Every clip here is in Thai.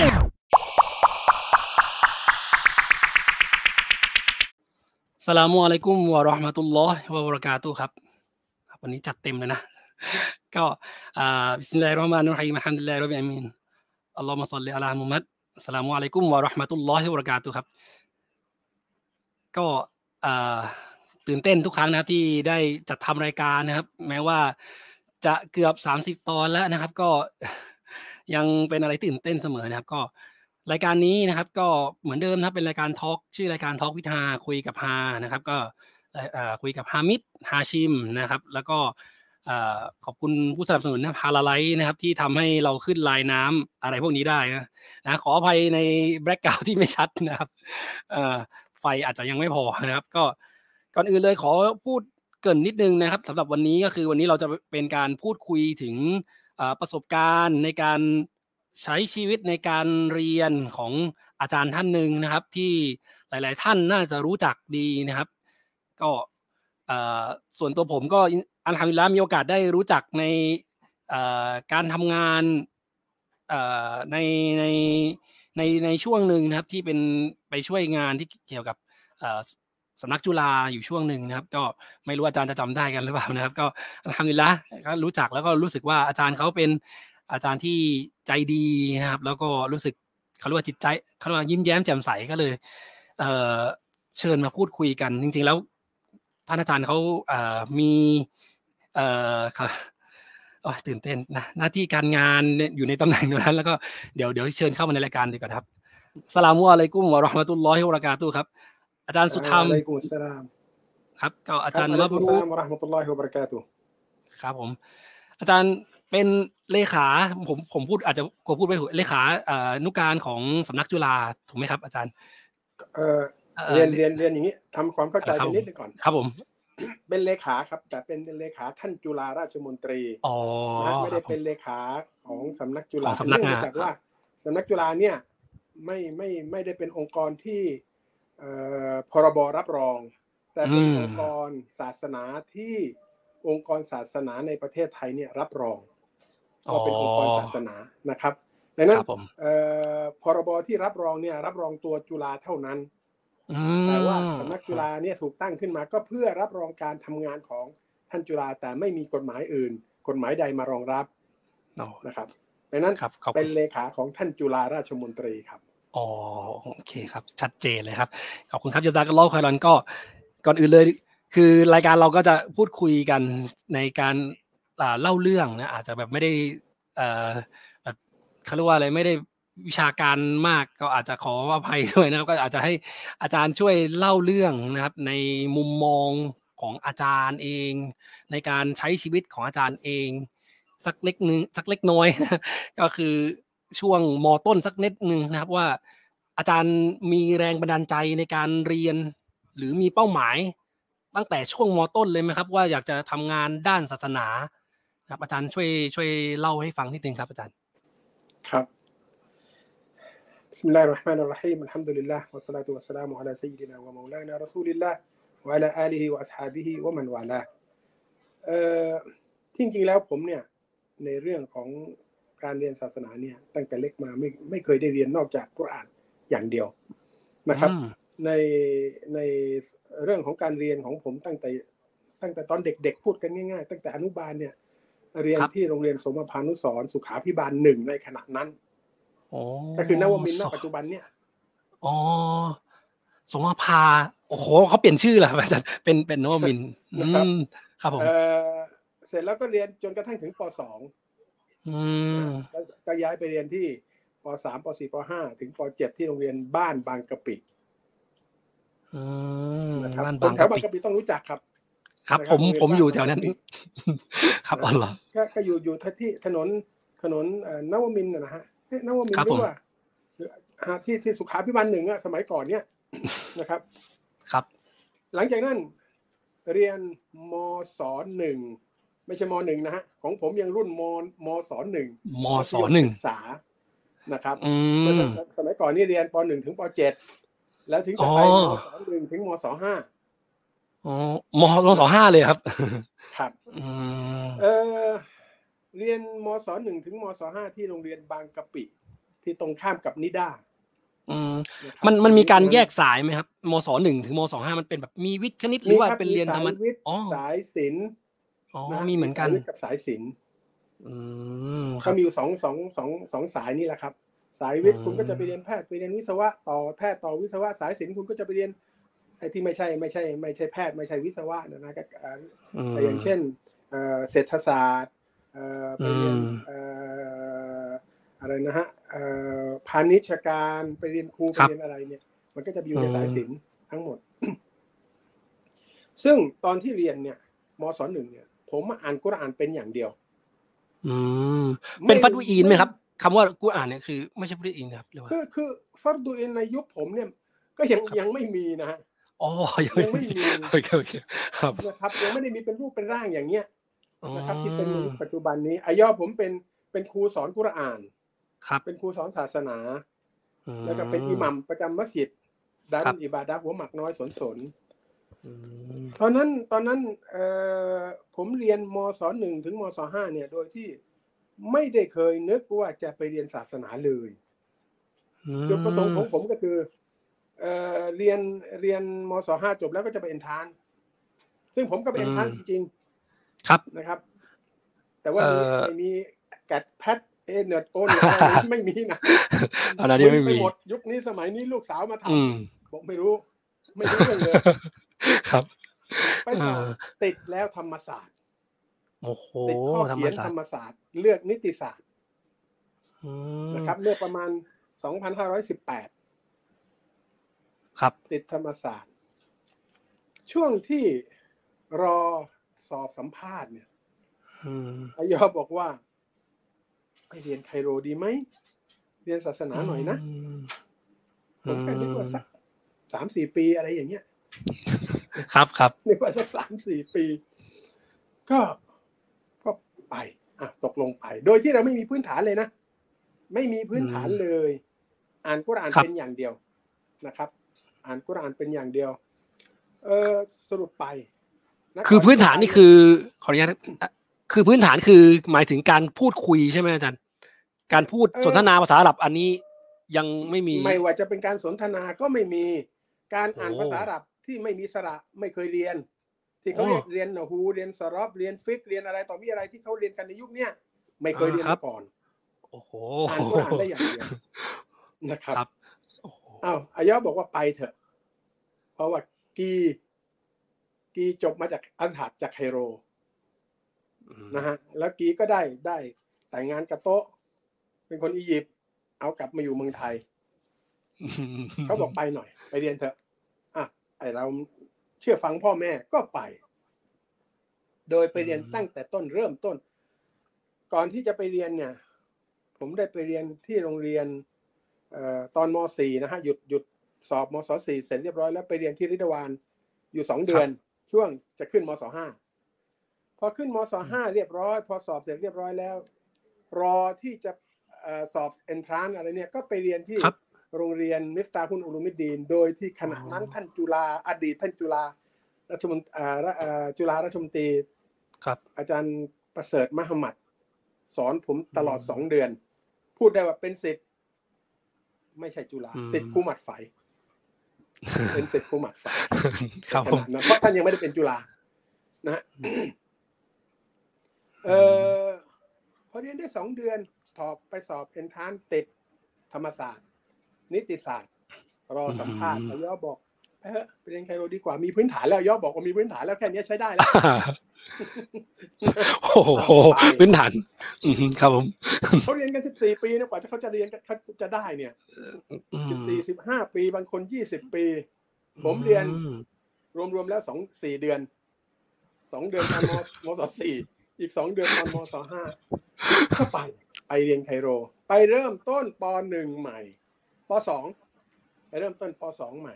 السلام عليكم ورحمة الله وبركاته ครับวันนี้จัดเต็มเลยนะ ก็بسم الله الرحمن الرحيم الحمد لله رب العالمين اللهم صل على محمد السلام عليكم ورحمة الله وبركاته ครับ ก็ตื่นเต้นทุกครั้งนะที่ได้จัดทำรายการนะครับ แม้ว่าจะเกือบ 30 ตอนแล้วนะครับ ก็ ยังเป็นอะไรตื่นเต้นเสมอนะครับ ก็รายการนี้นะครับ ก็เหมือนเดิมนะครับเป็นรายการ talk ชื่อรายการ talk with ฮาคุยกับฮานะครับ ก็คุยกับฮามิดฮาชิมนะครับ แล้วก็ขอบคุณผู้สนับสนุนนะฮาลาไลท์นะครับ ที่ทำให้เราขึ้นลายน้ำอะไรพวกนี้ได้นะนะขออภัยใน background ที่ไม่ชัดนะครับไฟอาจจะยังไม่พอนะครับ ก็ก่อนอื่นเลยขอพูดเกินนิดนึงนะครับสำหรับวันนี้ก็คือวันนี้เราจะเป็นการพูดคุยถึง ประสบการณ์ในการใช้ชีวิตในการเรียนของอาจารย์ท่านหนึ่งนะครับ ที่หลาย ๆ ท่านน่าจะรู้จักดีนะครับ ก็ส่วนตัวผมก็อัลฮัมดุลิลละห์มีโอกาสได้รู้จักในการทำงานในในในในช่วงหนึ่งนะครับที่เป็นไปช่วยงานที่เกี่ยวกับ สำนักจุฬาอยู่ช่วงหนึ่งนะครับ ก็ไม่รู้อาจารย์จะจำได้กันหรือเปล่านะครับ ก็อัลฮัมดุลิลละก็รู้จักแล้วก็รู้สึกว่าอาจารย์เขาเป็นอาจารย์ที่ใจดีนะครับ แล้วก็รู้สึกเขาเรียกว่าจิตใจเขาเรียกว่ายิ้มแย้มแจ่มใสก็เลยเอ่อเชิญมาพูดคุยกัน จริง ๆ แล้วท่านอาจารย์เขาเอ่อมีเอ่อครับโอ้ตื่นเต้นนะหน้าที่การงานอยู่ในตำแหน่งนั้น แล้วก็เดี๋ยวเดี๋ยวเชิญเข้ามาในรายการดีกว่าครับสลามุอะลัยกุมวะราะมะตุลลอฮิวะบะเราะกาตุครับ อาจารย์สุธรรมอะลัยกุมุสสลามครับก็อาจารย์อะมะลัยบกุมุสรูสลามวะเราะห์มะตุลลอฮิวะบะเราะกาตุฮ์ครับผม อาจารย์เป็นเลขาผมผมพูดอาจจะกลัวพูดไม่ถูกเลขาเอ่อนุการของสำนักจุฬาถูกไหมครับ อาจารย์เอ่ออ่อเรียนเรียนเรียนอย่างนี้ทำความเข้าใจครับกันนิดนึงก่อนครับผม เป็นเลขาครับ แต่เป็นเลขาท่านจุฬาราชมนตรีอ๋อนะไม่คได้รับผมเป็นเลขาของสำนักจุขฬาองสำนักเนื่องงานมาจากว่าสำนักจุฬาเนี่ยไม่ไม่ไม่ได้เป็นองค์กรที่เอ่อ พรบรับรอง แต่เป็นองค์กรศาสนาที่องค์กรศาสนาในประเทศไทยเนี่ยรับรองว่าเป็นองค์กรศาสนานะครับดังนั้นครับผมเอ่อพรบที่รับรองเนี่ยรับรองตัวจุฬาเท่านั้นอืมแต่ว่าสำนักจุฬาเนี่ยถูกตั้งขึ้นมา ก็เพื่อรับรองการทำงานของท่านจุฬาแต่ไม่มีกฎหมายอื่น กฎหมายใดมารองรับอ๋อนะครับดังนั้นครับขอบเป็คุนณเลขาของท่านจุฬาราชมนตรีครับ อ๋อโอเคครับ ชัดเจนเลยครับ ขอบคุณครับยาซากัลลอคอยรอนก็ก่อนอื่นเลย คือรายการเราก็จะพูดคุยกันในการเล่าเรื่องนะอาจจะแบบไม่ได้เอ่อแบบเขาเรียกว่าอะไรไม่ได้วิชาการมากก็อาจจะขออภัยด้วยนะครับ ก็อาจจะให้อาจารย์ช่วยเล่าเรื่องนะครับ ในมุมมองของอาจารย์เอง ในการใช้ชีวิตของอาจารย์เอง สักเล็กนึงสักเล็กน้อยนะก็คือ ช่วงมต้นสักนิดนึงนะครับว่า อาจารย์มีแรงบันดาลใจในการเรียน หรือมีเป้าหมาย ตั้งแต่ช่วงมต้นเลยไหมครับ ว่าอยากจะทำงานด้านศาสนาครับ อาจารย์ช่วยช่วยเล่าให้ฟังนิดนึงครับ อาจารย์ ครับ بسم الله الرحمن الرحيم الحمد لله والصلاة والسلام على سيدنا ومولانا رسول الله وعلى آله وأصحابه ومن والاه เอ่อที่จริงๆแล้วผมเนี่ยในเรื่องของ การเรียนศาสนาเนี่ย ตั้งแต่เล็กมาไม่ไม่เคยได้เรียนนอกจากกุรอานอย่างเดียวนะครับอืมในในเรื่องของการเรียนของผมตั้งแต่ตั้งแต่ตอนเด็กๆพูดกันง่ายๆ ตั้งแต่อนุบาลเนี่ย เรียนครับที่โรงเรียนสมภานุสรณ์สุขาพิบาลหนึ่งในขณะนั้นโอ้ก็คือนวมินทร์ณปัจจุบันเนี่ยอ๋อสมภาโอ้โหเขาเปลี่ยนชื่อแล้วอาจารย์เป็นเป็นนวมินทร์อืมครับผมเอ่อเสร็จแล้วก็เรียนจนกระทั่งถึงป .2 อืมแล้ว ก็ย้ายไปเรียนที่ป .3 ป .4 ป .5 ถึงป .7 ที่โรงเรียนบ้านบางกะปิอืมนะครับบ้านคบานงแถกะวบางปิกะปิต้องรู้จักครับ ครับนะคผรับมโรงเรียนผมอยู่บ้านแถวนั้นบางกะปิครับอ๋อเหรอก็ก็อยู่อยู่ที่ถนนถนนเอ่อนวมินทร์นะนะฮะเอ๊ะนวมินทครับร์หรืผมอว่าหาที่ที่สุขาพิบาลหนึ่งอะสมัยก่อนเนี่ยนะครับ ครับ หลังจากนั้น เรียนมศหนึ่ง ไม่ใช่มหนึ่งนะฮะของผมยังรุ่นมมศหนึ่งมศหนึ่งมัธยมศึกษานะครับอืเมื่อมสมัยก่อนนี่เรียนปหนึ่งถึงปเจ็ดแล้วถึงจะไปอ๋อมศหนึ่งถึงมศห้าอ๋อมมศห้าเลยครับ ครับอืมเออเรียนมศหนึ่งถึงมศห้าที่โรงเรียนบางกะปิ ที่ตรงข้ามกับนิด้าอืมนะครับมันมันมีการแยกสายไหมครับมศหนึ่งถึงมศห้ามันเป็นแบบมีวิทย์คณิตหรือว่ามีคบเป็นเรียนธรรมะสายวิทย์อ๋อสายศิลป์ อ๋อนะมีเหมือนกันสายวิทย์กับสายศิลป์อืมคก็รับมีอยู่สองสองสองสองสายนี่แหละครับ สายวิทย์อืมคุณก็จะไปเรียนแพทย์ไปเรียนวิศวะต่อแพทย์ต่อวิศวะสายศิลป์คุณก็จะไปเรียนไอ้ที่ไม่ใช่ไม่ใช่ ไม่ใช่แพทย์ไม่ใช่วิศวะนะนะก็เอ่ออืมอย่างเช่นเอ่อเศรษฐศาสตร์เอ่อไปเรียนอืมเอ่ออะไรนะฮะเอ่อพาณิชยการไปเรียนครูไปครับเรียนอะไรเนี่ย มันก็จะอยู่ในอืมสายศิลป์ทั้งหมด ซึ่งตอนที่เรียนเนี่ยมศหนึ่งเนี่ย ผมมาอ่านกุรอานเป็นอย่างเดียว อืมเป็นฟัตวีอีนไหมครับคำว่ากูอ่านเนี่ยคือไม่ใช่ฟัตวีอีนนะครับหรือว่าคือคือฟัรดูอินในยุคผมเนี่ย ก็ยังยังไม่มีนะฮะอ๋อยังยังไม่มีโอเคโอเคครับนะครับยังไม่ได้มีเป็นรูปเป็นร่างอย่างเงี้ยอ๋อนะครับที่เป็นในยุคปัจจุบันนี้อายอผมเป็นเป็นครูสอนกุรอาน ครับ เป็นครูสอนศาสนาอืมแล้วก็เป็นอิหมัมประจำมัสยิดดันครับอิบาดะห์หัวหมักน้อยสนสนอืม ตอนนั้นตอนนั้นเอ่อผมเรียนมศหนึ่งถึงมศห้าเนี่ย โดยที่ไม่ได้เคยนึกว่าจะไปเรียนศาสนาเลยจุดประสงค์ของผมก็คือเอ่อเรียนเรียนมศห้าจบแล้วก็จะไปเอ็นทรานซ์ซึ่งผมก็ไปเอ็นทรานซ์จริงครับๆนะครับ แต่ว่ามีเอ่อไม่มี GAT PAT A-NET O-NET อะไรไม่มีนะอะไรนี่ไม่มีหมดยุคนี้สมัยนี้ลูกสาวมาทำ อืม บอกไม่รู้ ไม่รู้เรื่องเลย ครับไปสอบอ่าติดแล้วธรรมศาสตร์โอ้โหติดข้อธรรเขีมยนศาสธตรร์รมศาสตร์ เลือกนิติศาสตร์อืมนะครับ เมื่อประมาณ2518ครับ ติดธรรมศาสตร์ ช่วงที่รอสอบสัมภาษณ์เนี่ยอืมอายอบอกว่าไปเรียนไคโรดีไหม เรียนศาสนาหน่อยนะมผมก็นึกว่าสักสามสี่ปีอะไรอย่างเงี้ย ครับครับนึกว่าสักสามสี่ปี ก็ก็ไปอะตกลงไป โดยที่เราไม่มีพื้นฐานเลยนะ ไม่มีพื้นฐานเลย อ่านกุรอานเป็นอย่างเดียวนะครับ อ่านกุรอานเป็นอย่างเดียว เออสรุปไปะคือก่พื้นฐานนี่จะไปคือขออนุญาตอะคือพื้นฐานคือหมายถึงการพูดคุยใช่ไหมอาจารย์การพูดสนทนาภาษาอาหรับอันนี้ยังไม่มี ไม่ว่าจะเป็นการสนทนาก็ไม่มี การอ่านโอ้ภาษาอาหรับ ที่ไม่มีสระไม่เคยเรียน ที่เขาโอ้เรียกเรียนนะฮูเรียนสรอบเรียนฟิกเรียนอะไรต่อมีอะไรที่เขาเรียนกันในยุคเนี้ยไม่เคยเรียนอ่าครัมาบก่อนโอ้โหอ่านกุรอานได้อย่างเดียวนะครับครับโอ้โหอ้าวอายะบอกว่าไปเถอะ เพราะว่ากีกีจบมาจากอัซฮัดจากไคโรอืมนะฮะแล้วกีก็ได้ได้แต่งงานกับโต๊ะ เป็นคนอียิปต์เอากลับมาอยู่เมืองไทยเขาบอกไปหน่อย ไปเรียนเถอะอะ ไอเราเชื่อฟังพ่อแม่ก็ไป โดยไปเรียนอืมตั้งแต่ต้นเริ่มต้น ก่อนที่จะไปเรียนเนี่ย ผมได้ไปเรียนที่โรงเรียนเอ่อตอนม .4 นะฮะหยุดหยุดสอบมศ .4 เสร็จเรียบร้อยแล้วไปเรียนที่ริดวานอยู่สองเดือน ช่วงจะขึ้นมศ .5 พอขึ้นมศ .5 เรียบร้อย พอสอบเสร็จเรียบร้อยแล้ว รอที่จะเอ่อสอบเอนทรานอะไรเนี่ยก็ไปเรียนที่ครับ โรงเรียนมิฟตาฮุนอุลุมิดดีน โดยที่ขณะนั้นอ๋อท่านจุฬาอดีตท่านจุฬาราชมนอ่าระอ่าจุฬาราชมนตรีครับ อาจารย์ประเสริฐมหมัด สอนผมตลอดอืมสองเดือน พูดได้ว่าเป็นสิทธิ์ไม่ใช่จุฬาอืมสิทธิ์ครูหมัดไฝเป็นสิทธิ์ครูหมัดไฝครับขผมนาดนั้นเพราะท่านยังไม่ได้เป็นจุฬานะฮะเออพอเรียนได้สองเดือนสอบไปสอบเอนทรานติดธรรมศาสตร์ นิติศาสตร์ รอสัมภาษณ์อืมอายอบอกเออไปเรียนไคโรดีกว่ามีพื้นฐานแล้วยอบอกว่ามีพื้นฐานแล้วแค่นี้ใช้ได้แล้วโอ้โหไปพื้นฐานอืมครับผมเขาเรียนกันสิบสี่ปีนะกว่าจะเขาจะเรียนกันเขาจะได้เนี่ยอืมสิบสี่สิบห้าปีบางคนยี่สิบปี ผมเรียนอืมรวมๆแล้วสองสี่เดือนสองเดือนตอนมมศสี่อีกสองเดือนตอนมศห้าก็ไป ไปเรียนไคโร ไปเริ่มต้นปหนึ่งใหม่ ปสองไปเริ่มต้นปสองใหม่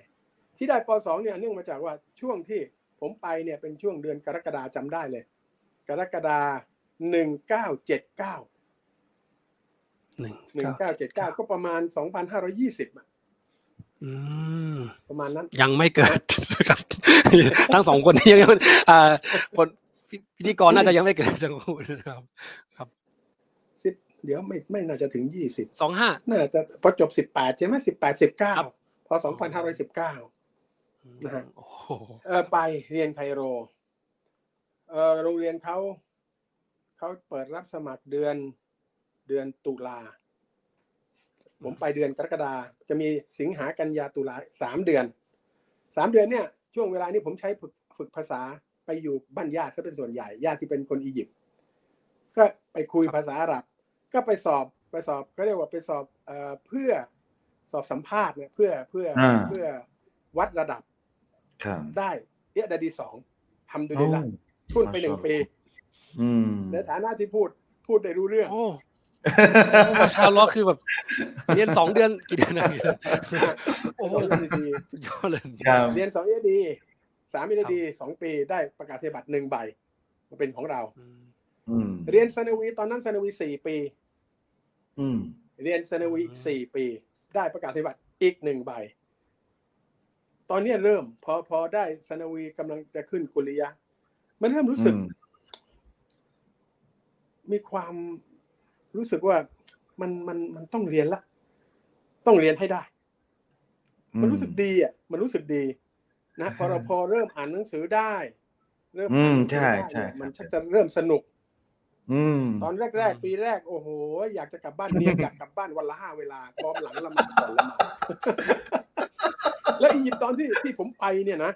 ที่ได้ปสองเนี่ยเนื่องมาจากว่าช่วงที่ผมไปเนี่ยเป็นช่วงเดือนกรกฎาจำได้เลย กรกฎาหนึ่งเก้าเจ็ดเก้าหนึ่งหนึ่งเก้าเก้าเจ็ดเก้าก็ประมาณสองพันห้าร้อยี่สิบอืมประมาณนั้น ยังไม่เกิดครับ ทั้งสองคนนี้ยังไม่อ่าคนพิพิธีกรน่าจะยังไม่เกิดทั้งคู่นะครับสิบ เดี๋ยวไม่ไม่น่าจะถึงยี่สิบสองห้าน่าจะพอจบสิบแปดใช่ไหมสิบแปดสิบเก้าครับพอสองพันห้าร้อยสิบเก้านะฮะโอ้โหเออไปเรียนไคโรเออโรงเรียนเขาเขาเปิดรับสมัครเดือนเดือนตุลาผมไปเดือนกรกฎาจะมีสิงหากันยาตุลาสามเดือนสามเดือนเนี่ยช่วงเวลานี้ผมใช้ฝึกฝึกภาษาไปอยู่บ้านญาติซะเป็นส่วนใหญ่ญาติที่เป็นคนอียิปต์ก็ไปคุยภาษาอาหรับ ก็ไปสอบไปสอบก็เรียกว่าไปสอบเอ่อเพื่อสอบสัมภาษณ์เนี่ยเพื่อเพื่ออ่าเพื่อวัดระดับครับได้เอะดาดีสองทำดูดีละโอ้ทุนไปหนึ่งปีอืมในฐานะที่พูดพูดได้รู้เรื่องโอ้มาชาวล็อกคือแบบเรียนสองเดือนกี่เดือนนะโอ้โหสองดีสุดยอดเลยครับเรียนสองเอดีสามเอดีสองปีได้ประกาศนียบัตรหนึ่งใบมาเป็นของเราอืมอืมเรียนสนวีตอนนั้นสนวีสี่ปี อืมเรียนสนวีสี่ปี ได้ประกาศนียบัตรอีกหนึ่งใบ ตอนเนี้ยเริ่ม พอพอได้สนวีกำลังจะขึ้นกุลิยะ มันเริ่มรู้สึกอืมมีความรู้สึกว่ามันมันมันต้องเรียนละ ต้องเรียนให้ได้ มันรู้สึกดีอะ มันรู้สึกดี นะพอเราพอเริ่มอ่านหนังสือได้ เริ่มอือ่านมหนังสือใช่ได้ใช่เนี่ยมันใช่ชักจะเริ่มสนุกอืม ตอนแรกๆ ปีแรก โอ้โห อยากจะกลับบ้านเรียนอยากกลับบ้านวันละห้าเวลาพร้อมหลังละหมาดก่อนละหมาดแล้วอียิปต์ตอนที่ที่ผมไปเนี่ยนะ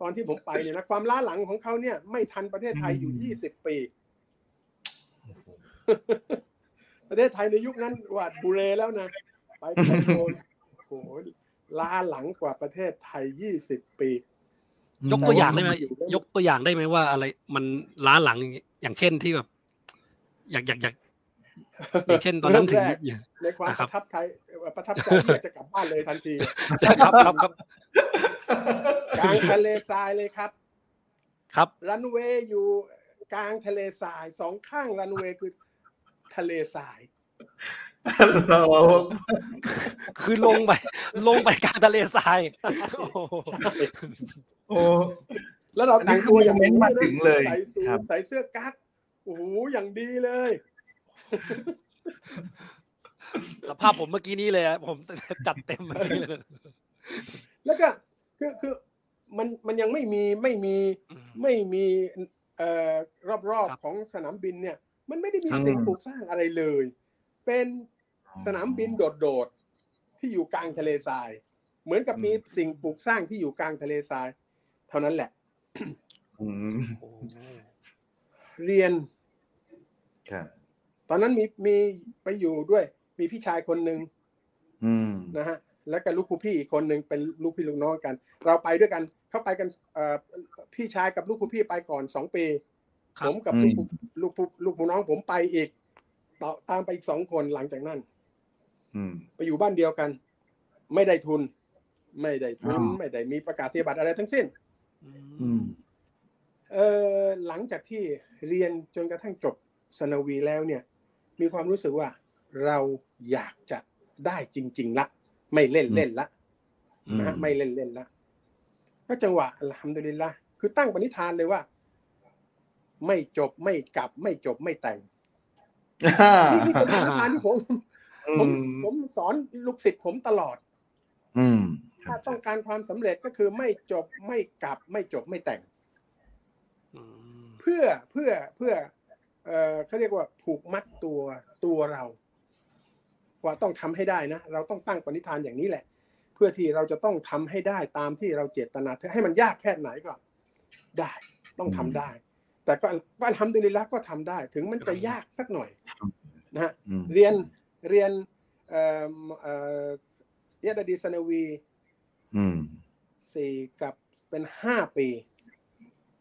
ตอนที่ผมไปเนี่ยนะความล้าหลังของเขาเนี่ย ไม่ทันประเทศไทยอยู่ยี่สิบปี ประเทศไทยในยุคนั้นหวาดบุเรแล้วนะไปไคโรโอ้โหล้าหลังกว่าประเทศไทยยี่สิบปี ยกตัวอย่างได้ไหมแต่ว่ามันอยู่ได้ยกตัวอย่างได้ไหมว่าอะไรมันล้าหลังอย่างเช่นที่แบบ อยากอยากอยากอย่างเช่นตอนนั้นถึงเริ่มแรกในความอะปครับระทับใจประทับใจที่อยากจะกลับบ้านเลยทันทีครับครับครับกลางทะเลทรายเลยครับ ครับรันเวย์อยู่กลางทะเลทรายสองข้างรันเวย์คือทะเลทรายเราคือลงไป ลงไปกลางทะเลทรายโอ้โหโอ้แล้วเราแต่งตัวอย่างอันนี้คือโมเมนต์มาถึงเลยใส่สูครัทบใส่เสื้อกั๊ก โอ้โหอย่างดีเลยแล้วภาพผมเมื่อกี้นี้เลยอะผมจัดเต็มเมื่อกี้เลย แล้วก็คือคือมันมันยังไม่มีไม่มีอืมไม่มีเอ่อรอบครับๆของสนามบินเนี่ย มันไม่ได้มีอืมสิ่งปลูกสร้างอะไรเลย เป็นสนามบินโดดๆที่อยู่กลางทะเลทราย เหมือนกับมีสิ่งปลูกสร้างที่อยู่กลางทะเลทราย เท่านั้นแหละอืมโอ้โหเรียน ครับตอนนั้นมีมีไปอยู่ด้วย มีพี่ชายคนหนึ่งอืมนะฮะแล้วก็ลูกผู้พี่อีกคนหนึ่งเป็นลูกพี่ลูกน้องกัน เราไปด้วยกัน เข้าไปกันเอ่อพี่ชายกับลูกผู้พี่ไปก่อนสองปีครัผบมกับลูกผู้ลูกผู้ลูกผู้น้องผมไปอีกต่อตามไปอีกสองคนหลังจากนั้นอืมไปอยู่บ้านเดียวกัน ไม่ได้ทุน ไม่ได้ทุนอ้าวไม่ได้มีประกาศนียบัตรอะไรทั้งสิ้นอืมเออหลังจากที่เรียนจนกระทั่งจบ สนวีแล้วเนี่ยมีความรู้สึกว่าเราอยากจะได้จริง ๆ ละ ไม่เล่นเล่นๆละนะฮะไม่เล่นเล่นๆละก็จังหวะอัลฮัมดุลิลละคือตั้งปณิธานเลยว่า ไม่จบไม่กลับ ไม่จบไม่แต่งนี่นี่เป็นปณิธานที่ผมผมอืมผมสอนลูกศิษย์ผมตลอด อืมถ้าต้องการความสำเร็จก็คือไม่จบไม่กลับ ไม่จบไม่แต่งอืมเพื่อเพื่อเพื่อ เอ่อเขาเรียกว่าผูกมัดตัวตัวเรา ว่าต้องทำให้ได้นะเราต้องตั้งปณิธานอย่างนี้แหละ เพื่อที่เราจะต้องทำให้ได้ตามที่เราเจตนาให้มันยากแค่ไหนก็ได้ต้องทำได้ แต่ก็ก็ทำดุลิลละก็ทำได้ ถึงมันจะยากสักหน่อยนะฮะอืมเรียนเรียนเอ่อเอ่อเยดาดีสนวีอืมสี่กับเป็นห้าปี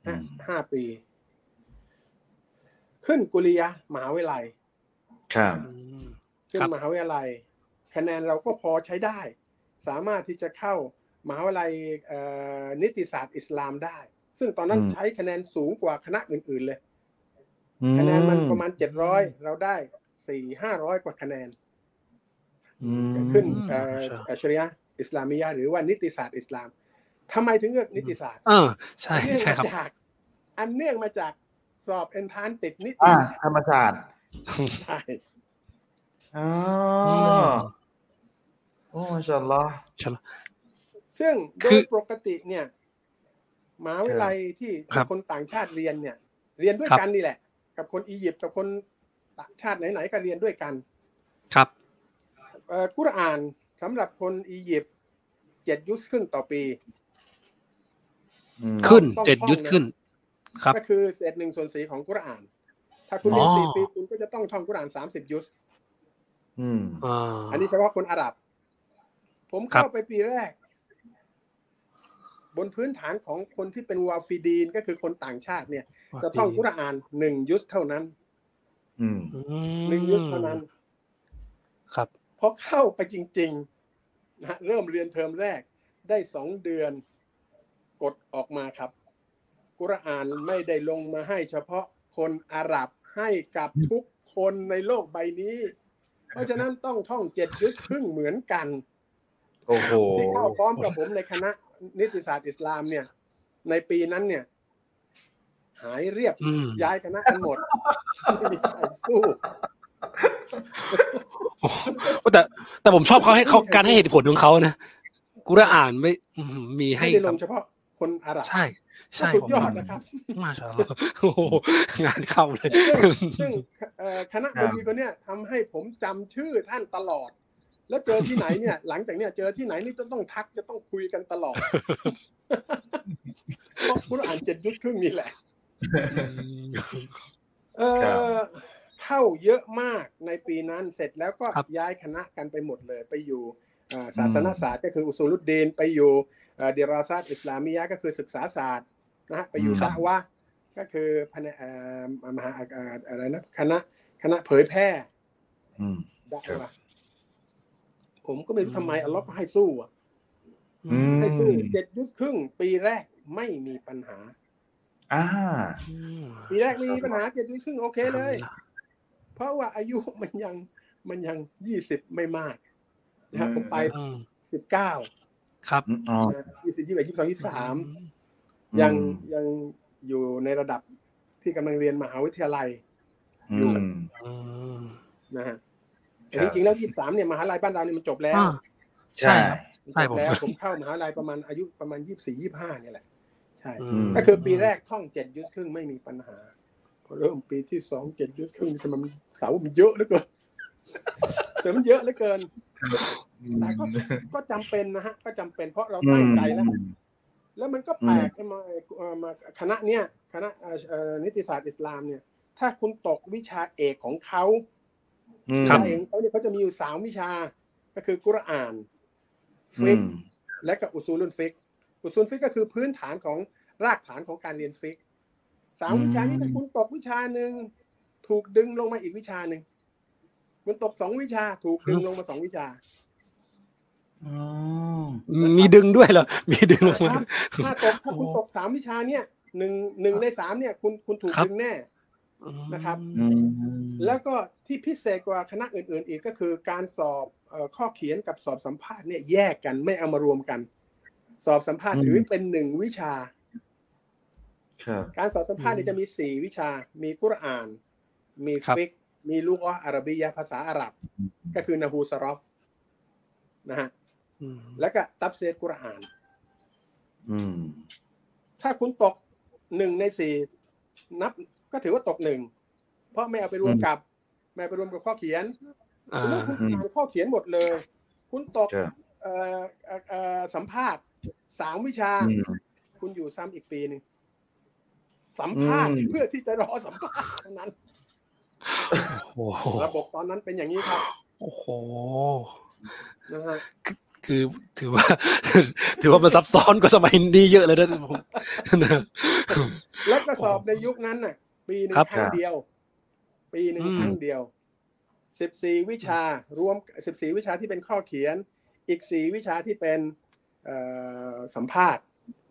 อืมห้าปี ขึ้นกุลิยะมหาวิทยาลัยครับอืมขึ้นครับมหาวิทยาลัย คะแนนเราก็พอใช้ได้ สามารถที่จะเข้ามหาวิทยาลัยเอ่อนิติศาสตร์อิสลามได้ ซึ่งตอนนั้นอืมใช้คะแนนสูงกว่าคณะอื่น ๆ เลยอืคะแนนมันประมาณเจ็ดร้อยเราได้สี่ห้าร้อยกว่าคะแนนอืมขึ้นเอ่อใช่อัชริยะห์อิสลามียะห์หรือว่านิติศาสตร์อิสลามทำไมถึงเลือกนิติศาสตร์เออใช่เนื่องใช่มาครับจากอันเนื่องมาจาก สอบเอนทานติดนิติอ่าศาสตร์ธรรมศาสตร์ใช่อ๋อโอ้มาชาอัลลอฮ์ชัลลอฮ์ซึ่งโดคืยอปกติเนี่ยมหาวิทยาลัยที่ครับคนต่างชาติเรียนเนี่ย เรียนด้วยครับกันนี่แหละ กับคนอียิปต์กับคนต่างชาติไหนๆก็เรียนด้วยกัน ครับเอ่อกุรอานสำหรับคนอียิปต์เจ็ดยุสครึ่งต่อปีอืมขึ้นต้องเจ็ดท่องยุทธนะขึ้นครับ ก็คือเศษหนึ่งส่วนสีของกุรอาน ถ้าคุณเรียนอ๋อสี่ปีคุณก็จะต้องท่องกุรอานสามสิบยุสอืมอ่าอันนี้เฉพาะคนอาหรับ ผมครัเข้าบไปปีแรก บนพื้นฐานของคนที่เป็นวาฟิดีนก็คือคนต่างชาติเนี่ย จะท่องกุรอานหนึ่งยุสเท่านั้นอืมอืหนึ่งยุสเท่านั้น ครับพอเข้าไปจริงๆนะฮะเริ่มเรียนเทอมแรกได้สองเดือน กดออกมาครับ กุรอานไม่ได้ลงมาให้เฉพาะคนอาหรับให้กับทุกคนในโลกใบนี้ เพราะฉะนั้นต้องท่องเจ็ดยุสครึ่งเหมือนกันโอ้โหที่เข้าพร้อมกับผมในคณะนิติศาสตร์อิสลามเนี่ย ในปีนั้นเนี่ย หายเรียบอืมย้ายคณะกันหมดไม่มีใครสู้แต่แต่ผมชอบเขาให้เขาการให้เหตุผลของเขานะกูได้อ่านไม่อืมมีให้ไม่ได้ลกับงเฉพาะ คนอาหรับใช่ ใช่สุดผมยอดนะครับ มาชาอัลลอฮ์โอ้โหงานเข้าเลย ซึ่งซึ่งเอ่อคณะบดีคนเนี้ยทำให้ผมจำชื่อท่านตลอด แล้วเจอที่ไหนเนี่ย หลังจากเนี้ยเจอที่ไหนนี่จะต้องทักจะต้องคุยกันตลอดเพราะคุณอ่านเจ็ดยุคครึ่งนี่แหละเอครับอเข้าเยอะมากในปีนั้นเสร็จแล้วก็ครับย้ายคณะกันไปหมดเลย ไปอยู่อ่าศาสนศาสตร์ก็คืออุซูลุดดีนไปอยู่ เอ่อเดราซาตอิสลามียะห์ก็คือศึกษาศาสตร์นะฮะไปอยู่อืมดะวะห์ก็คือพะเนเอ่อมหาอ่าอะไรนะคณะคณะเผยแพร่อืมดะครับวะห์ผมก็ไม่รู้ทำไมอัลลอฮ์ก็ให้สู้อะอืมให้สู้เจ็ดยุคครึ่ง ปีแรกไม่มีปัญหาอ่าปีแรกไม่มีปัญหาเจ็ดยุคครึ่งโอเคเลย เพราะว่าอายุมันยังมันยังยี่สิบไม่มากนะครับผมไปอืมสิบเก้า ครับอ๋อยี่สิบยี่สิบยี่สิบสองยี่สิบสามอืมยังยังอยู่ในระดับที่กำลังเรียนมหาวิทยาลัยอืมอืมนะฮะแต่ครัจบริงๆแล้วยี่สิบสามเนี่ยมหาลัยบ้านเราเนี่ยมันจบแล้วอ่าใช่มันใช่จผบมแล้วผมเข้ามหาลัยประมาณอายุประมาณยี่สิบสี่ยี่สิบห้าเนี่ยแหละ ใช่อืมก็คือปีแรกท่องเจ็ดยุทธครึ่งไม่มีปัญหาพอเริ่มปีที่สองเจ็ดยุทธครึ่งทำไมมันเสามันเยอะเหลือเกินแต่มันเยอะเหลือเกิน แต่ก็ก็จำเป็นนะฮะก็จำเป็นเพราะเราอืตั้งมใจแล้ว แล้วมันก็แปลกไอ้มาเอ่อมาคณะเนี้ยคณะเอ่อเอ่อนิติศาสตร์อิสลามเนี่ย ถ้าคุณตกวิชาเอกของเขาอืมวิชาเอกของเขาเนี่ยเขาจะมีอยู่สามวิชา ก็คือกุรอานอืฟิกมและก็อุซูลุนฟิก อุซูลุนฟิกก็คือพื้นฐานของรากฐานของการเรียนฟิกสามวิชานี้ถ้าคุณตกวิชาหนึ่งถูกดึงลงมาอีกวิชาหนึ่ง คุณตกสองวิชาถูกดึงลงมาสองวิชาอ๋อมีดึงด้วยเหรอ มีดึงลงมาครับถ้าตกถ้าคุณตกสามวิชาเนี่ยหนึ่งหนึ่งในสามเนี่ย คุณคุณถูกครับดึงแน่นะครับอืมแล้วก็ที่พิเศษกว่าคณะอื่น ๆ อีกก็คือการสอบเอ่อข้อเขียนกับสอบสัมภาษณ์เนี่ยแยกกันไม่เอามารวมกัน สอบสัมภาษณ์ถือเป็นหนึ่งวิชาครับการสอบสัมภาษณ์เนี่ยจะมีสี่วิชา มีกุรอาน มีครับฟิก มีลูกออาหรับียะห์ภาษาอาหรับ ก็คือนาฮูสรอฟนะฮะอืมแล้วก็ตับเซตกุรอานอืมถ้าคุณตกหนึ่งในสี่นับก็ถือว่าตกหนึ่ง เพราะไม่เอาไปรวมกับ ไม่เอาไปรวมกับข้อเขียนอ่าสมมติคุณอ่านข้อเขียนหมดเลย คุณตกครับเอ่อเอ่อเอ่อสัมภาษณ์สามวิชาอืมคุณอยู่ซ้ำอีกปีหนึ่งสัมภาษณ์อืมเพื่อที่จะรอสัมภาษณ์เท่านั้นโอ้โห ระบบตอนนั้นเป็นอย่างนี้ครับ โอ้โหนะฮะคือถือว่า ถือว่ามันซับซ้อนกว่าสมัยนี้เยอะเลยนะผมนะแล้วก็สอบในยุคนั้นน่ะ ปีหนึ่งครับครั้งเดียว ปีหนึ่งอืมครั้งเดียวสิบสี่วิชารวมสิบสี่วิชาที่เป็นข้อเขียน อีกสี่วิชาที่เป็นเอ่อสัมภาษณ์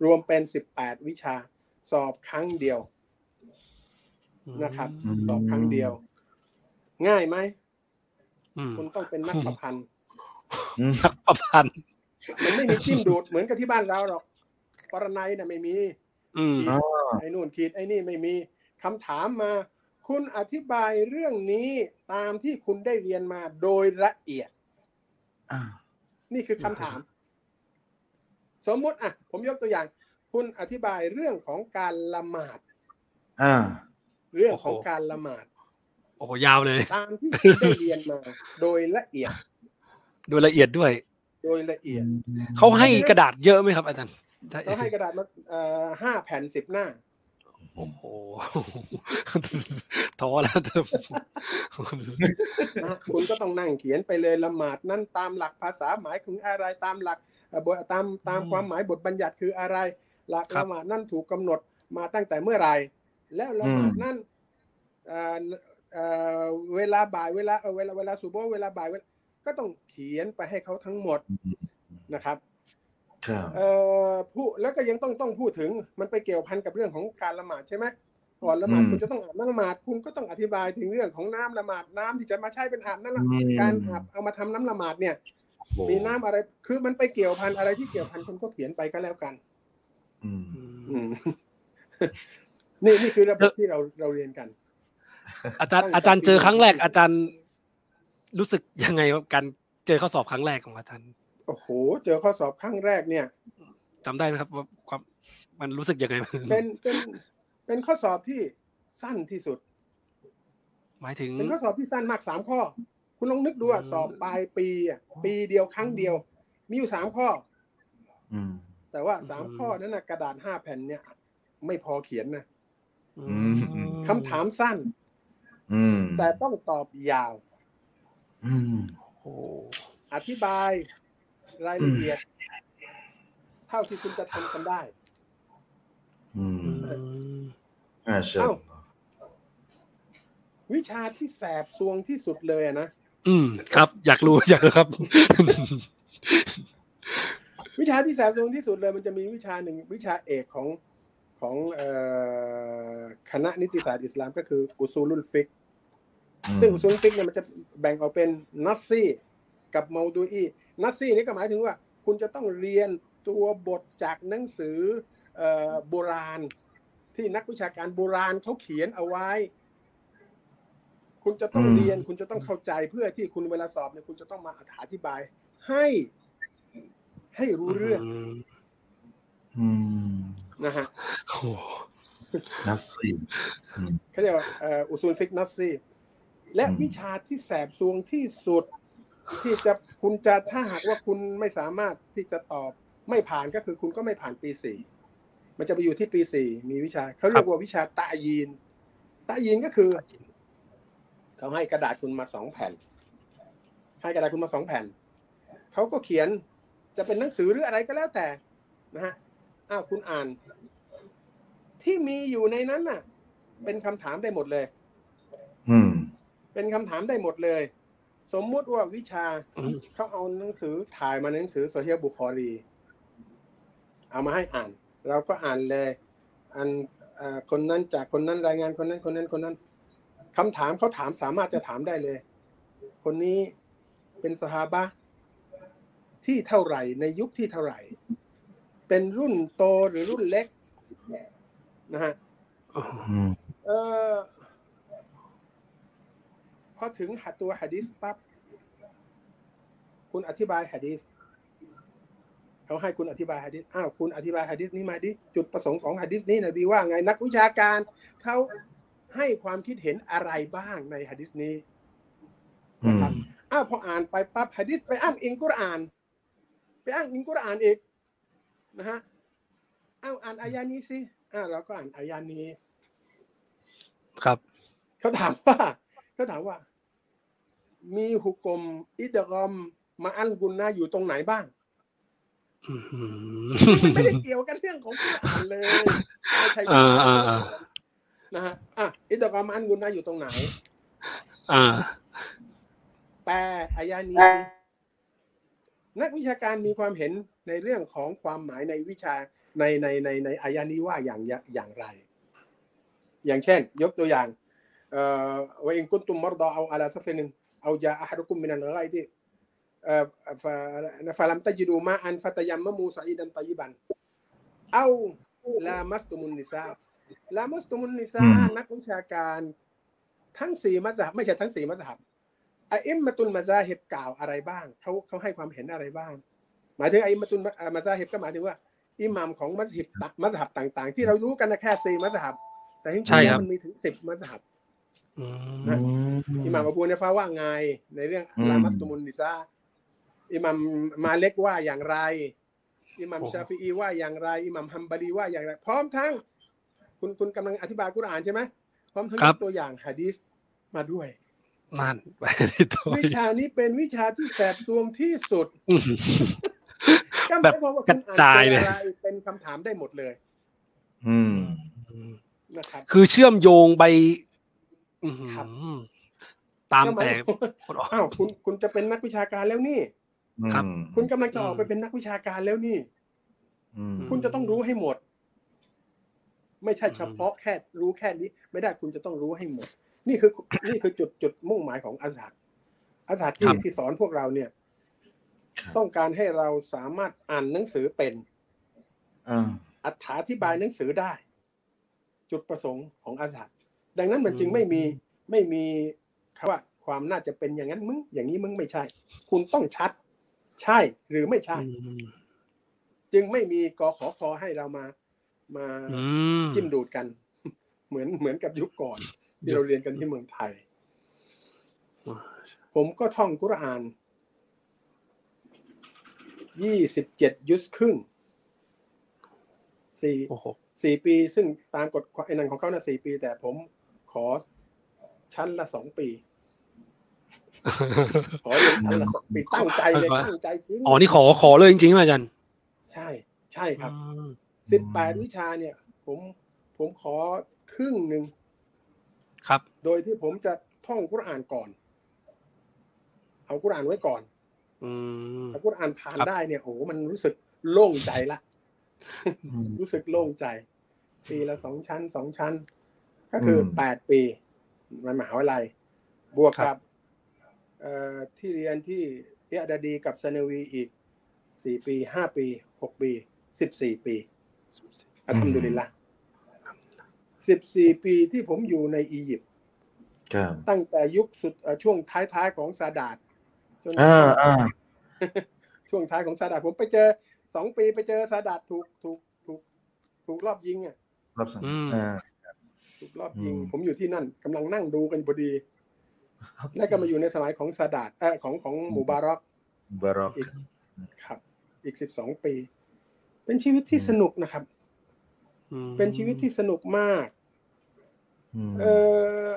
รวมเป็นสิบแปดวิชา สอบครั้งเดียว นะครับอืมสอบครั้งเดียว ง่ายไหมอืมคุณต้องเป็นนักประพันธ์อืมนักประพันธ์มันไม่มีจิ้มดูดเหมือนกับที่บ้านเราหรอกปรนัยน่ะไม่มีอืมขีดอ๋อไอ้นู่นขีดไอ้นี่ไม่มีคำถามมา คุณอธิบายเรื่องนี้ตามที่คุณได้เรียนมาโดยละเอียดอ่านี่คือคำถาม สมมติอะ ผมยกตัวอย่าง คุณอธิบายเรื่องของการละหมาด อ่า เรื่องของการละหมาดโอ้โหยาวเลยตามที่คุณได้เรียนมา โดยละเอียด โดยละเอียดด้วย โดยละเอียดเขาให้กระดาษเยอะไหมครับ อาจารย์เขาให้กระดาษมาเอ่อห้าแผ่นสิบหน้าโอ้โหท้อแล้วนะฮะคุณก็ต้องนั่งเขียนไปเลยละหมาดนั้นตามหลักภาษาหมายถึงอะไรตามหลักเอ่อบทตามตามอืมความหมายบทบัญญัติคืออะไร หลักครับละหมาดนั้นถูกกำหนดมาตั้งแต่เมื่อไหร แล้วละหมาดอืมนั้นเอ่อเอ่อเวลาบ่ายเวลาเอ่อเวลาเวลาสุโบฮ์เวลาบ่ายเวลาก็ต้องเขียนไปให้เขาทั้งหมดนะครับครับเอ่อผู้แล้วก็ยังต้องต้องพูดถึงมันไปเกี่ยวพันกับเรื่องของการละหมาดใช่ไหมก่อนละหมาดอืมคุณจะต้องอาบน้ำละหมาดคุณก็ต้องอธิบายถึงเรื่องของน้ำละหมาดน้ำที่จะมาใช้เป็นอาบน้ำละอืมการอาบเอามาทำน้ำละหมาดเนี่ยโอ้มีน้ำอะไรคือมันไปเกี่ยวพันอะไรที่เกี่ยวพันคุณก็เขียนไปก็แล้วกัน อืมอืม นี่นี่คือระบบที่เราเราเรียนกัน อาจารย์อาจารย์เจอครั้งแรก อาจารย์รู้สึกยังไงกับการเจอข้อสอบครั้งแรกของอาจารย์โอ้โห เจอข้อสอบครั้งแรกเนี่ยจำได้ไหมครับว่าความมันรู้สึกยังไงเป็นเป็นเป็นข้อสอบที่สั้นที่สุด หมายถึงเป็นข้อสอบที่สั้นมากสามข้อ คุณลองนึกดูอะอืมสอบปลายปีอะปีเดียวครั้งเดียว มีอยู่สามข้อ อืมแต่ว่าสามข้อนั้นนะกระดาษห้าแผ่นเนี่ย ไม่พอเขียนนะอืม คำถามสั้นอืมแต่ต้องตอบยาวอืมโอ้อธิบายรายละเอียด เท่าที่คุณจะทำกันได้อืมอืมอ่าเชิญเอ้าวิชาที่แสบทรวงที่สุดเลยอะนะ อืม ครับ อยากรู้อยากรู้ครับ วิชาที่แสบทรวงที่สุดเลย มันจะมีวิชาหนึ่งวิชาเอกของ ของเอ่อคณะนิติศาสตร์อิสลามก็คือ أصول الفقه ซึ่ง أصول الفقه เนี่ยมันจะแบ่งออกเป็น نصي กับ موضوعي نصي นี่ก็หมายถึงว่า คุณจะต้องเรียนตัวบทจากหนังสือเอ่อโบราณ ที่นักวิชาการโบราณเขาเขียนเอาไว้ คุณจะต้องอืมเรียน คุณจะต้องเข้าใจเพื่อที่คุณเวลาสอบเนี่ยคุณจะต้องมาอธิบาย ให้ให้รู้เรื่องอืม นะฮะโอ้นัสซีอืมเขาเรียกว่าเอ่ออุซูลฟิกนัสซีและอืมวิชาที่แสบซวงที่สุด ที่จะคุณจะถ้าหากว่าคุณไม่สามารถที่จะตอบไม่ผ่านก็คือคุณก็ไม่ผ่านปีสี่มันจะไปอยู่ที่ปีสี่มีวิชาเขาเรียกว่าวิชาตะยีนตะยีนก็คือเขาให้กระดาษคุณมาสองแผ่น ให้กระดาษคุณมาสองแผ่นเขาก็เขียนจะเป็นหนังสือหรืออะไรก็แล้วแต่นะฮะ อ้าวคุณอ่าน ที่มีอยู่ในนั้นน่ะ เป็นคำถามได้หมดเลย อืม เป็นคำถามได้หมดเลย สมมุติว่าวิชาอืมเขาเอาหนังสือถ่ายมาในหนังสือโซเฮียบุคอรี เอามาให้อ่าน เราก็อ่านเลยอันเอ่อคนนั้นจากคนนั้นรายงานคนนั้นคนนั้นคนนั้นคำถามเขาถามสามารถจะถามได้เลย คนนี้เป็นสหาบะห์ที่เท่าไหร่ในยุคที่เท่าไหร่ เป็นรุ่นโตหรือรุ่นเล็กนะฮะอืมเออพอถึงหัดตัวหะดีษปั๊บคุณอธิบายหะดีษเขาให้คุณอธิบายหะดีษอ้าวคุณอธิบายหะดีษนี้มาดิจุดประสงค์ของหะดีษนี้นบีว่าไงนักวิชาการเขาให้ความคิดเห็นอะไรบ้างในหะดีษนี้อืมอ้าวพออ่านไปปั๊บหะดีษไปอ้างอิงกุรอาน ไปอ้างอิงกุรอานอีก นะฮะอ้าวอ่านอายานี้สิอ้าวเราก็อ่านอายานี้ครับเขาถามว่าเขาถามว่า มีหุกกลมอิดกอม มาอันกุนนาอยู่ตรงไหนบ้างอืมไม่ได้เกี่ยวกันเรื่องของกุรอานเลยไม่ใช่อ่าอ่าอ่านะฮะอะอิดกอมมาอันกุนนาอยู่ตรงไหน อ่าแปลอายานี้นักวิชาการมีความเห็น ในเรื่องของความหมายในวิชาในในในในอายานี้ว่าอย่างอย่างไร อย่างเช่น ยกตัวอย่างเอ่อว่าอินกุนตุมมรดาเอาอาลาซฟนินเอาจาอะฮัดุกุมมินัลไกที่เอ่อฟะฟะลัมตะจิดูมาอันฟะตะยัมมะมูซอีดันตอยบันเอาลามัสตุมุนนิซาลามัสตุมุนนิซานักวิชาการทั้งสี่มัสฮับไม่ใช่ทั้งสี่มัสฮับอะอิมมาตุนมาซาฮิบกล่าวอะไรบ้างเขาเขาให้ความเห็นอะไรบ้าง หมายถึงอะอิมมาตุนมาซาฮิบก็หมายถึงว่า อิหมัมของมัสฮิบตะมัสฮับต่าง ๆ ที่เรารู้กันนะแค่สี่มัสฮับแต่จริงใช่ๆคแล้รับวมันมีถึงสิบมัสฮับอืมอืมอิหม่ามอบูเนฟาว่าไงในเรื่องอืมลามัสตุมุนนิซาอิหมัมมาเล็กว่าอย่างไร อิหมัมโอ้ชาฟีอีว่าอย่างไร อิหมัมฮัมบารีว่าอย่างไร พร้อมทั้ง คุณคุณกำลังอธิบายกุรอานใช่ไหมพร้อมทั้งยกตัวอย่างฮะดีษมาด้วยนั่นไปที่ตัววิชานี้เป็นวิชาที่แสบซวงที่สุดอืม ก็หแบมายบความว่ากคุระณอ่านจายเจเลอยอะไรเป็นคำถามได้หมดเลย อืมนะครับ คือเชื่อมโยงไปอื้อหือครับตามก็หยแต่ความว่าอ้าวคุณคุณจะเป็นนักวิชาการแล้วนี่ครับคุณกำลังจะออกอืมไปเป็นนักวิชาการแล้วนี่อืมคุณจะต้องรู้ให้หมด ไม่ใช่เฉพาะแค่รู้แค่นี้ ไม่ได้คุณจะต้องรู้ให้หมด นี่คือ นี่คือจุดจุดมุ่งหมายของอาซาดอาซาดที่ครับที่สอนพวกเราเนี่ยครับ ต้องการให้เราสามารถอ่านหนังสือเป็นอ่าอธิบายหนังสือได้ จุดประสงค์ของอาซาดดังนั้นมันจึงไม่มีไม่มีคำว่าความน่าจะเป็นอย่างนั้นมึงอย่างนี้มึงไม่ใช่ คุณต้องชัด ใช่หรือไม่ใช่อืมจึงไม่มีกอขอคอให้เรามามาอืมจิ้มดูดกัน เหมือนเหมือนกับยุคก่อนที่เราเรียนกันที่เมืองไทย ผมก็ท่องกุรอาน ยี่สิบเจ็ดยุสครึ่งสี่โอ้โหสี่ปี ซึ่งตามกฎไอ้นันของเขานะสี่ปี แต่ผมขอชั้นละสองปี ขอเรียนชั้นละสองปีตั้งใจเลยตั้งใจจริงอ๋อนี่ขอขอเลยจริงๆไหมอาจารย์ ใช่ ใช่ครับอืมสิบแปดวิชาเนี่ย ผมผมขอครึ่งหนึ่งครับ โดยที่ผมจะท่องกุรอานก่อน เอากุรอานไว้ก่อนอืม ถ้ากุรอานผ่านครับได้เนี่ยโอ้โหมันรู้สึกโล่งใจละอืมรู้สึกโล่งใจ ปีละสองชั้นสองชั้น ก็คืออมแปดปีในมหาวิทยาลัย บวกครักับบเอ่อที่เรียนที่เอียดาดีกับซาเนวีอีกสี่ปีห้าปีหกปีสิบสี่ปีอัลฮัมดุลิลละสิบสี่ปีที่ผมอยู่ในอียิปต์ครับตั้งแต่ยุคสุดเอ่อช่วงท้ายๆของซาดาด จนอ่าอ่าช่วงท้ายของซาดาดผมไปเจอสองปีไปเจอซาดาดถูกถูกถูก ถูกรอบยิงอะรับสั่งอืมอ่าถูกรอบยิงอืมผมอยู่ที่นั่นกำลังนั่งดูกันพอดีแล้วก็มาอยู่ในสมัยของซาดาดเออของของหมู่บารอกบารอกอีกครับ อีกสิบสองปี เป็นชีวิตที่สนุกนะครับอืมเป็นชีวิตที่สนุกมากอืมเออ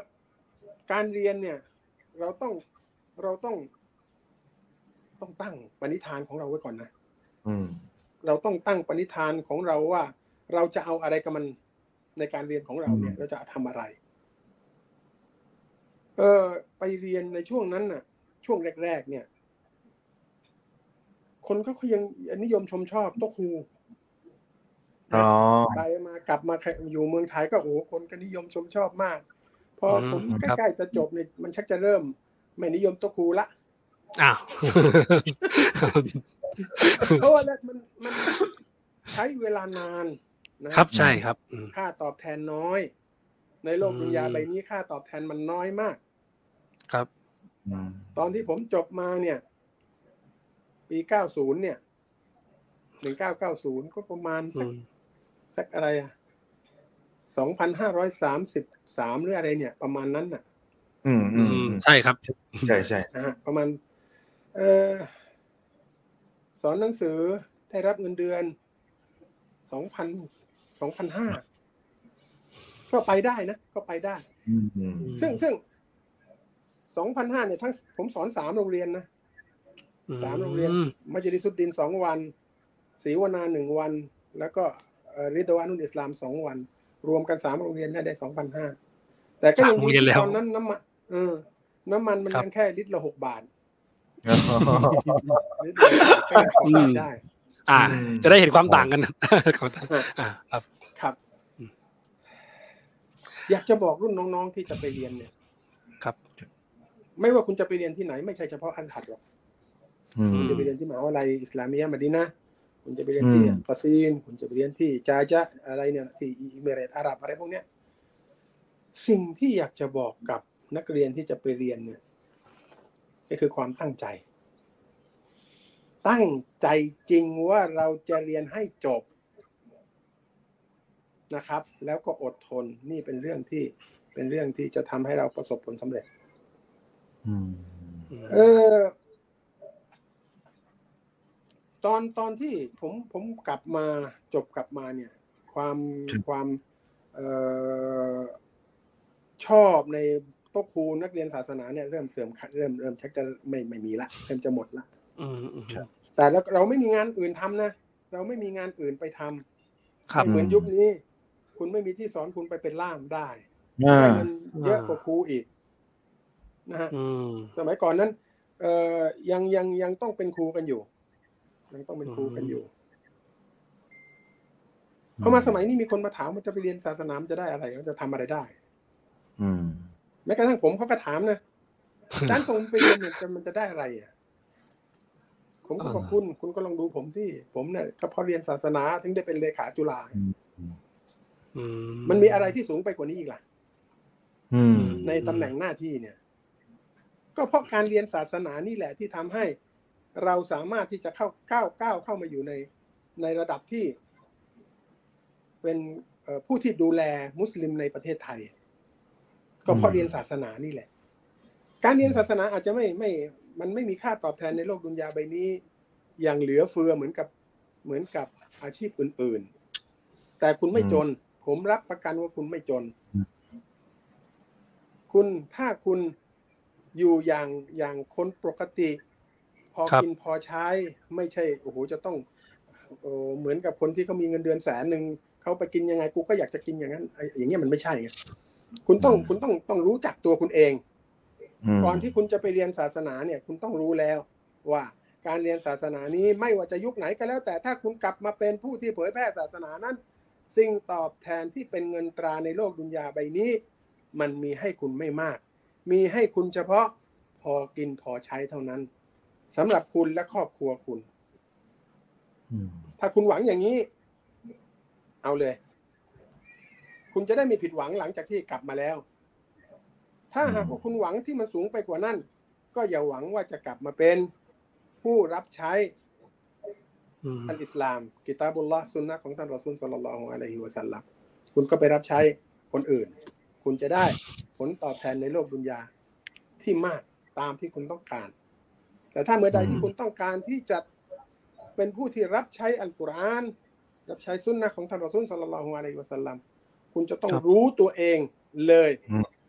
การเรียนเนี่ย เราต้องเราต้อง ต้องตั้งปณิธานของเราไว้ก่อนนะอืมเราต้องตั้งปณิธานของเราว่า เราจะเอาอะไรกับมันในการเรียนของเราเนี่ยอืมเราจะทำอะไร เออไปเรียนในช่วงนั้นน่ะ ช่วงแรก ๆ เนี่ย คนก็ยังนิยมชมชอบโต๊ะครูอ๋อไปมากลับมาอยู่เมืองไทยก็โอ้โหคนก็นิยมชมชอบมาก พออมผมคใกรับล้ๆจะจบเนี่ยมันชักจะเริ่ม ไม่นิยมโต๊ะครูละ อ้าวเพราะว่าแล้วมันมันใช้เวลานานนะครับใช่ครับอืมค่าตอบแทนน้อย ในโลกอืมดุนยาใบนี้ค่าตอบแทนมันน้อยมาก ครับอืมตอนที่ผมจบมาเนี่ย ปี90เนี่ย1990ก็ประมาณอืสักมสักอะไรอะ2,533หรืออะไรเนี่ย ประมาณนั้นน่ะ อืมอือืมมอืมใช่ครับ ใช่ใช่นะฮะประมาณเออ สอนหนังสือได้รับเงินเดือน2,000 2,500ก็ไปได้นะ ก็ไปได้อืมอืมซึ่งซึ่ง2,500เนี่ยทั้งผมสอนสามโรงเรียนนะสามโรงเรียนอืมมัจลิสุดดินสองวันศรีวนาหนึ่งวัน แล้วก็เอ่อริดวานุนอิสลามสองวัน รวมกันสามโรงเรียนเนี่ยได้สองพันห้าแต่ก็ยังดีที่ตอนนั้นน้ำมันเออ น้ำมันมันยังแค่ลิตรละหกบาท ได้ อ่า จะได้เห็นความต่างกันความต่างอ่าครับครับ อยากจะบอกรุ่นน้องๆที่จะไปเรียนเนี่ย ครับ ไม่ว่าคุณจะไปเรียนที่ไหน ไม่ใช่เฉพาะอัซฮัดหรอกคุณจะไปเรียนที่มหาวิทยาลัยอิสลามียะมะดีนะคุณจะไปเรียนที่กอซีนคุณจะไปเรียนที่จาจะอะไรเนี่ยที่อิมิเรตอาหรับอะไรพวกเนี้ยสิ่งที่อยากจะบอกกับนักเรียนที่จะไปเรียนเนี่ย ก็คือความตั้งใจ ตั้งใจจริงว่าเราจะเรียนให้จบนะครับ แล้วก็อดทนนี่เป็นเรื่องที่เป็นเรื่องที่จะทำให้เราประสบผลสำเร็จอืมเออตอนตอนที่ผมผมกลับมาจบกลับมาเนี่ย ความความเอ่อชอบในโต๊ะครูนักเรียนศาสนาเนี่ยเริ่มเสื่อมคลายเริ่มเริ่มชักจะไม่ไม่มีละเริ่มจะหมดละอืมอืมแต่แล้วเราไม่มีงานอื่นทำนะเราไม่มีงานอื่นไปทำครับไม่เหมือนยุคนี้ คุณไม่มีที่สอนคุณไปเป็นล่ามได้อ่าได้เงินเยอะกว่าครูอีกนะฮะอืมสมัยก่อนนั้น เอ่อยังยังยังต้องเป็นครูกันอยู่ ยังต้องเป็นครูกันอยู่พอมาสมัยนี้มีคนมาถามว่าจะไปเรียนศาสนามันจะได้อะไรมันจะทำอะไรได้ อืม แม้กระทั่งผมเขาก็ถามนะอาจารย์ส่งไปเรียนเนี่ยจะมันจะได้อะไรอะผมก็บอกคุณคุณก็ลองดูผมสิผมเนี่ยก็เพอเรียนศาสนาถึงได้เป็นเลขาจุฬาอืมันมีอะไรที่สูงไปกว่านี้อีกล่ะอืมในตำแหน่งหน้าที่เนี่ย ก็เพราะการเรียนศาสนานี่แหละที่ทำให้เราสามารถที่จะเข้าก้าวก้าวเข้ามาอยู่ในในระดับที่ เป็นเอ่อผู้ที่ดูแลมุสลิมในประเทศไทย ก็เพราะอืมเรียนศาสนานี่แหละ การเรียนศาสนาอาจจะไม่ไม่ มันไม่มีค่าตอบแทนในโลกดุนยาใบนี้ อย่างเหลือเฟือเหมือนกับเหมือนกับอาชีพอื่น ๆ แต่คุณไม่จน ผมรับประกันว่าคุณไม่จน คุณถ้าคุณอยู่อย่างอย่างคนปกติ พอครับกินพอใช้ ไม่ใช่โอ้โหจะต้องเอ่อเหมือนกับคนที่เขามีเงินเดือนแสนหนึ่งเขาไปกินยังไงกูก็อยากจะกินอย่างนั้นไอ้อย่างเงี้ยมันไม่ใช่ไง คุณต้องคุณต้องต้องรู้จักตัวคุณเองมก่อนที่คุณจะไปเรียนศาสนาเนี่ย คุณต้องรู้แล้วว่าการเรียนศาสนานี้ไม่ว่าจะยุคไหนก็แล้ว แต่ถ้าคุณกลับมาเป็นผู้ที่เผยแพร่ศาสนานั้น สิ่งตอบแทนที่เป็นเงินตราในโลกดุนยาใบนี้ มันมีให้คุณไม่มาก มีให้คุณเฉพาะพอกินพอใช้เท่านั้นสำหรับคุณและครอบครัวคุณอืมถ้าคุณหวังอย่างนี้ เอาเลย คุณจะได้ไม่ผิดหวังหลังจากที่กลับมาแล้ว ถ้าหากว่าคุณหวังที่มันสูงไปกว่านั้น ก็อย่าหวังว่าจะกลับมาเป็นผู้รับใช้อืมอัลอิสลามกิตาบุลลอฮ์สุนนะของท่านรอซูลสัลลัลลอฮุอะลัยฮิวะสัลลัมคุณก็ไปรับใช้คนอื่น คุณจะได้ผลตอบแทนในโลกดุนยาที่มากตามที่คุณต้องการ แต่ถ้าเมื่อใดที่คุณต้องการที่จะเป็นผู้ที่รับใช้อัลกุรอาน รับใช้สุนนะของท่านรอซูลสัลลัลลอฮุอะลัยฮิวะสัลลัม คุณจะต้องรู้ตัวเองเลย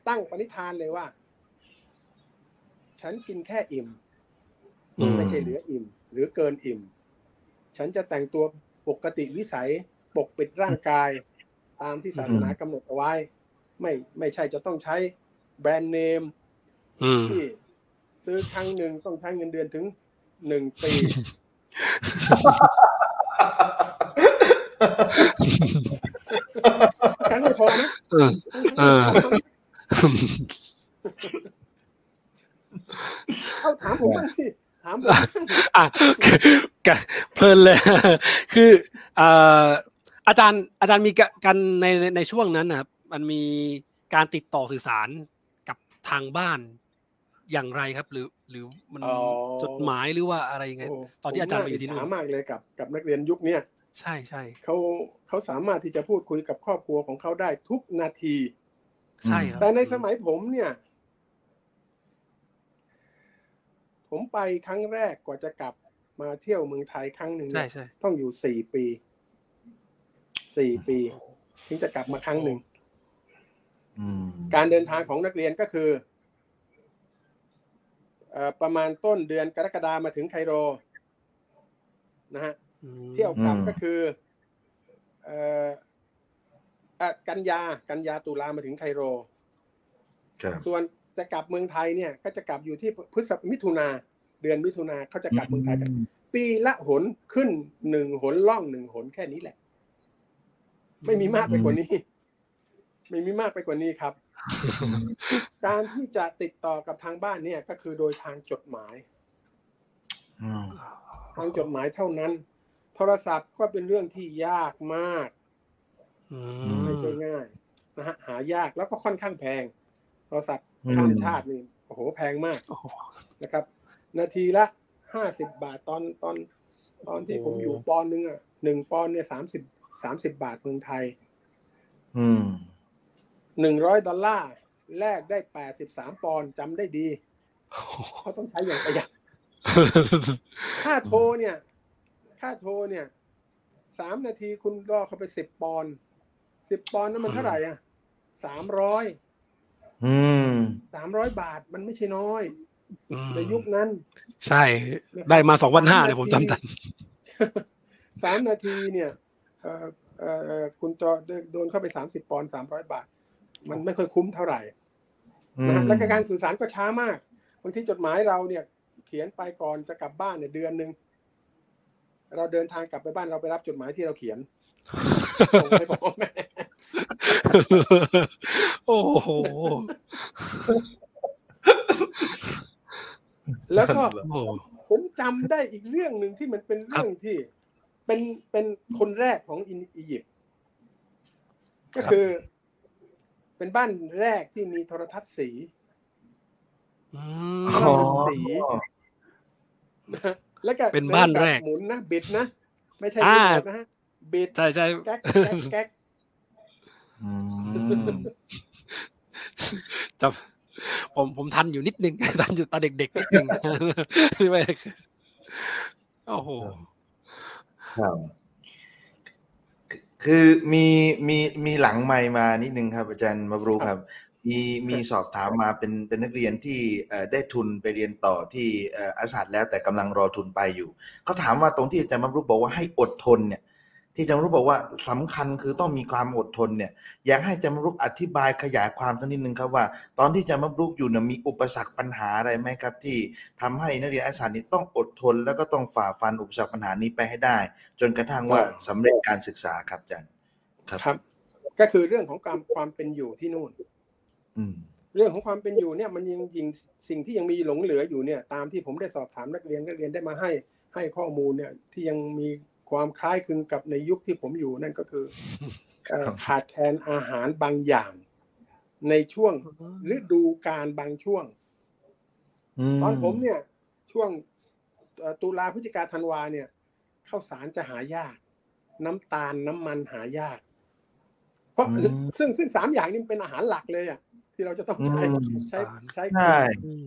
ตั้งปณิธานเลยว่า ฉันกินแค่อิ่มอืมไม่ใช่เหลืออิ่ม หรือเกินอิ่ม ฉันจะแต่งตัวปกติวิสัยปกปิดร่างกาย ตามที่ศาสนากำหนดเอาไว้ ไม่ไม่ใช่จะต้องใช้แบรนด์เนมอืมที่ซื้อครั้งหนึ่งต้องใช้เงินเดือนถึงหนึ่งปีครั้งไม่ พอนะเออเออเอาถามผมบ้างสิถามผมบ้างอะกะเพลินเลย คือเอ่ออาจารย์อาจารย์มีกะกันในในในช่วงนั้นนะครับมันมีการติดต่อสื่อสารกับทางบ้านอย่างไรครับ หรือหรือมันอ๋อจดหมายหรือว่าอะไรยังไงโตอนที่อาจารย์ไปอยู่ที่นู่นผมน่าจฉามากเลยกับ กับนักเรียนยุคเนี้ย ใช่ใช่เขาเขาสามารถที่จะพูดคุยกับครอบครัวของเขาได้ทุกนาที ใช่ครับแต่ในสมัยผมเนี่ย ผมไปครั้งแรกกว่าจะกลับมาเที่ยวเมืองไทยครั้งหนึ่งใช่เนี่ยใช่ต้องอยู่สี่ปีสี่ปี ถึงจะกลับมาครั้งหนึ่งอืมการเดินทางของนักเรียนก็คือเอ่อประมาณต้นเดือนกรกฎามาถึงไคโรนะฮะอืม เที่ยวกลับก็คือเอ่ออะกันยากันยาตุลามาถึงไคโรครับส่วนจะกลับเมืองไทยเนี่ยก็จะกลับอยู่ที่พฤษภมิถุนาเดือนมิถุนาเขาจะกลับเมืองไทยกัน ปีละหนขึ้นหนึ่งหนล่องหนึ่งหนแค่นี้แหละ ไม่มีมากไปกว่านี้ ไม่มีมากไปกว่านี้ครับ การที่จะติดต่อกับทางบ้านเนี่ย ก็คือโดยทางจดหมายอืมทางจดหมายเท่านั้น โทรศัพท์ก็เป็นเรื่องที่ยากมากอืไม่ใช่ง่ายนะฮะหายากแล้วก็ค่อนข้างแพง โทรศัพท์ข้ามชาตินี่โอ้โหแพงมากโอ้โหนะครับ นาทีละห้าสิบบาทตอนตอน ตอนที่โอ้ผมอยู่ปอนด์หนึ่งอะหนึ่งปอนด์เนี่ยสามสิบสามสิบบาทเมืองไทยอืมหนึ่งร้อยดอลลาร์แลกได้แปดสิบสามปอนด์จำได้ดีเขาต้องใช้อย่างประหยัดค่าโทรเนี่ย ค่าโทรเนี่ยสามนาทีคุณล่อเข้าไปสิบปอนด์สิบปอนด์นั้นมันเท่าไหร่อะสามร้อยอืมสามร้อยบาทมันไม่ใช่น้อยอืมในยุคนั้น ใช่ ได้มาสองพันห้าเนี่ยผมจำได้สามนาทีเนี่ยเอ่อเอ่อเอ่อคุณจอโดนเข้าไปสามสิบปอนด์สามร้อยบาท มันไม่ค่อยคุ้มเท่าไหร่อืนะมฮะและการสื่อสารก็ช้ามากบางทีจดหมายเราเนี่ย เขียนไปก่อนจะกลับบ้านเนี่ยเดือนหนึ่ง เราเดินทางกลับไปบ้านเราไปรับจดหมายที่เราเขียนส่งให้พ่อแม่โอ้โหแล้วก็โอ้โหผมจำได้อีกเรื่องหนึ่งที่มันเป็นเรื่องที่ เป็นเป็นคนแรกของอียิปต์ก็คือ เป็นบ้านแรกที่มีโทรทัศน์สีอืมอ๋อสีนะฮะ แล้วก็เป็นบ้านแรกหมุนนะบิดนะ ไม่ใช่อ่ารีโมทนะฮะบิดใช่ใช่แก๊กแก๊กแก๊กอืมจำผมผมทันอยู่นิดนึงทันอยู่ตอนเด็กๆนิดนึงที่ไม่โอ้โหครับคือคือมีมีมีหลังไมค์มานิดนึงครับ อาจารย์มาบรูครับ มีมีสอบถามมาเป็นเป็นนักเรียนที่เอ่อได้ทุนไปเรียนต่อที่เอ่ออาสาดแล้วแต่กำลังรอทุนไปอยู่เขาถามว่าตรงที่อาจารย์มาบรูบอกว่าให้อดทนเนี่ย ที่อาจารย์มาบรูบอกว่าสำคัญคือต้องมีความอดทนเนี่ย อยากให้อาจารย์มาบรูอธิบายขยายความสักนิดนึงครับว่า ตอนที่อาจารย์มาบรูอยู่เนี่ยมีอุปสรรคปัญหาอะไรไหมครับ ที่ทำให้นักเรียนอาสาดนี้ต้องอดทน แล้วก็ต้องฝ่าฟันอุปสรรคปัญหานี้ไปให้ได้ จนกระทั่งว่าสำเร็จการศึกษาครับอาจารย์ครับ ก็คือเรื่องของความความเป็นอยู่ที่นู่นอืม เรื่องของความเป็นอยู่เนี่ยมันยังยิงสิ่งที่ยังมีหลงเหลืออยู่เนี่ยตามที่ผมได้สอบถามนักเรียนนักเรียนได้มาให้ให้ข้อมูลเนี่ยที่ยังมีความคล้ายคลึงกับในยุคที่ผมอยู่นั่นก็คือเอ่อครับขาดแคลนอาหารบางอย่าง ในช่วงฤดูกาลบางช่วงตอนผมเนี่ย ช่วงเอ่อตุลาพฤศจิกาธันวาเนี่ยข้าวสารจะหายาก น้ำตาลน้ำมันหายาก เพราะอืมซึ่งซึ่งสามอย่างนี้มันเป็นอาหารหลักเลยอะ ที่เราจะต้องใช้อืมใช้ใช้ใช่อืม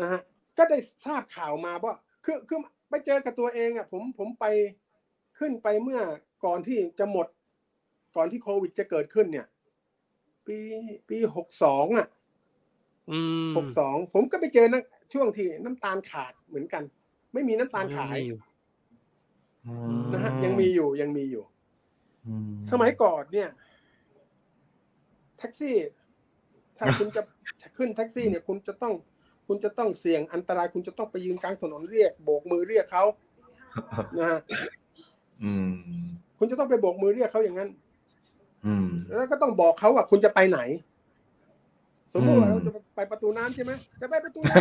นะฮะก็ได้ทราบข่าวมาว่าคือคือไปเจอกับตัวเองอะผมผมไปขึ้นไปเมื่อก่อนที่จะหมด ก่อนที่โควิดจะเกิดขึ้นเนี่ย ปีปีหกสองอะอืมหกสองผมก็ไปเจอนักช่วงที่น้ำตาลขาดเหมือนกัน ไม่มีน้ำตาลขายอยู่อืนะฮะยังมีอยู่ยังมีอยู่อืสมัยก่อนเนี่ย แท็กซี่ ถ้าคุณจะขึ้นแท็กซี่เนี่ยคุณจะต้องคุณจะต้องเสี่ยงอันตราย คุณจะต้องไปยืนกลางถนนเรียก โบกมือเรียกเขานะฮะอืมคุณจะต้องไปโบกมือเรียกเขาอย่างนั้นอืมแล้วก็ต้องบอกเขาว่าคุณจะไปไหน สมมติว่าอืมเราจะไปประตูน้ำใช่ไหมจะไปประตูน้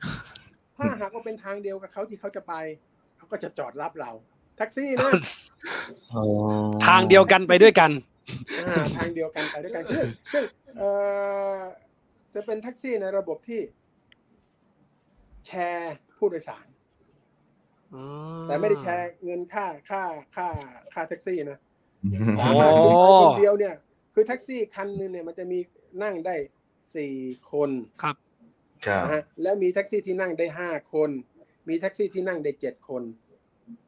ำถ้าหากว่าเป็นทางเดียวกับเขาที่เขาจะไปเขาก็จะจอดรับเรา แท็กซี่นะอ๋อทางเดียวกันไปด้วยกันอ่า ทางเดียวกันไปด้วยกันคือซึ่งเอ่อจะเป็นแท็กซี่ในระบบที่ แชร์ผู้โดยสารแต่ไม่ได้แชร์เงินค่าค่าค่าค่าแท็กซี่นะอ๋อสามารถมีไปคนเดียวเนี่ย คือแท็กซี่คันหนึงเนี่ยมันจะมีนั่งได้สี่คนครับครับนะฮะแล้วมีแท็กซี่ที่นั่งได้ห้าคน มีแท็กซี่ที่นั่งได้เจ็ดคน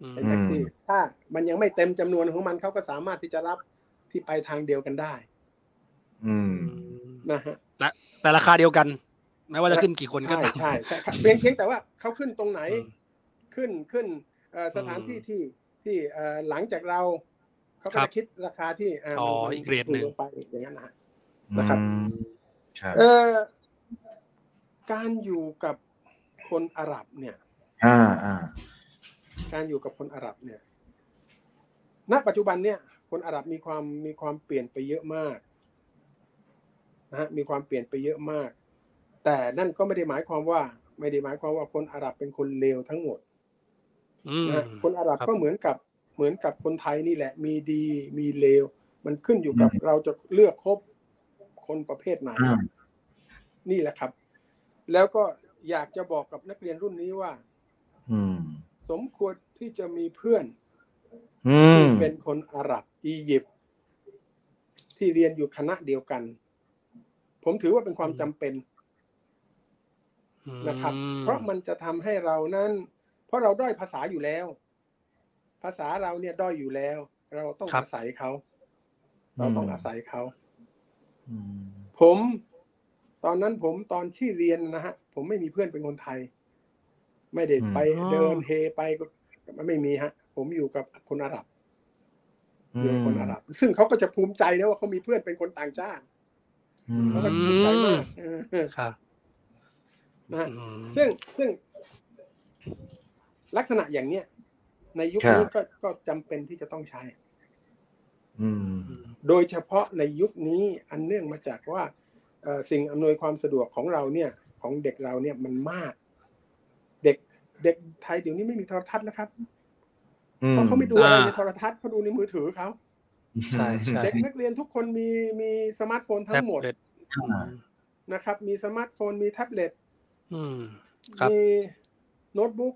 อืมเป็นแท็กซี่ ถ้ามันยังไม่เต็มจำนวนของมันเขาก็สามารถที่จะรับ ที่ไปทางเดียวกันได้ อืมนะฮะแต่ราคาเดียวกันไม่ว่าจะขึ้นกี่คนก็ใช่ตามใช่ใช่ครับเพียงเพียงแต่ว่าเขาขึ้นตรงไหนอืมขึ้นขึ้นเอ่อสถานที่ที่ที่เอ่อหลังจากเราเขาก็ครัจะบคิดราคาที่าอ๋อมันอีกเรทหนึ่งถูลงไปอย่างนั้นนะฮะนะครับอืมครับเอ่อการอยู่กับคนอาหรับเนี่ย อ่าอ่าการอยู่กับคนอาหรับเนี่ย ณ ปัจจุบันเนี่ย คนอาหรับมีความมีความเปลี่ยนไปเยอะมากนะฮะมีความเปลี่ยนไปเยอะมาก แต่นั่นก็ไม่ได้หมายความว่า ไม่ได้หมายความว่าคนอาหรับเป็นคนเลวทั้งหมดอืมนะฮะคนอาหรับครับก็เหมือนกับเหมือนกับคนไทยนี่แหละ มีดีมีเลว มันขึ้นอยู่กับเราจะเลือกคบคนประเภทไหนอ่านี่แหละครับ แล้วก็อยากจะบอกกับนักเรียนรุ่นนี้ว่าอืมสมควรที่จะมีเพื่อนอื ที่มเป็นคนอาหรับอียิปต์ที่เรียนอยู่คณะเดียวกัน ผมถือว่าเป็นความจำเป็นนะครับอืมเพราะมันจะทำให้เรานั้น เพราะเราด้อยภาษาอยู่แล้ว ภาษาเราเนี่ยด้อยอยู่แล้ว เราต้องอาศัยเขา เราต้องอาศัยเขาอืมผมตอนนั้นผมตอนที่เรียนนะฮะ ผมไม่มีเพื่อนเป็นคนไทย ไม่ได้ไปเดินเฮไปก็ไม่มีฮะ ผมอยู่กับคนอาหรับอยู่กับคนอาหรับ ซึ่งเขาก็จะภูมิใจนะว่าเขามีเพื่อนเป็นคนต่างชาติอืมเขาก็ภูมิใจมากเออครับนะฮะอืมซึ่งซึ่ง ลักษณะอย่างเนี้ยในยุคนี้ก็ก็จำเป็นที่จะต้องใช้อืมโดยเฉพาะในยุคนี้อันเนื่องมาจากว่าเอ่อสิ่งอำนวยความสะดวกของเราเนี่ย ของเด็กเราเนี่ยมันมาก เด็กเด็กไทยเดี๋ยวนี้ไม่มีโทรทัศน์นะครับ เพราะเขาไม่ดูอะไรในโทรทัศน์เขาดูในมือถือเขาใช่ใช่เด็กนักเรียนทุกคนมีมีสมาร์ทโฟนแท็บเล็ตทั้งหมดอ่านะครับ มีสมาร์ทโฟนมีแท็บเล็ตอืมครับมีโน้ตบุ๊ก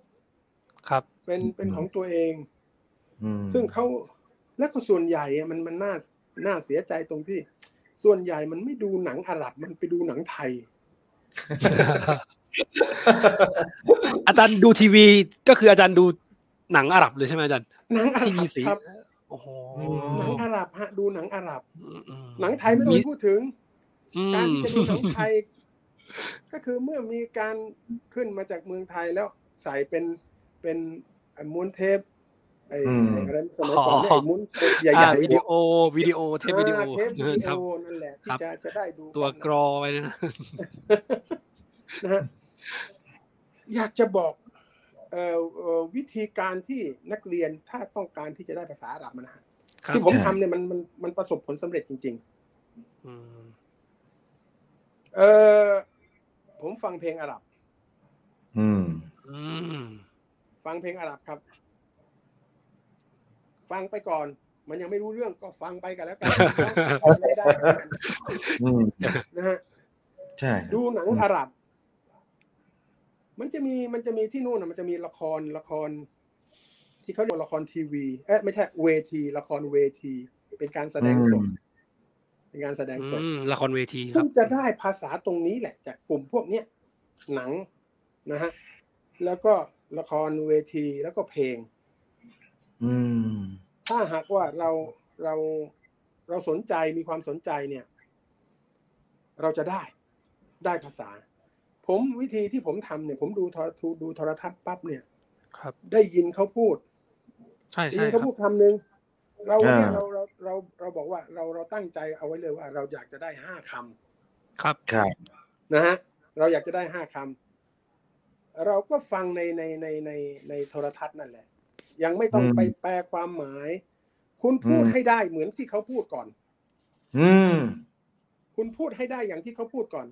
ครับ เป็นเป็นของตัวเองอืมซึ่งเขาแล้วก็ส่วนใหญ่อะมันมันน่าน่าเสียใจตรงที่ ส่วนใหญ่มันไม่ดูหนังอาหรับมันไปดูหนังไทย อาจารย์ดูทีวีก็คืออาจารย์ดู หนังอาหรับเลยใช่ไหมอาจารย์หนังอาหทีรัวีบสีครับโอ้โหหนังอาหรับฮะดูหนังอาหรับ อืมอืมหนังไทยไม่ต้องไปพูดถึง อืม การที่จะดูหนังไทย ก็คือเมื่อมีการขึ้นมาจากเมืองไทยแล้วใส่เป็นเป็นม้วนเทปไอ้ไอ้อะไรสมัยก่อนเนี่ยไอ้ม้วนเทปใหญ่อ่าๆวิดีโอวิดีโอเทปวิดีโออ่าเทปวิดีครับ โอนั่นแหละครัที่บจะจะได้ดูตัวกันกรอไว้นะนะฮะอยากจะบอกเอ่อเอ่อ วิธีการที่นักเรียนถ้าต้องการที่จะได้ภาษาอาหรับมันนะฮะครับที่ผมทำเนี่ยมันมันมันประสบผลสำเร็จจริงอืมๆเออผมฟังเพลงอาหรับอืมอืมฟังเพลงอาหรับครับ ฟังไปก่อน มันยังไม่รู้เรื่องก็ฟังไปกันแล้วกันไม่ได้เหมือนกันอืมนะฮะใช่ครับดูหนังอาหรับ มันจะมีมันจะมีที่นู่นนะมันจะมีละครละคร ที่เขาเรียกว่าละครทีวีเอ๊ะไม่ใช่เวที ละครเวที เป็นการแสดงสดเป็นการแสดงสดอืมละครเวทีคซึ่รับงจะได้ภาษาตรงนี้แหละ จากกลุ่มพวกเนี้ยหนังนะฮะแล้วก็ละครเวทีแล้วก็เพลง อืม ถ้าหากว่าเราเราเราสนใจมีความสนใจเนี่ย เราจะได้ได้ภาษา ผมวิธีที่ผมทำเนี่ยผมดูโทรดูโทรทัศน์ปั๊บเนี่ย ครับ ได้ยินเขาพูด ใช่ได้ใช่ยินครัเขาบพูดคำหนึ่งเราเนี่ยอ่าเราเราเราเราบอกว่าเราเราตั้งใจเอาไว้เลยว่า เราอยากจะได้ห้าคำครับครับนะฮะเราอยากจะได้ห้าคำเราก็ฟังในในในในในโทรทัศน์นั่นแหละ ยังไม่ต้องอืมไปแปลความหมาย คุณพูดอืมให้ได้เหมือนที่เขาพูดก่อน อืม คุณพูดให้ได้อย่างที่เขาพูดก่อน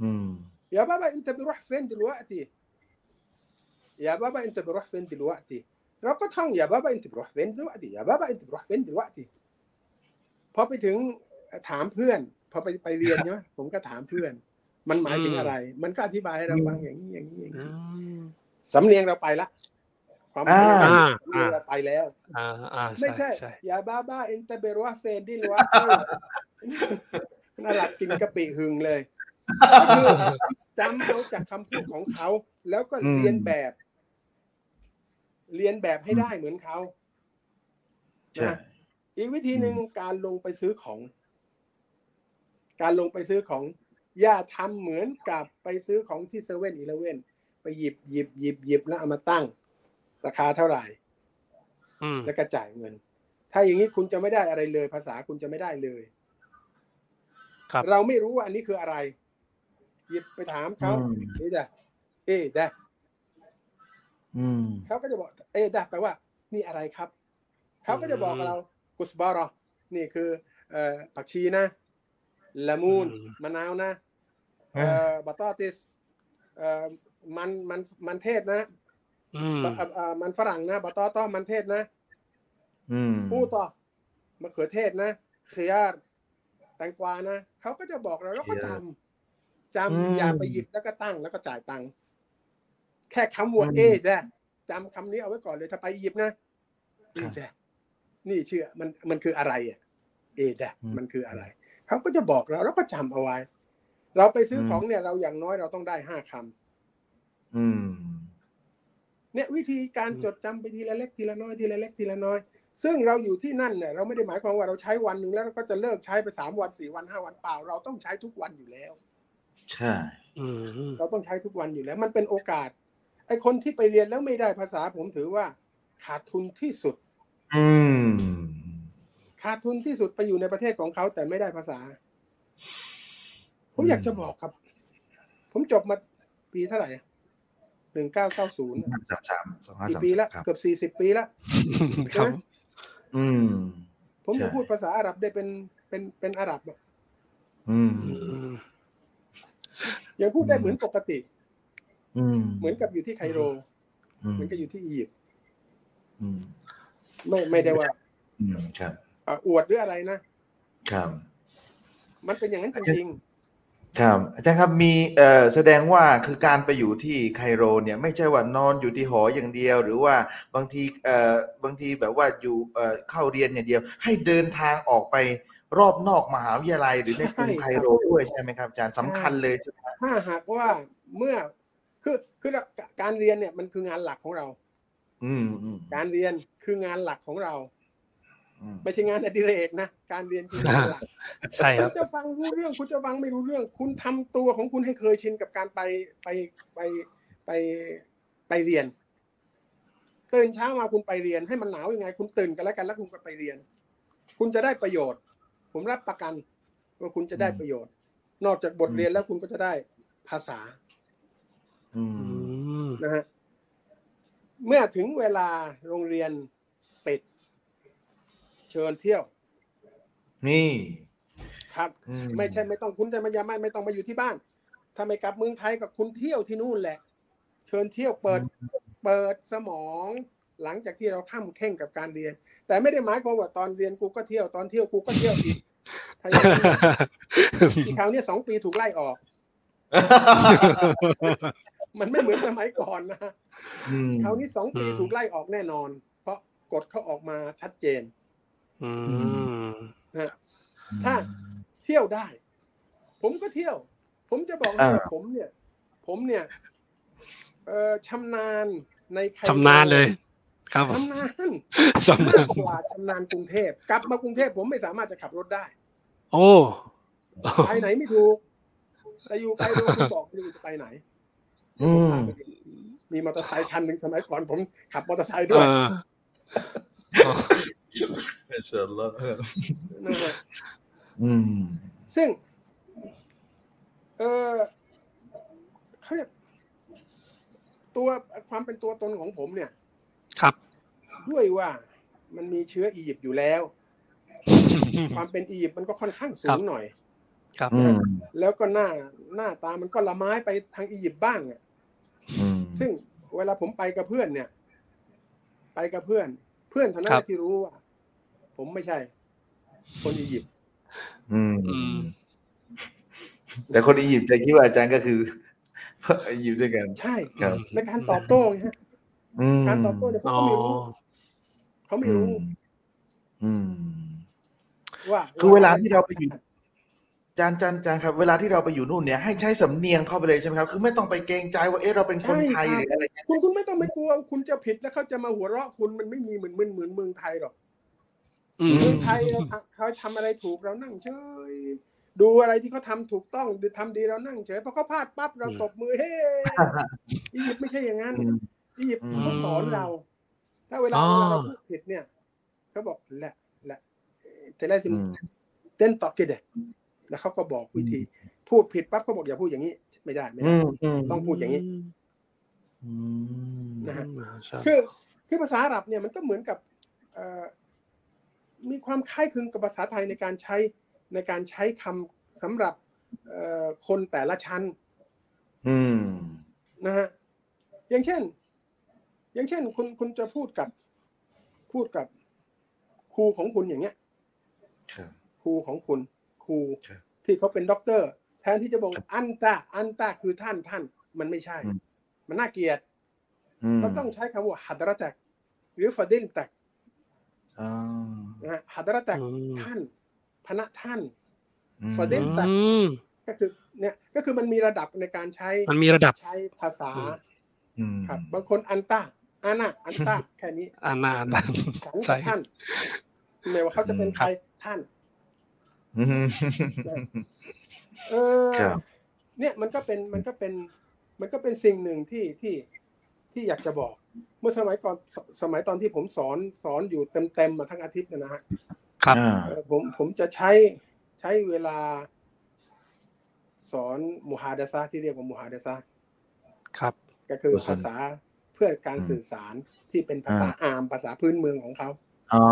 อืม يا بابا انت بروح فين دلوقتي يا بابا انت بروح فين دلوقتي เราก็ท่องอย่าบ้าบ้าอินติบรอเว้นด้วยดิอย่าบ้าบ้าอินติบรอว้นด้วยพอไปถึงถามเพื่อน พอไปไปเรียนใช่ไหมผมก็ถามเพื่อน มันหมายถึงอะไร มันก็อธิบายให้เราฟังอย่างนี้อย่างนี้อย่างนี้สำเนียงเราไปละความหมายเราไปแล้วไม่ใช่ อย่าบ้าบ้าอินเตอร์เบรัวเฟนดิลวะน่ารักกินกะปิหึงเลย คือจำเอาจากคำพูดของเขา แล้วก็เรียนแบบ เรียนแบบให้ได้เหมือนเขาใช่นะอีกวิธีหนึ่งการลงไปซื้อของ การลงไปซื้อของอย่าทำเหมือนกับไปซื้อของที่เซเว่นอีเลเว่นไปหยิบหยิบหยิบหยิบแล้วเอามาตั้ง ราคาเท่าไหร่อืมแล้วก็จ่ายเงิน ถ้าอย่างนี้คุณจะไม่ได้อะไรเลย ภาษาคุณจะไม่ได้เลยครับเราไม่รู้ว่าอันนี้คืออะไร หยิบไปถามเขาอืมนี่จ้ะเอ๊ะจ้ะอืม เขาก็จะบอก เอ๊ะจ้ะแปลว่า นี่อะไรครับ เขาก็จะบอกกับเรา กุสบารอนี่คือเอ่อผักชีนะละมูนอืม มะนาวนะเอ่อบัตตอติสเอ่อมันมันมันเทศนะอืมบะเอ่อเอ่อมันฝรั่งนะบัตตอต้อมันเทศนะ อืมปูต่อมะเขือเทศนะเขียร์แตงกวานะเขาก็จะบอกเราแล้วก็จำ จอืมำอย่าไปหยิบแล้วก็ตั้งแล้วก็จ่ายตังค์แค่คำว่าอืมเอเดะจำคำนี้เอาไว้ก่อนเลยถ้าไปอียิปต์นะเอครับเดะนี่เชื่อมันมันคืออะไรอะ เอเดะอืมมันคืออะไรเขาก็จะบอกเราเราก็จำเอาไว้ เราไปซื้ออมของเนี่ย เราอย่างน้อยเราต้องได้ห้าคำอืมเนี่ยวิธีการจดจำไปทีละเล็กทีละน้อยทีละเล็กทีละน้อยซึ่งเราอยู่ที่นั่นเนี่ยเราไม่ได้หมายความว่าเราใช้วันหนึ่งแล้วเราก็จะเลิกใช้ไปสามวันสี่วันห้าวันเปล่า เราต้องใช้ทุกวันอยู่แล้ว ใช่อืมเราต้องใช้ทุกวันอยู่แล้ว มันเป็นโอกาสไอ้คนที่ไปเรียนแล้วไม่ได้ภาษาผมถือว่า ขาดทุนที่สุด อืมขาดทุนที่สุดไปอยู่ในประเทศของเขาแต่ไม่ได้ภาษา ผมอยากจะบอกครับ ผมจบมาปีเท่าไหร่หนึ่งเก้าเก้าศูนย์สามสามสองห้ากี่สามปีละครับเกือบสี่สิบปีละครับอืม ผมใช่จะพูดภาษาอาหรับได้เป็นเป็นเป็นอาหรับอะอืมอืม ยังพูดได้เหมือนปกติอืมเหมือนกับอยู่ที่ไคโรอืมเหมือนกับอยู่ที่อียิปต์อืมไม่ไม่ได้ว่าอืมครับเอ่ออวดหรืออะไรนะครับ มันเป็นอย่างนั้นจริงครับอาจารย์ครับมีเอ่อแสดงว่าคือการไปอยู่ที่ไคโรเนี่ย ไม่ใช่ว่านอนอยู่ที่หออย่างเดียว หรือว่าบางทีเอ่อบางทีแบบว่าอยู่เอ่อเข้าเรียนอย่างเดียว ให้เดินทางออกไป รอบนอกมหาวิทยาลัยหรือในกรุงไคโรด้วยใช่ไหมครับอาจารย์สำคัญเลยใช่ไหมๆถ้าหากว่าเมื่อคือคือการเรียนเนี่ยมันคืองานหลักของเรา อืมอืมการเรียนคืองานหลักของเราอืมไม่ใช่งานอดิเรกนะการเรียนคืองานหลักใช่คคุรัณบจะฟังรู้เรื่องคุณจะฟังไม่รู้เรื่อง คุณทำตัวของคุณให้เคยชินกับการไปไปไปไปไปเรียนตื่นเช้ามาคุณไปเรียนให้มันหนาวยังไง คุณตื่นกันแล้วกันแล้วคุณก็ไปเรียน คุณจะได้ประโยชน์ ผมรับประกันว่าคุณจะได้ประโยชน์ นอกจากบทเรียนแล้วคุณก็จะได้ภาษาอือืมมนะฮะเมื่อถึงเวลาโรงเรียนปิด เชิญเที่ยว นี่ ครับอืไม่ใช่ไม่ต้องคุณจะมาอย่าไม่ไม่ต้องมาอยู่ที่บ้าน ถ้าไม่กลับเมืองไทยกับคุณเที่ยวที่นู่นแหละ เชิญเที่ยวเปิด เปิดสมอง หลังจากที่เราข้ามเข่งกับการเรียน แต่ไม่ได้หมายความว่าตอนเรียนกูก็เที่ยวตอนเที่ยวกูก็เที่ยวอีกถ้าอย่างนั้นอีกคราวเนี้ยสองปีถูกไล่ออก มันไม่เหมือนสมัยก่อนนะอืมคราวนี้สองปีอืมถูกไล่ออกแน่นอน เพราะกฎเขาออกมาชัดเจนอืมนะถ้าเที่ยวได้ ผมก็เที่ยว ผมจะบอกให้ว่าผมเนี่ย ผมเนี่ยเอ่อชำนาญในไคโรชำนาญเลย ครับผมชำนาญชำมานาญกกว่าชำนาญกรุงเทพกลับมากรุงเทพผมไม่สามารถจะขับรถได้ โอ้ไปไหนไม่ถูกแต่อยู่ไคโรคุณบอกคุณจะไปไหนอืมมีมอเตอร์ไซค์คันหนึ่งสมัยก่อนผมขับมอเตอร์ไซค์เอด้วยอนะฮะอืมซึ่ง เออเขาเรียกตัวความเป็นตัวตนของผมเนี่ย ครับ ด้วยว่ามันมีเชื้ออียิปต์อยู่แล้ว ความเป็นอียิปต์มันก็ค่อนข้างสูครังบหน่อย ครับอืมแล้วก็หน้าหน้าตามันก็ละไม้ไปทางอียิปต์บ้างอะอืมซึ่งเวลาผมไปกับเพื่อนเนี่ย ไปกับเพื่อน เพื่อนเท่านั้ครันบที่รู้ว่า ผมไม่ใช่ คนอียิปต์อืมอืมแต่คนอียิปต์จะคิดว่าอาจารย์ก็คืออียิปต์ด้วยกัน ใช่ครับในการตอบโต้ไงฮะอืม การตอบโต้เนี่ยเขาอ๋อก็ไม่รู้เขาไม่รู้อืมว่าคือเวลาที่เราไปอยู่อาจารย์อาจารย์อาจารย์ครับ เวลาที่เราไปอยู่นู่นเนี่ยให้ใช้สำเนียงเข้าไปเลยใช่ไหมครับ คือไม่ต้องไปเกรงใจว่าเอ๊ะเราเป็นคนไทยหรืออะไรเงี้ยคุณคุณไม่ต้องไปกลัวคุณจะผิดแล้วเขาจะมาหัวเราะคุณมันไม่มีเหมือนเหมือนเหมือนเมืองไทยหรอกอืมเมืองไทยเราทำเขาทำอะไรถูกเรานั่งเฉยดูอะไรที่เขาทำถูกต้องหรือทำดีเรานั่งเฉยพอเขาพลาดปั๊บเราตบมือเฮ้อียิปต์ไม่ใช่อย่างนั้น อืมอียิปต์อืมเขาสอนเรา ถ้าเวลาอ๋อเวลาเราพูดผิดเนี่ยเขาบอกแหละแหละเทเลซิมอืมเต้นตอบกิดเดแล้วเขาก็บอกวิธี พูดผิดปั๊บเขาบอกอย่าพูดอย่างนี้ ไม่ได้ไม่อืได้มอืมต้องพูดอย่างนี้อืมนะฮะใช่คือคือภาษาอาหรับเนี่ยมันก็เหมือนกับเอ่อมีความคล้ายคลึงกับภาษาไทยในการใช้ในการใช้คำสำหรับเอ่อคนแต่ละชั้นอืมนะฮะอย่างเช่น อย่างเช่น คุณคุณจะพูดกับพูดกับครูของคุณอย่างเงี้ยครับครูของคุณครูครับที่เขาเป็นด็อกเตอร์ แทนที่จะบอกأنت أنت คือท่านท่าน มันไม่ใช่อืมมันน่าเกลียดอืมเราต้องใช้คำว่าحضرتك หรือ فضيلتك อ๋อนะฮะฮัดรตักอืมท่านพนะท่านอืมฟาดิลอืมก็คือเนี่ยก็คือมันมีระดับในการใช้มันมีระดับใช้ภาษาอืมอืมครับบางคนอันตา อานะอันตาแค่นี้อ่านานานฉันใช่กับท่านไม่ว่าเขาจะเป็นใครท่านอืมเออครับเนี่ยมันก็เป็นมันก็เป็น มันก็เป็นสิ่งหนึ่งที่ที่ที่อยากจะบอก เมื่อสมัยก่อนสสมัยตอนที่ผมสอนสอนอยู่เต็มเต็มๆมาทั้งอาทิตย์เนยนะฮะครับอ่าเอ่อผมผมจะใช้ใช้เวลา สอนมุฮาดะซะห์ที่เรียกว่ามุฮาดะซะห์ครับ ก็คืออุสนภาษาเพื่อการอืมสื่อสารที่เป็นภาษาอามภาษาพื้นเมืองของเขาอ๋อ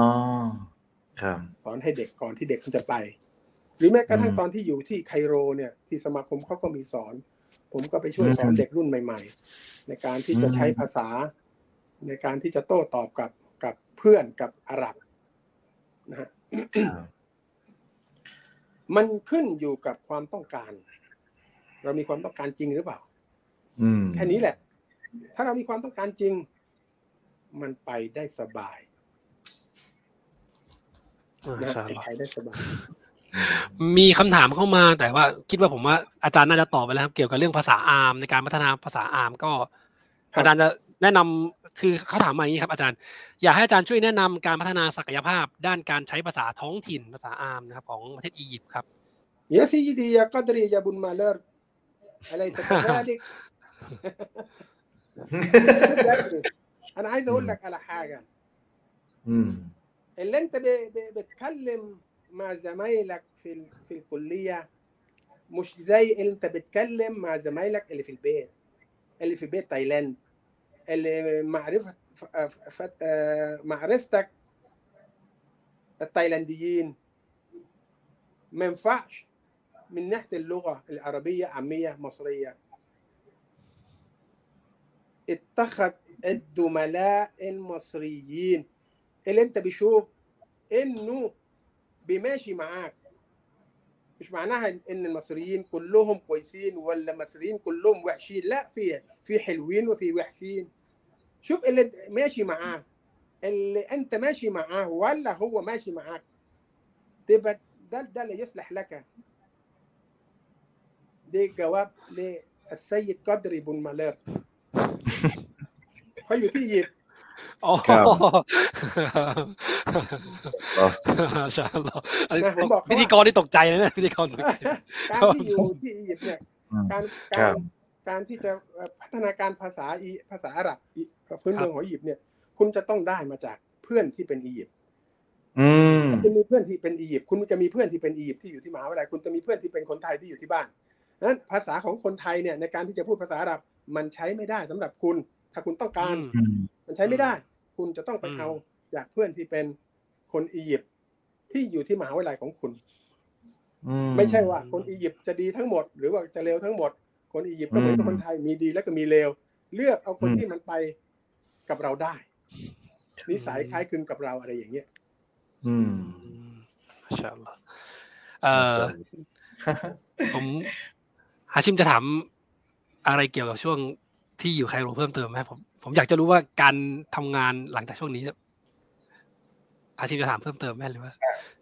ครับสอนให้เด็กก่อนที่เด็กมันจะไป หรือแม้กระทั่งอืมตอนที่อยู่ที่ไคโรเนี่ยที่สมาคมเขาก็มีสอน ผมก็ไปช่วยสอนอืมเด็กรุ่นใหม่ ๆ ในการที่จะอืมใช้ภาษา ในการที่จะโต้ตอบกับกับเพื่อนกับอาหรับนะฮะครับมันขึ้นอยู่กับความต้องการ เรามีความต้องการจริงหรือเปล่าอืมแค่นี้แหละ ถ้าเรามีความต้องการจริง มันไปได้สบายนะไปได้สบาย มีคำถามเข้ามาแต่ว่าคิดว่าผมว่าอาจารย์น่าจะตอบไปแล้วครับ เกี่ยวกับเรื่องภาษาอาร์มในการพัฒนาภาษาอาร์มก็อาจารย์จะแนะนำคือเขาถามมาอย่างนี้ครับอาจารย์ อยากให้อาจารย์ช่วยแนะนำการพัฒนาศักยภาพ ด้านการใช้ภาษาท้องถิ่นภาษาอาร์มนะครับของประเทศอียิปต์ครับยาซีดียากดรียาบุนมาเลอร์อะไรสักอย่าง أنا عايز أقول لك على حاجة. اللي أنت بتتكلم مع زمايلك في في الكلية مش زي اللي أنت بتتكلم مع زمايلك اللي في البيت. اللي في بيت تايلاند. اللي معرفة آه، معرفتك التايلانديين. ما ينفعش من ناحية اللغة العربية عامية مصرية. اتخذ الزملاء المصريين. اللي انت بيشوف انه بيماشي معاك. مش معناها ان المصريين كلهم كويسين ولا المصريين كلهم وحشين. لا في في حلوين وفي وحشين. شوف اللي ماشي معاه اللي انت ماشي معاه ولا هو ماشي معاك تبقى ده ده اللي يصلح لك. ده جواب للسيد قدري بن مالير เขาอยู่ที่อียิปต์อ๋อครับอ๋อใช่หรออันนี้นะผมบอกเขาพิธีกรที่ตกใจนะเนี่ยพิธีกรตกใจการที่อยู่ที่อียิปต์เนี่ยอืมการครัการบการที่จะเอ่อพัฒนาการภาษาอีภาษาอาหรับอีกับพื้นเมืองของอียิปต์เนี่ยคุณจะต้องได้มาจากเพื่อนที่เป็นอียิปต์อืมคุณมีเพื่อนที่เป็นอียิปต์คุณจะมีเพื่อนที่เป็นอียิปต์ที่อยู่ที่มหาวิทยาลัยคุณจะมีเพื่อนที่เป็นคนไทยที่อยู่ที่บ้านนั้นภาษาของคนไทยเนี่ยในการที่จะพูดภาษาอาหรับ มันใช้ไม่ได้สำหรับคุณ ถ้าคุณต้องการอืมอืมมันใช้ไม่ได้ คุณจะต้องไปอืมเอาจากเพื่อนที่เป็นคนอียิปต์ที่อยู่ที่มหาวิทยาลัยของคุณอืไม่ใช่ว่า คนอียิปต์จะดีทั้งหมด หรือว่าจะเลวทั้งหมด คนอียิปต์ก็เหมือนกับอืมคนไทยมีดีแล้วก็มีเลวเลือกเอาคนอืมที่มันไปกับเราได้ นิสัยคล้ายคลึงกับเราอะไรอย่างเงี้ยอืมมาชาอัลลอฮ์เอ่อผมฮาชิมจะถาม อะไรเกี่ยวกับช่วงที่อยู่ไคโรเพิ่มเติมไหมผมผมอยากจะรู้ว่าการทำงานหลังจากช่วงนี้ฮาชิมจะถามเพิ่มเติมไหมหรือว่า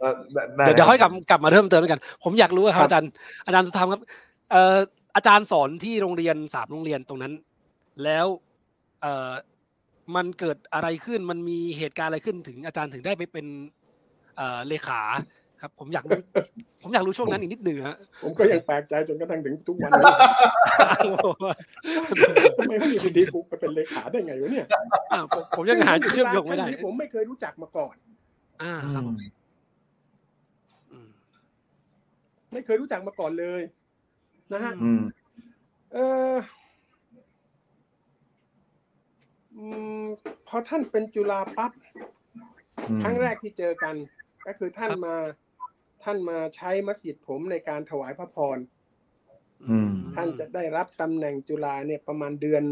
เอ่อได้เดี๋ยวเดี๋ยวค่อยกลับรับกลับมาเริ่มเติมด้วยกัน ผมอยากรู้ว่าครัครับบอาจารย์อาจารย์สุธรรมครับเอ่ออาจารย์สอนที่โรงเรียนสามโรงเรียนตรงนั้น แล้วเอ่อมันเกิดอะไรขึ้นมันมีเหตุการณ์อะไรขึ้นถึงอาจารย์ถึงได้ไปเป็นเอ่อเลขา ครับ ผมอยากรู้ผมอยากรู้ช่วงนั้นอีกนิดหนึ่งฮะผมก็ยังแปลกใจจนกระทั่งถึงทุกวันนี้ทำไมไม่อยู่ดีๆกูไปเป็นเลขาได้ไงวะเนี่ยอ่าผมผมยังหาจุดเชื่อมโยงไม่ได้ท่านนี้ผมไม่เคยรู้จักมาก่อน อ่าอืครับมผมอืมไม่เคยรู้จักมาก่อนเลย นะฮะอืมเอออืมพอท่านเป็นจุฬาปั๊บอืมครั้งแรกที่เจอกัน ก็คือท่านมา ท่านมาใช้มัสยิดผมในการถวายพระพรอืมท่านจะได้รับตำแหน่งจุฬาเนี่ยประมาณเดือน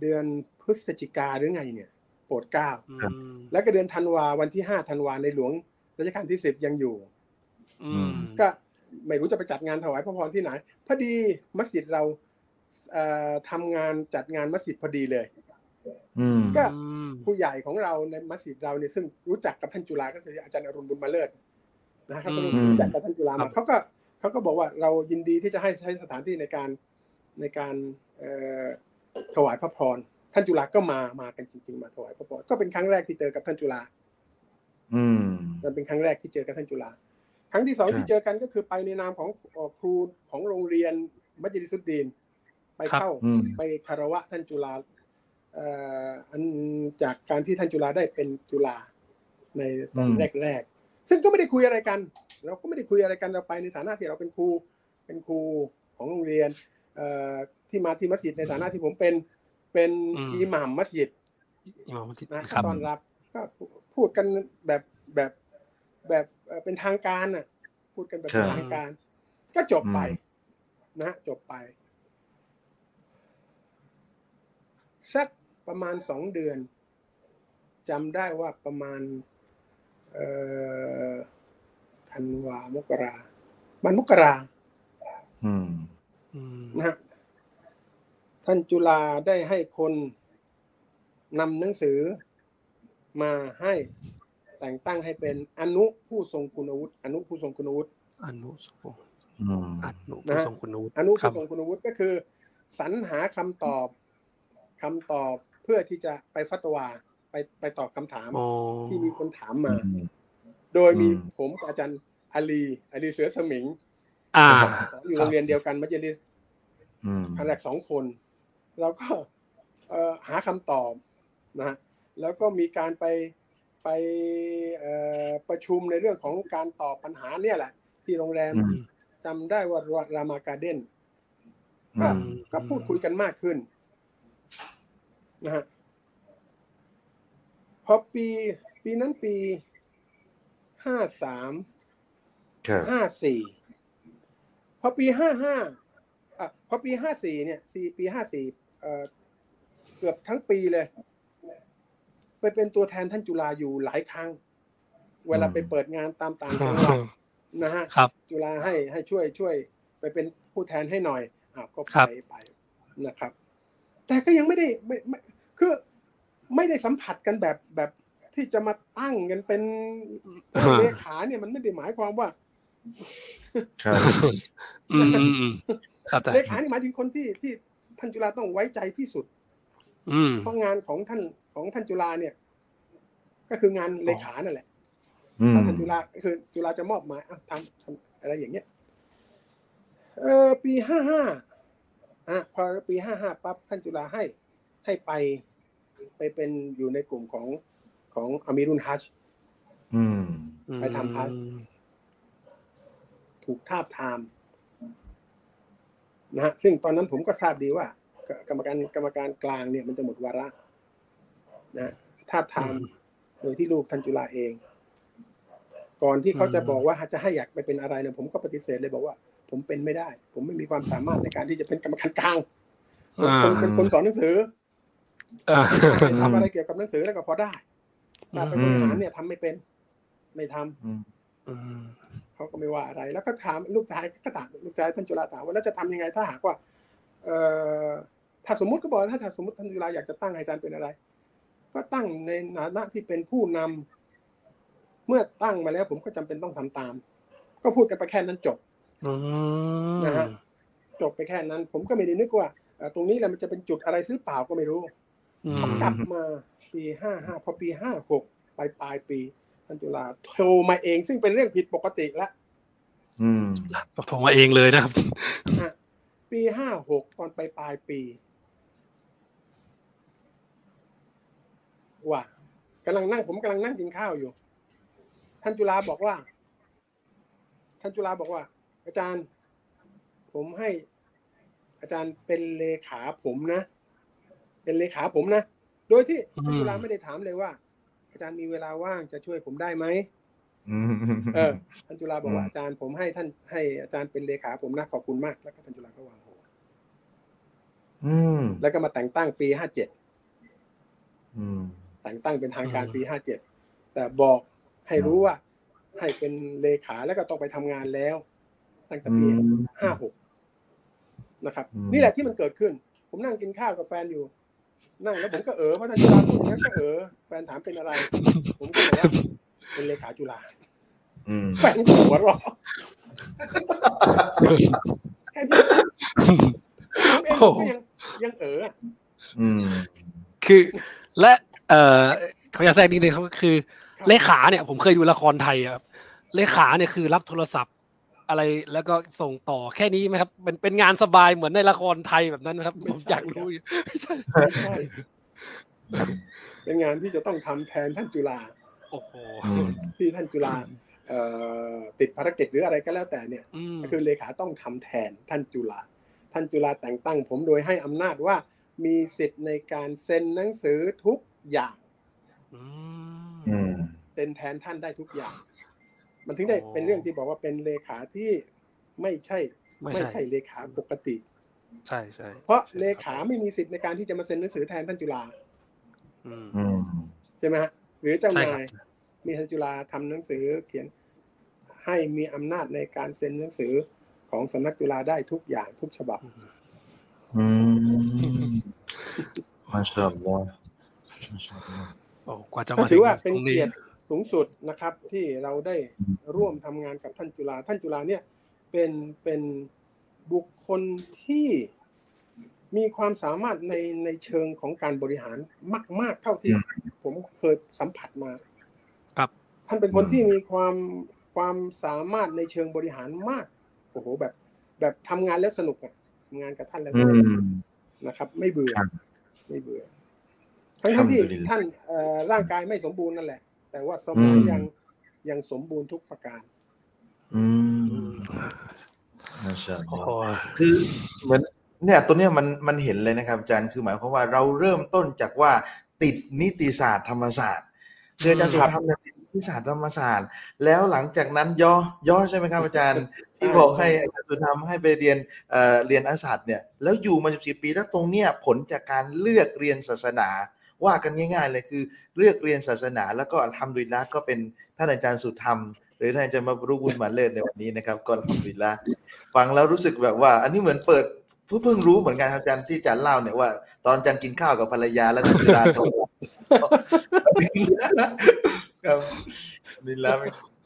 เดือนพฤศจิกาหรือไงเนี่ย โปรดเกล้าอืมแล้วก็เดือนธันวาวันที่ห้าธันวาในหลวงรัชกาลที่สิบยังอยู่อืมก็ไม่รู้จะไปจัดงานถวายพระพรที่ไหนพอดีมัสยิดเราเอ่อทำงานจัดงานมัสยิดพอดีเลยอืมก็อืมผู้ใหญ่ของเราในมัสยิดเราเนี่ยซึ่งรู้จักกับท่านจุฬาก็คืออาจารย์อรุณบุญมาเลิศ นะครับก็รู้จักกับท่านจุฬามาเขาก็เขาก็บอกว่าเรายินดีที่จะให้ใช้สถานที่ในการในการเอ่อถวายพระพรท่านจุฬาก็มามากันจริง ๆ มาถวายพระพรก็เป็นครั้งแรกที่เจอกับท่านจุฬาอืมมันเป็นครั้งแรกที่เจอกับท่านจุฬาครั้งที่สองครับที่เจอกันก็คือไปในนามของเอ่อครูของโรงเรียนมัจยิดสุดดีนไปเข้าอืมไปคารวะท่านจุฬาเอ่ออันจากการที่ท่านจุฬาได้เป็นจุฬาในตอนแรกๆ ซึ่งก็ไม่ได้คุยอะไรกัน เราก็ไม่ได้คุยอะไรกันเราไปในฐานะที่เราเป็นครูเป็นครูของโรงเรียนเอ่อที่มาที่มัสยิดในฐานะที่ผมเป็นเป็นอิหม่ามมัสยิดอิหม่ามมัสยิดนะครับต้อนรับก็พูดกันแบบแบบแบบเอ่อเป็นทางการน่ะ พูดกันแบบเป็นครับทางการ ก็จบไปอืมนะฮะจบไป สักประมาณสองเดือนจำได้ว่าประมาณเอ่อ ธันวามกรา มันมกราอืมอืมนะฮะท่านจุฬาได้ให้คนนำหนังสือมาให้แต่งตั้งให้เป็นอนุผู้ทรงคุณวุฒิอนุผู้ทรงคุณวุฒิอนุสงฆ์อืมอนุนะผู้ฮะทรงคุณวุฒิอนุครัผู้บทรงคุณวุฒิก็คือ สรรหาคำตอบคำตอบเพื่อที่จะไปฟัตวา ไปไปตอบคำถามอ๋อที่มีคนถามอืมามโดยมีอืมผมกับอาจารย์อาลีอาลีเสือสมิงอ่าสอนอยู่โรงเรียนเดียวกันมัจลิสอืมครั้งแรกสองคนเราก็เอ่อหาคำตอบนะฮะแล้วก็มีการไปไปเอ่อประชุมในเรื่องของการตอบปัญหาเนี่ยแหละ ที่โรงแรมอืมจำได้ว่ารามาการ์เด้นอืก็มก็พูดคุยกันมากขึ้นนะฮะ พอปี ปีนั้นปีห้าสามครับห้าสี่พอปีห้าห้าอะพอปีห้าสี่เนี่ยสี่ปีห้าสี่เอ่อเกือบทั้งปีเลย ไปเป็นตัวแทนท่านจุฬาอยู่หลายครั้ง เวลาไปเปิดงานตามต่างจังหวัดนะฮะครับจุฬาให้ให้ช่วยช่วย ไปเป็นผู้แทนให้หน่อยอ้าวก็ครัไปบไปนะครับ แต่ก็ยังไม่ได้ไม่ไม่คือ ไม่ได้สัมผัสกันแบบแบบที่จะมาตั้งกันเป็นเลขาเนี่ยมันไม่ได้หมายความว่าครับอืมอืมอืมเข้าใจเลขานี่หมายถึงคนที่ที่ท่านจุฬาต้องไว้ใจที่สุดอืมเพราะงานของท่านของท่านจุฬาเนี่ย ก็คืองานเลขานั่นแหละอืมท่านจุฬาคือจุฬาจะมอบหมายอะทำทำอะไรอย่างเงี้ยเออปีห้าห้าอะพอปีห้าห้าปั๊บท่านจุฬาให้ให้ไป ไปเป็นอยู่ในกลุ่มของของอามีรุนฮัจญ์อืมไปทำพักถูกทาบทามนะฮะซึ่งตอนนั้นผมก็ทราบดีว่า กรรมการกรรมการกลางเนี่ยมันจะหมดวาระนะทาบทามโดยที่ลูกท่านจุฬาเอง ก่อนที่เขาจะอืมบอกว่าจะให้อยากไปเป็นอะไรเนี่ยผมก็ปฏิเสธเลยบอกว่า ผมเป็นไม่ได้ ผมไม่มีความสามารถในการที่จะเป็นกรรมการกลางผมอ่าคนเป็นคนสอนหนังสืออ่า ทำอะไรเกี่ยวกับหนังสือแล้วก็พอได้แต่ไปบริหารเนี่ยทำไม่เป็น ไม่ทำอืมอืมเขาก็ไม่ว่าอะไร แล้วก็ถามลูกชายก็ถามลูกชายท่านจุฬาถามว่าแล้วจะทำยังไงถ้าหากว่า เอ่อถ้าสมมุติก็บอกว่าถ้าถ้าสมมติท่านจุฬาอยากจะตั้งให้อาจารย์เป็นอะไร ก็ตั้งในฐานะที่เป็นผู้นำเมื่อตั้งมาแล้วผมก็จำเป็นต้องทำตาม ก็พูดกันไปแค่นั้นจบอืมนะฮะจบไปแค่นั้น ผมก็ไม่ได้นึกว่าเอ่อตรงนี้แหละมันจะเป็นจุดอะไรซื้อเปล่าก็ไม่รู้ อืมกลับมาปีห้าห้าพอปีห้าหกปลายปลายปีท่านจุฬาโทรมาเอง ซึ่งเป็นเรื่องผิดปกติละอืมโทรมาเองเลยนะครับฮะปีห้าหกตอนปลายปลายปี ว่ากำลังนั่งผมกำลังนั่งกินข้าวอยู่ ท่านจุฬาบอกว่า ท่านจุฬาบอกว่า อาจารย์ ผมให้ อาจารย์เป็นเลขาผมนะ เป็นเลขาผมนะ โดยที่ท่านจุฬาอืมไม่ได้ถามเลยว่า อาจารย์มีเวลาว่างจะช่วยผมได้ไหมอืมเออท่านจุฬาบอกว่าอืมอาจารย์ผมให้ท่านให้อาจารย์เป็นเลขาผมนะขอบคุณมากแล้วก็ท่านจุฬาก็วางหัวอืมแล้วก็มาแต่งตั้งปีห้าเจ็ดอืมแต่งตั้งเป็นทางการอืมปีห้าเจ็ดแต่บอกให้รู้ว่า ให้เป็นเลขาแล้วก็ต้องไปทำงานแล้วแตั้งแต่ปีอืมห้าหกนะครับอืมนี่แหละที่มันเกิดขึ้น ผมนั่งกินข้าวกับแฟนอยู่ นั่งแล้วผมก็เออเพราะท่านจุฬาพูดอย่างนั้นก็เออแฟนถามเป็นอะไร ผมก็บอกว่าเป็นเลขาจุฬาอืมแฟนก็หัวเราะแค่นี้ผมเองผมก็ยังยังเอออะอืมคือและเอ่อเขาอยากแทรกนิดนึงครับคือครับเลขาเนี่ย ผมเคยดูละครไทยอะครับเลขาเนี่ยคือรับโทรศัพท์ อะไรแล้วก็ส่งต่อแค่นี้ไหมครับเป็นเป็นงานสบายเหมือนในละครไทยแบบนั้นไหมครับผมอยากรู้อยู่ไม่ใช่ไม่ใช่เป็นงานที่จะต้องทำแทนท่านจุฬาโอ้โหอืมที่ท่านจุฬาเอ่อติดภารกิจหรืออะไรก็แล้วแต่เนี่ยอืมก็คือเลขาต้องทำแทนท่านจุฬาท่านจุฬาแต่งตั้ง ผมโดยให้อำนาจว่ามีสิทธิ์ในการเซ็นหนังสือทุกอย่างอืมอืมเซ็นแทนท่านได้ทุกอย่าง มันถึงได้อ๋อเป็นเรื่องที่บอกว่าเป็นเลขาที่ไม่ใช่ ไม่ไม่ใช่ใช่เลขาปกติ ใช่ใช่เพราะเลขาไม่มีสิทธิ์ในการที่จะมาเซ็นหนังสือแทนท่านจุฬาอืมอืมใช่ไหมฮะหรือเจ้าใช่นาครับยมีท่านจุฬาทำหนังสือเขียนให้มีอำนาจในการเซ็นหนังสือของสำนักจุฬาได้ทุกอย่างทุกฉบับอืมมาชาอัลลอฮ์มาชาอัลลอฮ์โอ้กว่าจะก็มาถืถึองว่าเป็นตรงเกีนี้ยรติ สูงสุดนะครับที่เราได้อืมร่วมทำงานกับท่านจุฬาท่านจุฬาเนี่ยเป็นเป็นบุคคลที่มีความสามารถในในเชิงของการบริหารมาก ๆ เท่าที่ผมเคยสัมผัสมา ครับ ท่านเป็นคนที่มีความความสามารถในเชิงบริหารมากโอ้โหแบบ แบบทำงานแล้วสนุกอะทำงานกับท่านแล้วอืสนุกมนะครับ ไม่เบื่อครับไม่เบื่อทั้งทั้งที่อัลฮัมดุลิลลาห์ท่านเอ่อร่างกายไม่สมบูรณ์นั่นแหละ แต่ว่าสมองอืมยังยังสมบูรณ์ทุกประการ อืมมาชาอัลโอ้ลอโหฮ์คือเหมือนเนี่ยตัวเนี้ยมันมันเห็นเลยนะครับอาจารย์คือหมายความว่าเราเริ่มต้นจากว่าติดนิติศาสตร์ธรรมศาสตร์เรียนอาจารย์สุครับธรรมเนี่ยติดนิติศาสตร์ธรรมศาสตร์ แล้วหลังจากนั้นย่อย่อใช่ไหมครับอาจารย์ ที่บอกให้อาจารย์สุธรรมให้ไปเรียนเอ่อเรียนอาศาสตร์เนี่ยแล้วอยู่มา14ปีแล้วตรงเนี้ยผลจากการเลือกเรียนศาสนา ว่ากันง่ายๆเลยคือเลือกเรียนศาสนา แล้วก็อัลฮัมดุลละก็เป็นท่านอาจารย์สุธรรม หรือท่านอาจารย์มารุบุญมาเลิศในวันนี้นะครับก็อัลฮัมดุลละห์ฟังแล้วรู้สึกแบบว่า อันนี้เหมือนเปิดเพิ่งเพิ่งรู้เหมือนกันครับอาจารย์ที่อาจารย์เล่าเนี่ยว่า ตอนอาจารย์กินข้าวกับภรรยาแล้วท่านจุฬาโทรครับอัลฮัมดุลิลละห์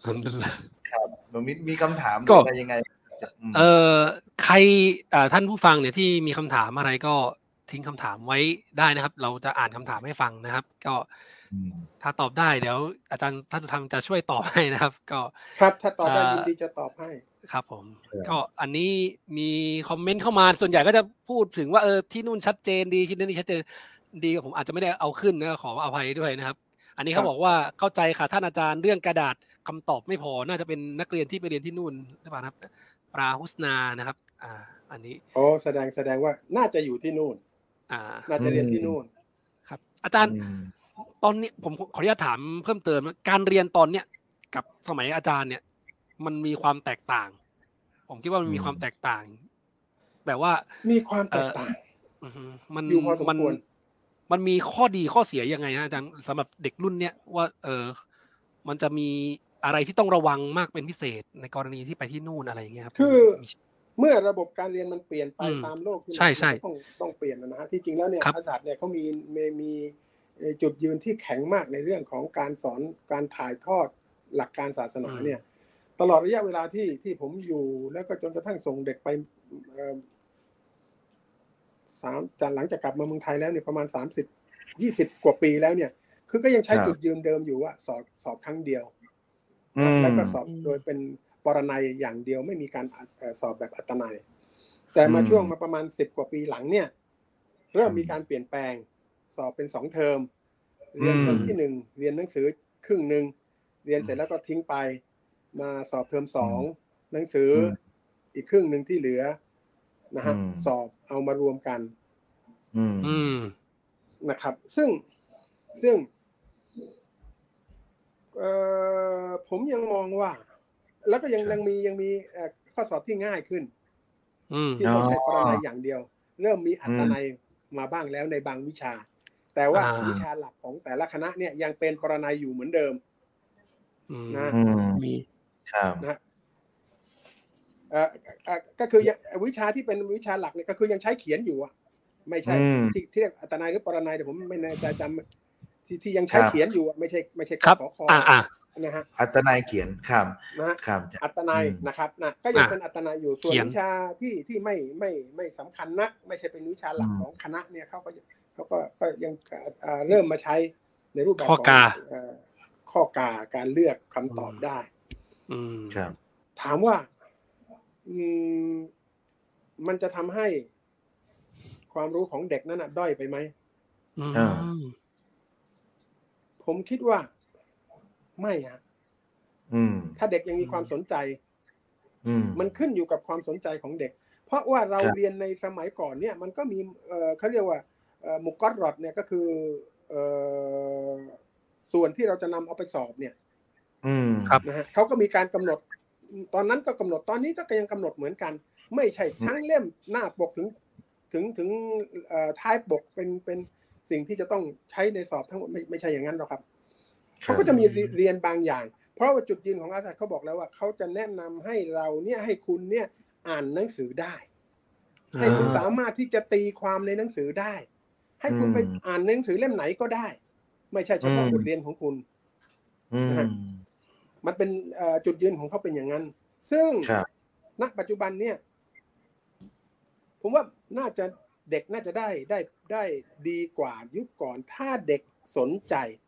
อัลฮัมดุลิลละห์ครับมีมีคำถามอะไรยังไงเออใครท่านผู้ฟังเนี่ยที่มีคำถามอะไรก็ ทิ้งคำถามไว้ได้นะครับ เราจะอ่านคำถามให้ฟังนะครับ ก็อืมถ้าตอบได้เดี๋ยว อาจารย์ท่านจะทำจะช่วยตอบให้นะครับ ก็ครับถ้าตอบได้เอ่อยินดีจะตอบให้ครับผมครับก็อันนี้มีคอมเมนต์เข้ามาส่วนใหญ่ก็จะพูดถึงว่าเออที่นู่นชัดเจนดีที่นี่ชัดเจนดีผมอาจจะไม่ได้เอาขึ้นนะขออภัยด้วยนะครับ อันนี้ครัเขาบบอกว่าเข้าใจค่ะท่านอาจารย์เรื่องกระดาษคำตอบไม่พอน่าจะเป็นนักเรียนที่ไปเรียนที่นู่นหรือเปล่าครับปราฮุสนานะครับ อ่า อันนี้โอ้แสดงแสดงว่าน่าจะอยู่ที่นู่น อ่าน่าจะเรียนที่นู่นครับ อาจารย์อืมตอนนี้ผมขออนุญาตถามเพิ่มเติมว่าการเรียนตอนเนี้ยกับสมัยอาจารย์เนี่ย มันมีความแตกต่าง ผมคิดว่ามันมีอืมความแตกต่าง แต่ว่ามีความแตกต่างอือฮึมันอยู่พอสมมันควรมันมีข้อดีข้อเสียยังไงฮะอาจารย์สำหรับเด็กรุ่นเนี้ยว่า เออ มันจะมีอะไรที่ต้องระวังมากเป็นพิเศษในกรณีที่ไปที่นู่นอะไรอย่างเงี้ยครับ คือมี เมื่อระบบการเรียนมันเปลี่ยนไปอืมตามโลกที่มันใช่ใช่ต้องต้องเปลี่ยนนะฮะที่จริงแล้วเนี่ยครับอาศาสตร์เนี่ยเขามีมีมีเอ่อจุดยืนที่แข็งมากในเรื่องของการสอนการถ่ายทอดหลักการศาสนาเนี่ย ตลอดระยะเวลาที่ที่ผมอยู่แล้วก็จนกระทั่งส่งเด็กไปเอ่อสามจากหลังจากกลับมาเมืองไทยแล้วเนี่ยประมาณสามสิบยี่สิบกว่าปีแล้วเนี่ย คือก็ยังใช้ครับจุดยืนเดิมอยู่ว่าสอบสอบครั้งเดียวอืมแล้วก็สอบอืมโดยเป็น ปรนัยอย่างเดียวไม่มีการอัดเอ่อสอบแบบอัตนัย แต่มาอืมช่วงมาประมาณสิบกว่าปีหลังเนี่ยเริ่มอืมมีการเปลี่ยนแปลงสอบเป็นสองเทอม เรียนอืมเทอมที่หนึ่งเรียนหนังสือครึ่งหนึ่งเรียนเสร็จแล้วก็ทิ้งไป มาสอบเทอมสองหนังสืออมอีกครึ่งหนึ่งที่เหลือนะฮะอืมสอบเอามารวมกันอืมอืมนะครับ ซึ่งซึ่งเอ่อผมยังมองว่า แล้วก็ยังครับยังมียังมีเอ่อข้อสอบที่ง่ายขึ้นอืมที่ต้องใช้อ๋อปรนัยอย่างเดียว เริ่มมีอัตนัยมาบ้างแล้วในบางวิชา แต่ว่าอ่าวิชาหลักของแต่ละคณะเนี่ยยังเป็นปรนัยอยู่เหมือนเดิมอืมนะอืมมีครับนะฮะเออ่อเอ่อก็คือยังวิชาที่เป็นวิชาหลักเนี่ยก็คือยังใช้เขียนอยู่อะไม่ใช่อืมที่ที่เรียกอัตนายหรือปรนัยเดี๋ยวผมไม่แน่ใจจำที่ที่ยังใช้ครับเขียนอยู่อะไม่ใช่ไม่ใช่ครับขอคออ่าอ่า นะฮะอัตนายเขียนครับนะฮะครับอาจารย์อัตนายอืมนะครับนะก็ยังอะเป็นอัตนายอยู่ส่วนเขียนวิชาที่ที่ไม่ไม่ไม่สำคัญนัก ไม่ใช่เป็นวิชาหลักอืมของคณะเนี่ยเขาก็เขาก็ก็ยังอ่าเริ่มมาใช้ในรูปแบบข้อกาขงเอ่อข้อกาการเลือกคำตอบได้ อืมครับ ถามว่า อืมมันจะทำให้ความรู้ของเด็กนั้นนะด้อยไปไหมอืมอ่าผมคิดว่า ไม่ฮะอืมถ้าเด็กยังมีความสนใจอืมมันขึ้นอยู่กับความสนใจของเด็ก เพราะว่าเราครับเรียนในสมัยก่อนเนี่ย มันก็มีเอ่อเขาเรียกว่าเอ่อมุกอตรอดเนี่ยก็คือเอ่อส่วนที่เราจะนำเอาไปสอบเนี่ยอืมครับนะฮะเขาก็มีการกำหนด ตอนนั้นก็กำหนดตอนนี้ก็ยังกำหนดเหมือนกัน ไม่ใช่ทั้งเล่มหน้าปกถึง ถึงถึงเอ่อท้ายปกเป็นเป็นสิ่งที่จะต้องใช้ในสอบทั้งหมดไม่ไม่ใช่อย่างนั้นหรอกครับ เขาก็จะมีเรีเรียนบางอย่าง เพราะว่าจุดยืนของอาสาเขาบอกแล้วว่าเขาจะแนะนำให้เราเนี่ยให้คุณเนี่ยอ่านหนังสือได้ ให้คุณสามารถที่จะตีความในหนังสือได้ ให้คุณไปอืมอ่านหนังสือเล่มไหนก็ได้ ไม่ใช่เฉพาะอืมบทเรียนของคุณอืมมันเป็นเอ่อจุดยืนของเขาเป็นอย่างนั้น ซึ่งครับณปัจจุบันเนี่ย ผมว่าน่าจะเด็กน่าจะได้ได้ได้ดีกว่ายุคก่อน ถ้าเด็กสนใจอืม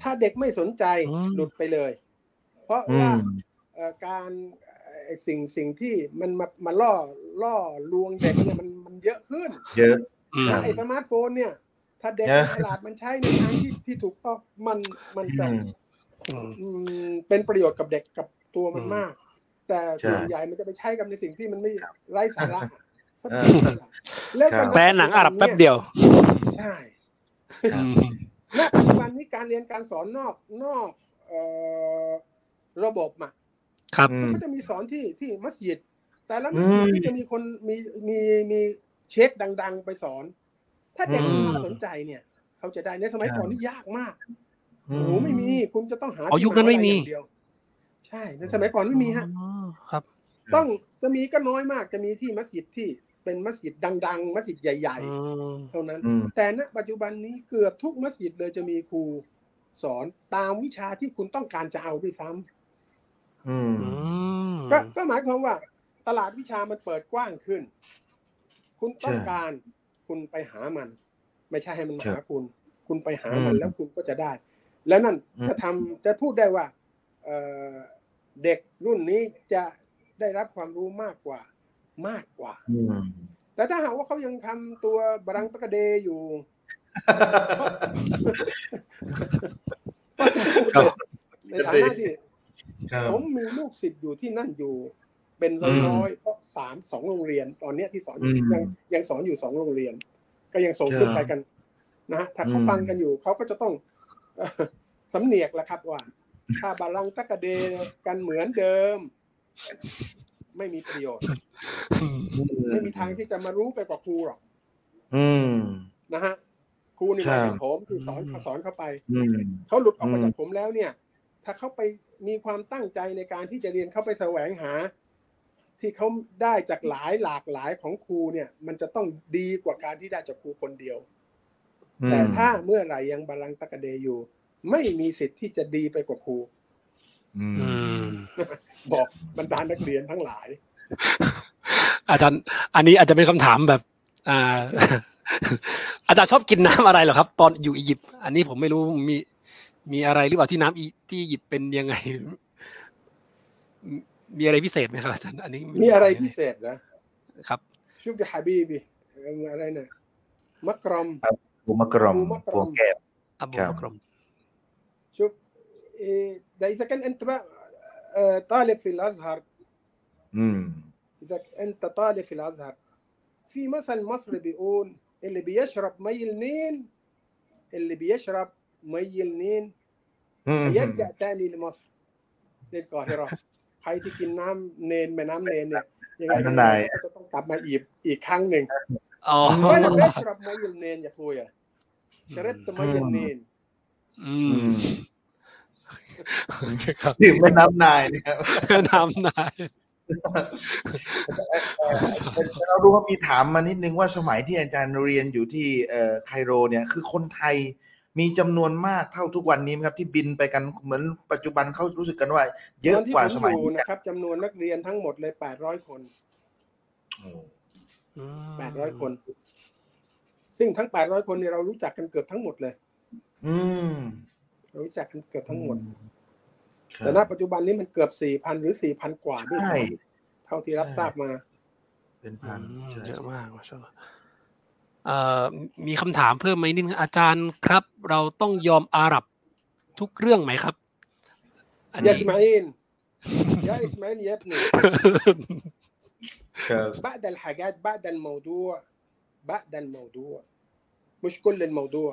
ถ้าเด็กไม่สนใจอืมหลุดไปเลย เพราะอืว่ามเอ่อการไอ้สิ่งสิ่งที่มันมามาล่อล่อลวงเด็กเนี่ยมันมันเยอะขึ้น เยอะอืมครับไอ้สมาร์ทโฟนเนี่ย ถ้าเด็กเยอะฉลาดมันใช้ในทางที่ที่ถูกต้องมันมันจะอืมอืมอืมเป็นประโยชน์กับเด็กกับตัวมันอืมมาก แต่ใช่ส่วนใหญ่มันจะไปใช้กับในสิ่งที่มันไม่ไร้สาระสักเอทีอเดียวแล้วครัก็บแปลหนังอาหรับแป๊บเดียว ใช่ครับอืม ณปัจจุบันนี้การเรียนการสอนนอกนอกเอ่อระบบอะครับอืมันมก็จะมีสอนที่ที่มัสยิด แต่ละอืมัมสยิดที่จะมีคนมีมีมีเช็คดัง ๆ ไปสอน ถ้าเด็กอืมมีความสนใจเนี่ย เขาจะได้ในสมัยก่อนนี่ยากมากอืโอ้โหไม่มีคุณจะต้องหาอ๋อยุคนั้นไม่มีที่หาวิทยาลัยอย่างเดียว ใช่ในสมัยก่อนไม่มีฮะอ๋อครับ ต้องจะมีก็น้อยมากจะมีที่มัสยิดที่ เป็นมัสยิดดัง ๆ มัสยิดใหญ่อืมๆเท่านั้นอืมแต่ณปัจจุบันนี้เกือบทุกมัสยิดเลยจะมีครูสอนตามวิชาที่คุณต้องการจะเอาด้วยซ้ำอืมอืมก็ก็หมายความว่า ตลาดวิชามันเปิดกว้างขึ้น คุณต้องการคุณไปหามัน ไม่ใช่ให้มันมาหาคุณ คุณไปหามันอืมแล้วคุณก็จะได้ แล้วนั่นอืมจะทำจะพูดได้ว่าเอ่อเด็กรุ่นนี้จะได้รับความรู้มากกว่า มากกว่าอืมแต่ถ้าหากว่าเขายังทำตัวบรังตะกะเดอยู่ครับในฐานะที่ครับผมมีลูกศิษย์อยู่ที่นั่นอยู่เป็นอืมร้อยๆเพราะสามสองโรงเรียน ตอนเนี้ยที่สอนอยู่อืมยังยังสอนอยู่สองโรงเรียน ก็ยังส่งครับขึ้นไปกันนะฮะถ้าเขาอืมฟังกันอยู่เขาก็จะต้องเอ่อสำเนียกแหละครับว่า ถ้าบาลังตะกะเดกันเหมือนเดิม ไม่มีประโยชน์ ไม่มีทางที่จะมารู้ไปกว่าครูหรอกอืมนะฮะครูนี่ครัมาบจากผมที่สอนอืมเขาสอนเข้าไปอืมเขาหลุดออกมาอืมจากผมแล้วเนี่ย ถ้าเขาไปมีความตั้งใจในการที่จะเรียนเข้าไปแสวงหา ที่เขาได้จากหลายหลากหลายของครูเนี่ย มันจะต้องดีกว่าการที่ได้จากครูคนเดียวอืมแต่ถ้าเมื่อไหร่ยังบาลังก์ตะกะเดอยู่ ไม่มีสิทธิ์ที่จะดีไปกว่าครูอืมอืม บอกบรรดานักเรียนทั้งหลาย อาจารย์ อันนี้อาจจะเป็นคำถามแบบ อ่า อาจารย์ชอบกินน้ำอะไรหรอครับ ตอนอยู่อียิปต์อันนี้ผมไม่รู้มีมีอะไรหรือเปล่าที่น้ำอีที่อียิปต์เป็นยังไง มีอะไรพิเศษไหมครับอาจารย์อันนี้มีอะไรพิเศษนะครับชุบกับฮาบีบีอะไรนะมักรอมบูมักรอมบูมักรอมแก้วอับูมักรอมชุบ ده اذا كان انت بقى آه، طالب في الازهر อืม اذا انت طالب في الازهر في مثل مصري بيقول اللي بيشرب مي النيل اللي بيشرب مي النيل อืม يرجع تاني لمصر للقاهره ใครที่กินน้ำเนนแม่น้ำเนนเนี่ยยังไงก็ น้ำนาย ก็จะต้องกลับมาอีกอีกครั้งหนึ่ง อ๋อ وانا بشرب مي النيل يا اخويا شربت مي النيل อือืมมครับดื่มแม่น้ำนายนะครับน้ำนายเราดูว่ามีถามมานิดนึงว่าสมัยที่อาจารย์เรียนอยู่ที่เอ่อไคโรเนี่ยคือคนไทยมีจำนวนมากเท่าทุกวันนี้ไหมครับที่บินไปกันเหมือนปัจจุบันเขารู้สึกกันว่า เยอะตนที่กว่าผสมัยอยู่นี้นะครับจำนวนนักเรียนทั้งหมดเลย800คนโอ้อืม800คน ซึ่งทั้ง800คนเนี่ยเรารู้จักกันเกือบทั้งหมดเลย อืมเรารู้จักกันเกือบทั้งหมด ครับ แต่ณปัจจุบันนี้มันเกือบ 4,000 หรือ 4,000 กว่าด้วย ใช่ ซ้ำเท่าที่รับทราบมา เป็นพัน อืม ใช่ เยอะมากมาชาอัลลอฮ์เอ่อมีคำถามเพิ่มไหมนิดนึงอาจารย์ครับ เราต้องยอมอาหรับทุกเรื่องไหมครับ อัน يا นี้ اسماعيل يا اسماعيل يا ابني ครับ بعد الحاجات بعد الموضوع بعد الموضوع مش كل الموضوع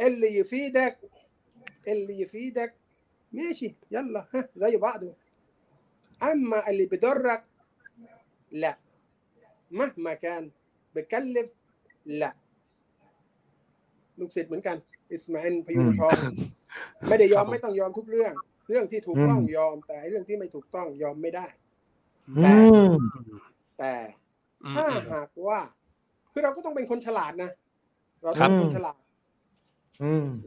اللي يفيدك اللي يفيدك ماشي يلا ها زي بعضه اما اللي بيضرك لا مهما كان بكلف لا ลูกศิษย์เหมือนกัน อิสมาอินพยุงทอง ไม่ได้ยอม ครับผม ไม่ต้องยอมทุกเรื่อง เรื่องที่ถูกต้องยอม แต่เรื่องที่ไม่ถูกต้องยอมไม่ได้ อืม แต่ อืม ถ้า อืม หากว่า คือเราก็ต้องเป็นคนฉลาดนะ เรา ครั ต้อบ งเป็นคนฉลาด อืม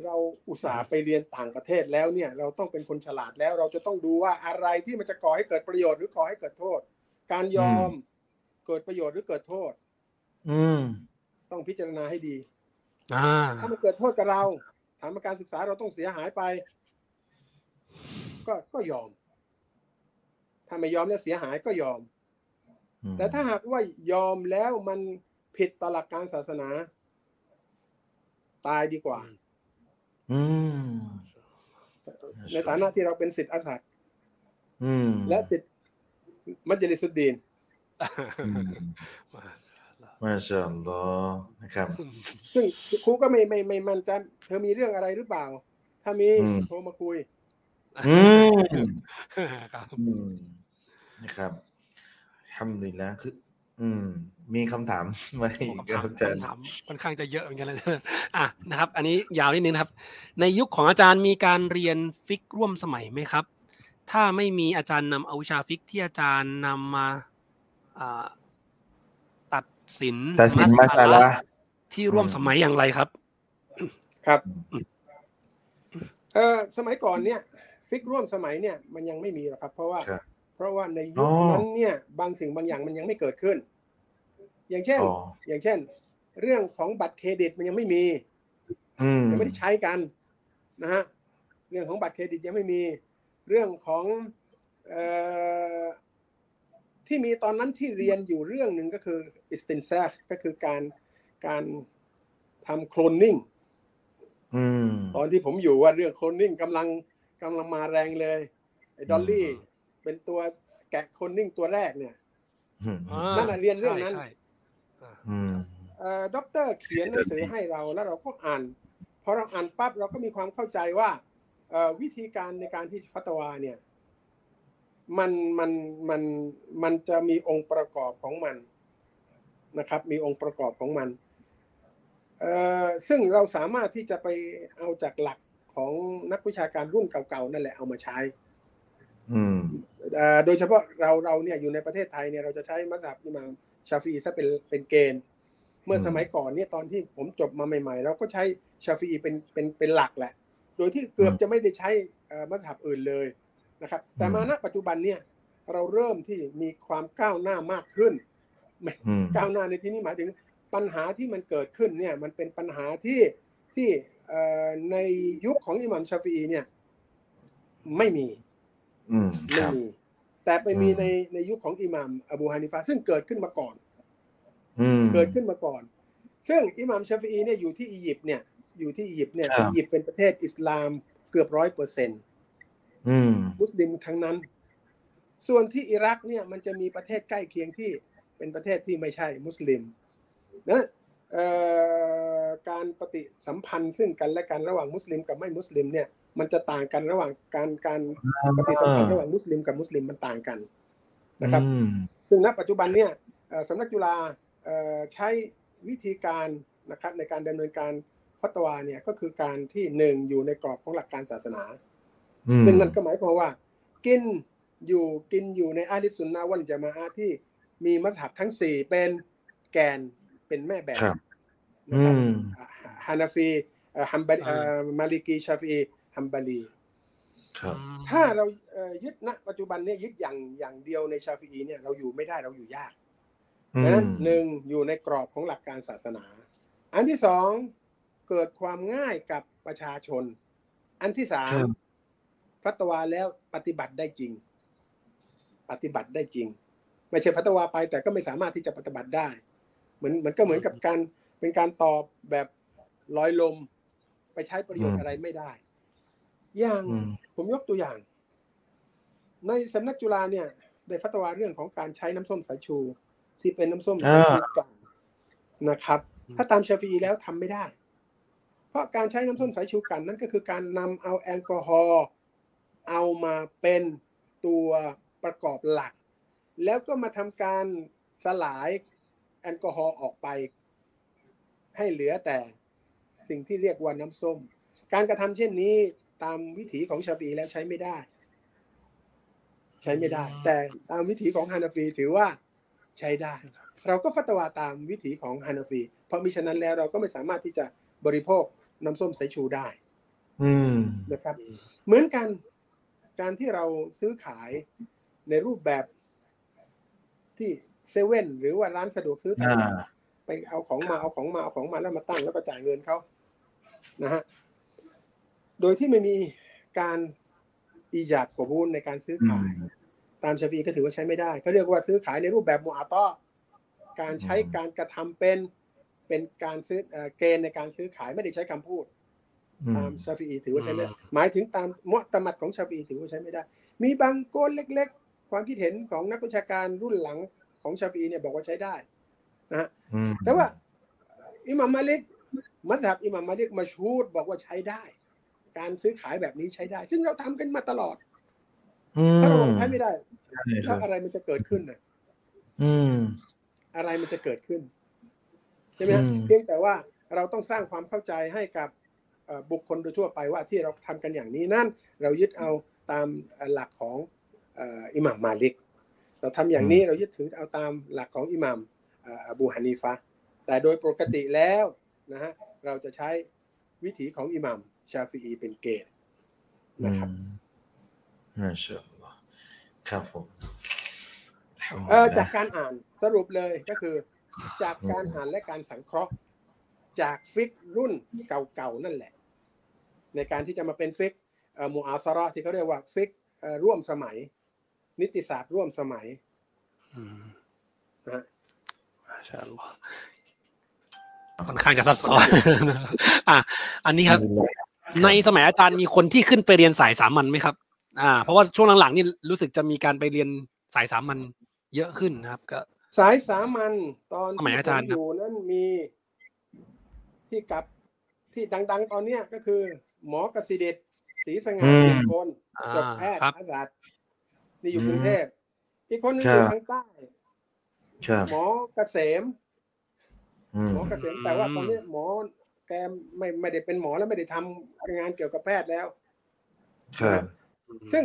เราอุตส่าห์ไปเรียนต่างประเทศแล้วเนี่ย เราต้องเป็นคนฉลาดแล้ว เราจะต้องดูว่าอะไรที่มันจะก่อให้เกิดประโยชน์หรือก่อให้เกิดโทษ การยอมเกิดประโยชน์หรือเกิดโทษ อืม ต้องพิจารณาให้ดีอ่าถ้ามันเกิดโทษกับเราฐานการศึกษาเราต้องเสียหายไป ก็ก็ยอม ถ้าไม่ยอมแล้วเสียหายก็ยอม แต่ถ้าหากว่ายอมแล้วมันผิดต่อหลักการศาสนา ตายดีกว่าอืม ในฐานะที่เราเป็นสิทธิ์อาสัดอืมและสิทธิ์มัจลิสุดดีนอืมมาชาอัลลอฮ์นะครับ ซึ่งครูก็ไม่ไม่ไม่มั่นใจเธอมีเรื่องอะไรหรือเปล่า ถ้ามีอืมโทรมาคุย อืมครับอืมนะครับทำดีแล้วคือ อืม มีคำถามมาอีกครับอาจารย์คำถามค่อนข้างจะเยอะเหมือนกันเลยอะนะครับ อันนี้ยาวนิดนึงนะครับ ในยุคของอาจารย์มีการเรียนฟิกร่วมสมัยไหมครับ ถ้าไม่มีอาจารย์นำเอาวิชาฟิกที่อาจารย์นำมาอ่าตัดสินตัดสินมาซาลาที่ร่วมสมัยอย่างไรครับ ครับอืมเออสมัยก่อนเนี่ย ฟิกร่วมสมัยเนี่ยมันยังไม่มีหรอกครับ เพราะว่าครับเพราะว่าในอ๋ยุอคนั้นเนี่ย บางสิ่งบางอย่างมันยังไม่เกิดขึ้น อย่างเช่นอ๋ออย่างเช่น เรื่องของบัตรเครดิตมันยังไม่มีอืมยังไม่ได้ใช้กันนะฮะเรื่องของบัตรเครดิตยังไม่มี เรื่องของเอ่อที่มีตอนนั้นที่เรียนอยู่เรื่องหนึ่งก็คือ i s t i n s a f ก็คือการการทำโคลนนิ่งอืมตอนที่ผมอยู่ว่าเรื่องโคลนนิ่งกำลังกำลังมาแรงเลยไอ้ดอลลี่อืมเป็นตัวแกะโคลนนิ่งตัวแรกเนี่ยอืมอ่านั่นน่ะเรียนเรื่องนั้น ด็อกเตอร์เขียนหนังสือให้เราแล้วเราก็อ่านพอเราอ่านปั๊บเราก็มีความเข้าใจว่าเอ่อวิธีการในการที่ฟัตวาเนี่ยมันมันมันมันจะมีองค์ประกอบของมันนะครับ มีองค์ประกอบของมันเอ่อซึ่งเราสามารถที่จะไปเอาจากหลักของนักวิชาการรุ่นเก่าๆนั่นแหละเอามาใช้อืมเอ่อโดยเฉพาะเราเราเนี่ยอยู่ในประเทศไทยเนี่ยเราจะใช้มัสยิดอิหม่าม ชาฟีอีซะเป็นเป็นเกณฑ์ เมื่ออืมสมัยก่อนเนี่ยตอนที่ผมจบมาใหม่ๆเราก็ใช้ชาฟีอีเป็นเป็นเป็นหลักแหละ โดยที่เกือบจะไม่ได้ใช้เอ่อมัสยิดอื่นเลยนะครับ แต่มาณปัจจุบันเนี่ยเราเริ่มที่มีความก้าวหน้ามากขึ้นไม่อืมก้าวหน้าในที่นี้หมายถึงปัญหาที่มันเกิดขึ้นเนี่ยมันเป็นปัญหาที่ที่เอ่อในยุคของอิหม่ามชาฟีอีเนี่ยไม่มีอืมคไม่รับมี แต่ไปมีอืมในในยุคของอิหม่ามอบูฮานิฟาซึ่งเกิดขึ้นมาก่อนอืมเกิดขึ้นมาก่อน ซึ่งอิหม่ามชาฟีอีเนี่ยอยู่ที่อียิปต์เนี่ยอยู่ที่อียิปต์เนี่ยครับอียิปต์เป็นประเทศอิสลามเกือบร้อยเปอร์เซ็นต์อืมมุสลิมทั้งนั้น ส่วนที่อิรักเนี่ยมันจะมีประเทศใกล้เคียงที่เป็นประเทศที่ไม่ใช่มุสลิมนะเอ่อการปฏิสัมพันธ์ซึ่งกันและกันระหว่างมุสลิมกับไม่มุสลิมเนี่ย มันจะต่างกันระหว่างการการปฏิสัมพันธ์ระหว่างมุสลิมกับมุสลิมมันต่างกันนะครับอืมซึ่งณปัจจุบันเนี่ยเอ่อสำนักจุฬาเอ่อใช้วิธีการนะครับในการดำเนินการฟัตวาเนี่ยก็คือการที่หนึ่งอยู่ในกรอบของหลักการศาสนาอืมซึ่งนั่นก็หมายความว่า กินอยู่กินอยู่ในอาลิสซุนนะฮ์วัลญะมาอะฮ์ที่มีมัซฮับทั้งสี่เป็นแกนเป็นแม่แบบครับนะอืครับมฮานาฟีเอ่อฮัมบาลีเอ่อมาลิกีชาฟี ฮัมบาลีครับ ถ้าเราเอ่อยึดณปัจจุบันเนี่ยยึดอย่างอย่างเดียวในชาฟีอีเนี่ยเราอยู่ไม่ได้เราอยู่ยากอืดังนั้นมหนึ่งอยู่ในกรอบของหลักการศาสนา อันที่สองเกิดความง่ายกับประชาชน อันที่สามครับฟัตวาแล้วปฏิบัติได้จริง ปฏิบัติได้จริง ไม่ใช่ฟัตวาไป แต่ก็ไม่สามารถที่จะปฏิบัติได้ เหมือนเหมือนก็เหมือนกับการเป็นการตอบแบบลอยลม ไปใช้ประโยชน์อะไรไม่ได้ อย่างอืมผมยกตัวอย่าง ในสำนักจุฬาเนี่ย ได้ฟัตวาเรื่องของการใช้น้ำส้มสายชู ที่เป็นน้ำส้มสายชูกล่องนะครับ ถ้าตามชาฟีอีแล้วทำไม่ได้ เพราะการใช้น้ำส้มสายชูกันนั่นก็คือการนำเอาแอลกอฮอล์เอามาเป็นตัวประกอบหลัก แล้วก็มาทำการสลายแอลกอฮอล์ออกไป ให้เหลือแต่สิ่งที่เรียกว่าน้ำส้ม การกระทำเช่นนี้ ตามวิถีของชาฟีอีแล้วใช้ไม่ได้ ใช้ไม่ได้ แต่ตามวิถีของฮานาฟีถือว่าใช้ได้ เราก็ฟัตวาตามวิถีของฮานาฟีเพราะมิฉะนั้นแล้วเราก็ไม่สามารถที่จะบริโภคน้ำส้มสายชูได้ อืมนะครับ เหมือนกันการที่เราซื้อขายในรูปแบบที่เซเว่นหรือว่าร้านสะดวกซื้อต่างอ่าๆไปเอาของมาเอาของมาเอาของมาแล้วมาตั้งแล้วก็จ่ายเงินเขานะฮะ โดยที่ไม่มีการอีจาดกบูลในการซื้อขาย ตามชาฟีก็ถือว่าใช้ไม่ได้เขาเรียกว่าซื้อขายในรูปแบบมูอาตอการใช้อืมการกระทำเป็นเป็นการซื้อเอ่อเกณฑ์ในการซื้อขายไม่ได้ใช้คำพูดอืมตามชาฟีอีถือว่าใช้ไม่ได้อืมหมายถึงตามมอตมัดของชาฟีอีถือว่าใช้ไม่ได้ มีบางโกนเล็ก ๆ ความคิดเห็นของนักวิชาการรุ่นหลังของชาฟีอีเนี่ยบอกว่าใช้ได้นะฮะอืมแต่ว่าอิหมัมมาลิกมัสฮับอิหมัมมาลิกมาชูดบอกว่าใช้ได้ การซื้อขายแบบนี้ใช้ได้ ซึ่งเราทำกันมาตลอดอืมถ้าเราบอกใช้ไม่ได้ใช่คแล้รัวบอะไรมันจะเกิดขึ้นน่ะอืมอะไรมันจะเกิดขึ้นใช่ไหมฮะอืมเพียงแต่ว่าเราต้องสร้างความเข้าใจให้กับเอ่อบุคคลโดยทั่วไปว่าที่เราทำกันอย่างนี้นั่นเรายึดเอาตามหลักของเอ่ออิหม่ามมาลิก เราทำอย่างนี้เรายึดถือเอาตามหลักของอิหม่ามเอ่ออบูฮานีฟะห์แต่โดยปกติแล้วนะฮะเราจะใช้วิถีของอิหม่าม ชาฟีอีเป็นเกณฑ์นะครับอืมما شاء الله ครับผมเอ่อจากการอ่านสรุปเลยก็คือ จากการอ่านและการสังเคราะห์ จากฟิกรุ่นเก่าๆนั่นแหละ ในการที่จะมาเป็นฟิกเอ่อمعاصرة ที่เขาเรียกว่าฟิกเอ่อร่วมสมัย นิติศาสตร์ร่วมสมัยอืมนะฮะมาชาอัลลอฮ์ค่อนข้างจะซับซ้อนอะอันนี้ครับ ในสมัยอาจารย์มีคนที่ขึ้นไปเรียนสายสามัญไหมครับ อ่า เพราะว่าช่วงหลังๆนี่รู้สึกจะมีการไปเรียนสายสามัญเยอะขึ้นนะครับ ก็ สายสามัญตอนสมัยอาจารย์ที่ผมอยู่นั้นมีที่กับที่ดัง ๆ ตอนเนี้ยก็คือ หมอกสิเดชศรีสง่าอืมหนึ่งคนอ่าจบแพทย์ครับอาสาสตร์นี่อยู่อืมกรุงเทพอีกคนหนึงครับอยู่ทางใต้ครับหมอเกษมอืมหมอเกษมแต่ว่าตอนนี้หมอแกไม่ไม่ได้เป็นหมอแล้วไม่ได้ทำงานเกี่ยวกับแพทย์แล้วครับซึ่ง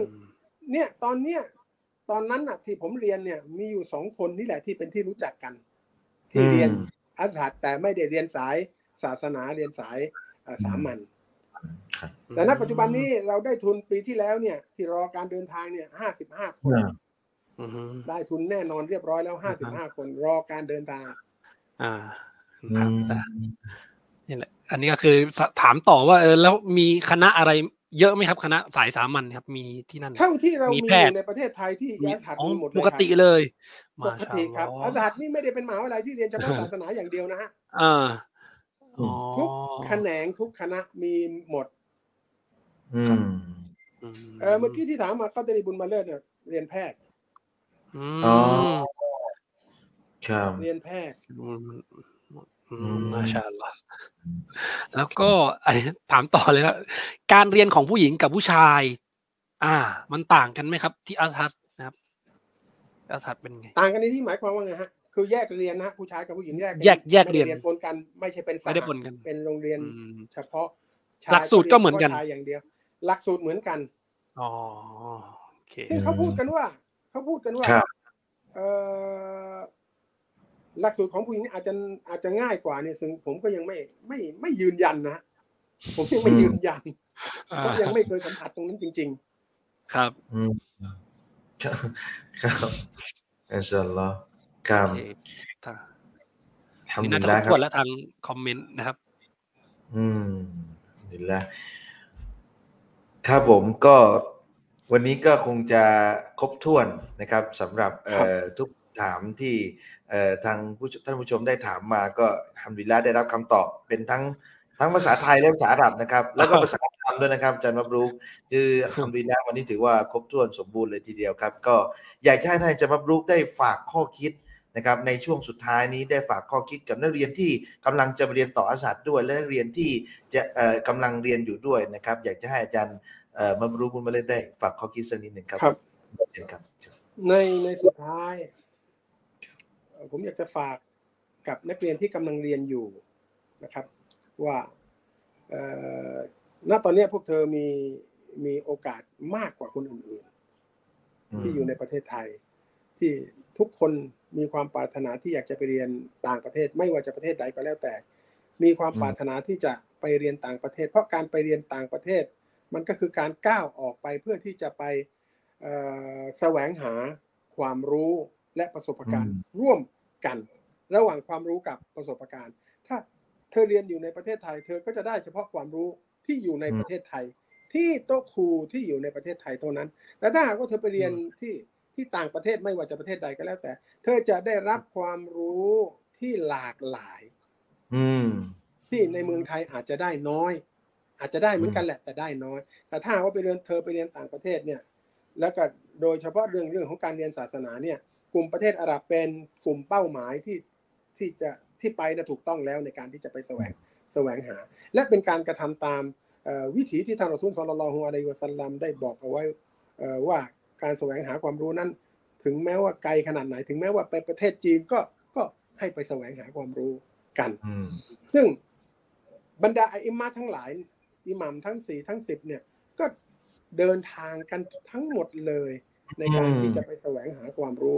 เนี่ยตอนเนี้ยตอนนั้นน่ะ ที่ผมเรียนเนี่ย มีอยู่สองคนนี่แหละที่เป็นที่รู้จักกัน ที่เรียนอืมอาสาสตร์แต่ไม่ได้เรียนสายศาสนาเรียนสายเอ่อสามัญครับแต่ณปัจจุบันนี้เราได้ทุนปีที่แล้วเนี่ย ที่รอการเดินทางเนี่ยห้าสิบห้าคนอ่าอืมได้ทุนแน่นอนเรียบร้อยแล้วห้าสิบห้าคนรอการเดินทาง อ่าอืครับมแต่ นี่แหละอันนี้ก็คือถามต่อว่าเออแล้วมีคณะอะไรเยอะไหมครับ คณะสายสามัญครับ มีที่นั่น เท่าที่เรามีมีแพอทย์ยู่ในประเทศไทยที่มีอาสาสตร์อ๋อมีหมดเลยปคกรับติเลยปกติครับมาอาชาสาอัสลตลอฮ์ร์นี่ไม่ได้เป็นมหาวิทยาลัยที่เรียนเฉพาะศาสนาอย่างเดียวนะฮะอ่าอ๋อทุกแขนงทุกคณะมีหมดอืมเออเมื่อกี้ที่ถามมาก็ตรีบุญมาเลิศเนี่ยเรียนแพทย์อือ๋อมครับเรียนแพทย์อื มอือืมมมาชาอัลลอฮ์แล้วก็อันนี้ถามต่อเลยนะการเรียนของผู้หญิงกับผู้ชาย อ่า มันต่างกันไหมครับ ที่อาซัดนะครับอาซัดเป็นไง ต่างกันในที่หมายความว่าไงฮะคือแยกเรียนนะฮะผู้ชายกับผู้หญิงแยกนแยกแยกเรียนไม่ได้ปนกันไม่ใช่เป็นสาไม่ได้ปนกัน เป็นโรงเรียนอืมเฉพาะชายหลักสูตรก็เหมือนกันฉพาะชายอย่างเดียว หลักสูตรเหมือนกันอ๋อเคซึ่งเขาพูดกันว่า เขาพูดกันว่าครับเอ่อ หลักสูตรของผู้หญิงอาจจะอาจจะง่ายกว่าเนี่ยซึ่งผมก็ยังไม่ไม่ไม่ยืนยันนะผมยังไม่ยืนยันเพราะยังไม่เคยสัมผัสตรงนั้นจริงครับอืมครับครับอินชาอัลลอฮ์ครับโอเคถ้าทำนี่ดีน่าจะแล้ครวบคถ้วนรับแล้วทางคอมเมนต์นะครับ อืมดีแล้วครับผมก็วันนี้ก็คงจะครบถ้วนนะครับสำหรับเอ่อทุกถามที่เอ่อ ทางผู้ชท่านผู้ชมได้ถามมาก็ทำดีแล้วได้รับคำตอบเป็นทั้งทั้งภาษาไทยและภาษาอาหรับนะครับ แล้วก็ภาษาอังกฤษด้วยนะครับอาจารย์มาบรูกคือทำดีแล้ววันนี้ถือว่าครบถ้วนสมบูรณ์เลยทีเดียวครับ ก็อยากจะให้ท่านอาจารย์มาบรูกได้ฝากข้อคิดนะครับในช่วงสุดท้ายนี้ได้ฝากข้อคิดกับนักเรียนที่กำลังจะไปเรียนต่ออาสาสด้วย และนักเรียนที่จะเอ่อกำลังเรียนอยู่ด้วยนะครับ อยากจะให้อาจารย์เอ่อมาบรูบุญมาเล่นได้ฝากข้อคิดสักนิดหนึ่งครับครับเชิญครับๆในในสุดท้ายเอ่อ ผมอยากจะฝากกับนักเรียนที่กำลังเรียนอยู่นะครับ ว่าเอ่อณตอนเนี้ยพวกเธอมีมีโอกาสมากกว่าคนอื่นๆ ที่อยู่ในประเทศไทย ที่ทุกคนมีความปรารถนาที่อยากจะไปเรียนต่างประเทศ ไม่ว่าจะประเทศใดก็แล้วแต่ มีความปรารถนาที่จะไปเรียนต่างประเทศ เพราะการไปเรียนต่างประเทศ มันก็คือการก้าวออกไปเพื่อที่จะไปเอ่อแสวงหาความรู้ และประสบการณ์ร่วมกัน ระหว่างความรู้กับประสบการณ์ ถ้าเธอเรียนอยู่ในประเทศไทย เธอก็จะได้เฉพาะความรู้ที่อยู่ในประเทศไทย ที่โต๊ะครูที่อยู่ในประเทศไทยเท่านั้นแต่ถ้าหากว่าเธอไปเรียนที่ที่ต่างประเทศไม่ว่าจะประเทศใดก็แล้วแต่ เธอจะได้รับความรู้ที่หลากหลาย อืมที่ในเมืองไทยอาจจะได้น้อย อาจจะได้เหมือนกันแหละแต่ได้น้อย แต่ถ้าหากว่าไปเรียนเธอไปเรียนต่างประเทศเนี่ย แล้วก็โดยเฉพาะเรื่องเรื่องของการเรียนศาสนาเนี่ย กลุ่มประเทศอาหรับเป็นกลุ่มเป้าหมายที่ที่จะที่ไปนะถูกต้องแล้วในการที่จะไปแสวงแสวงหา และเป็นการกระทำตามเอ่อวิถีที่ท่านรอซูลศ็อลลัลลอฮุอะลัยฮิวะซัลลัมได้บอกเอาไว้เอ่อว่าการแสวงหาความรู้นั้น ถึงแม้ว่าไกลขนาดไหน ถึงแม้ว่าไปประเทศจีนก็ก็ให้ไปแสวงหาความรู้กันอืมซึ่งบรรดาอิมามทั้งหลาย อิหมัมทั้งสี่ทั้งสิบเนี่ยก็เดินทางกันทั้งหมดเลย ในการอืมที่จะไปแสวงหาความรู้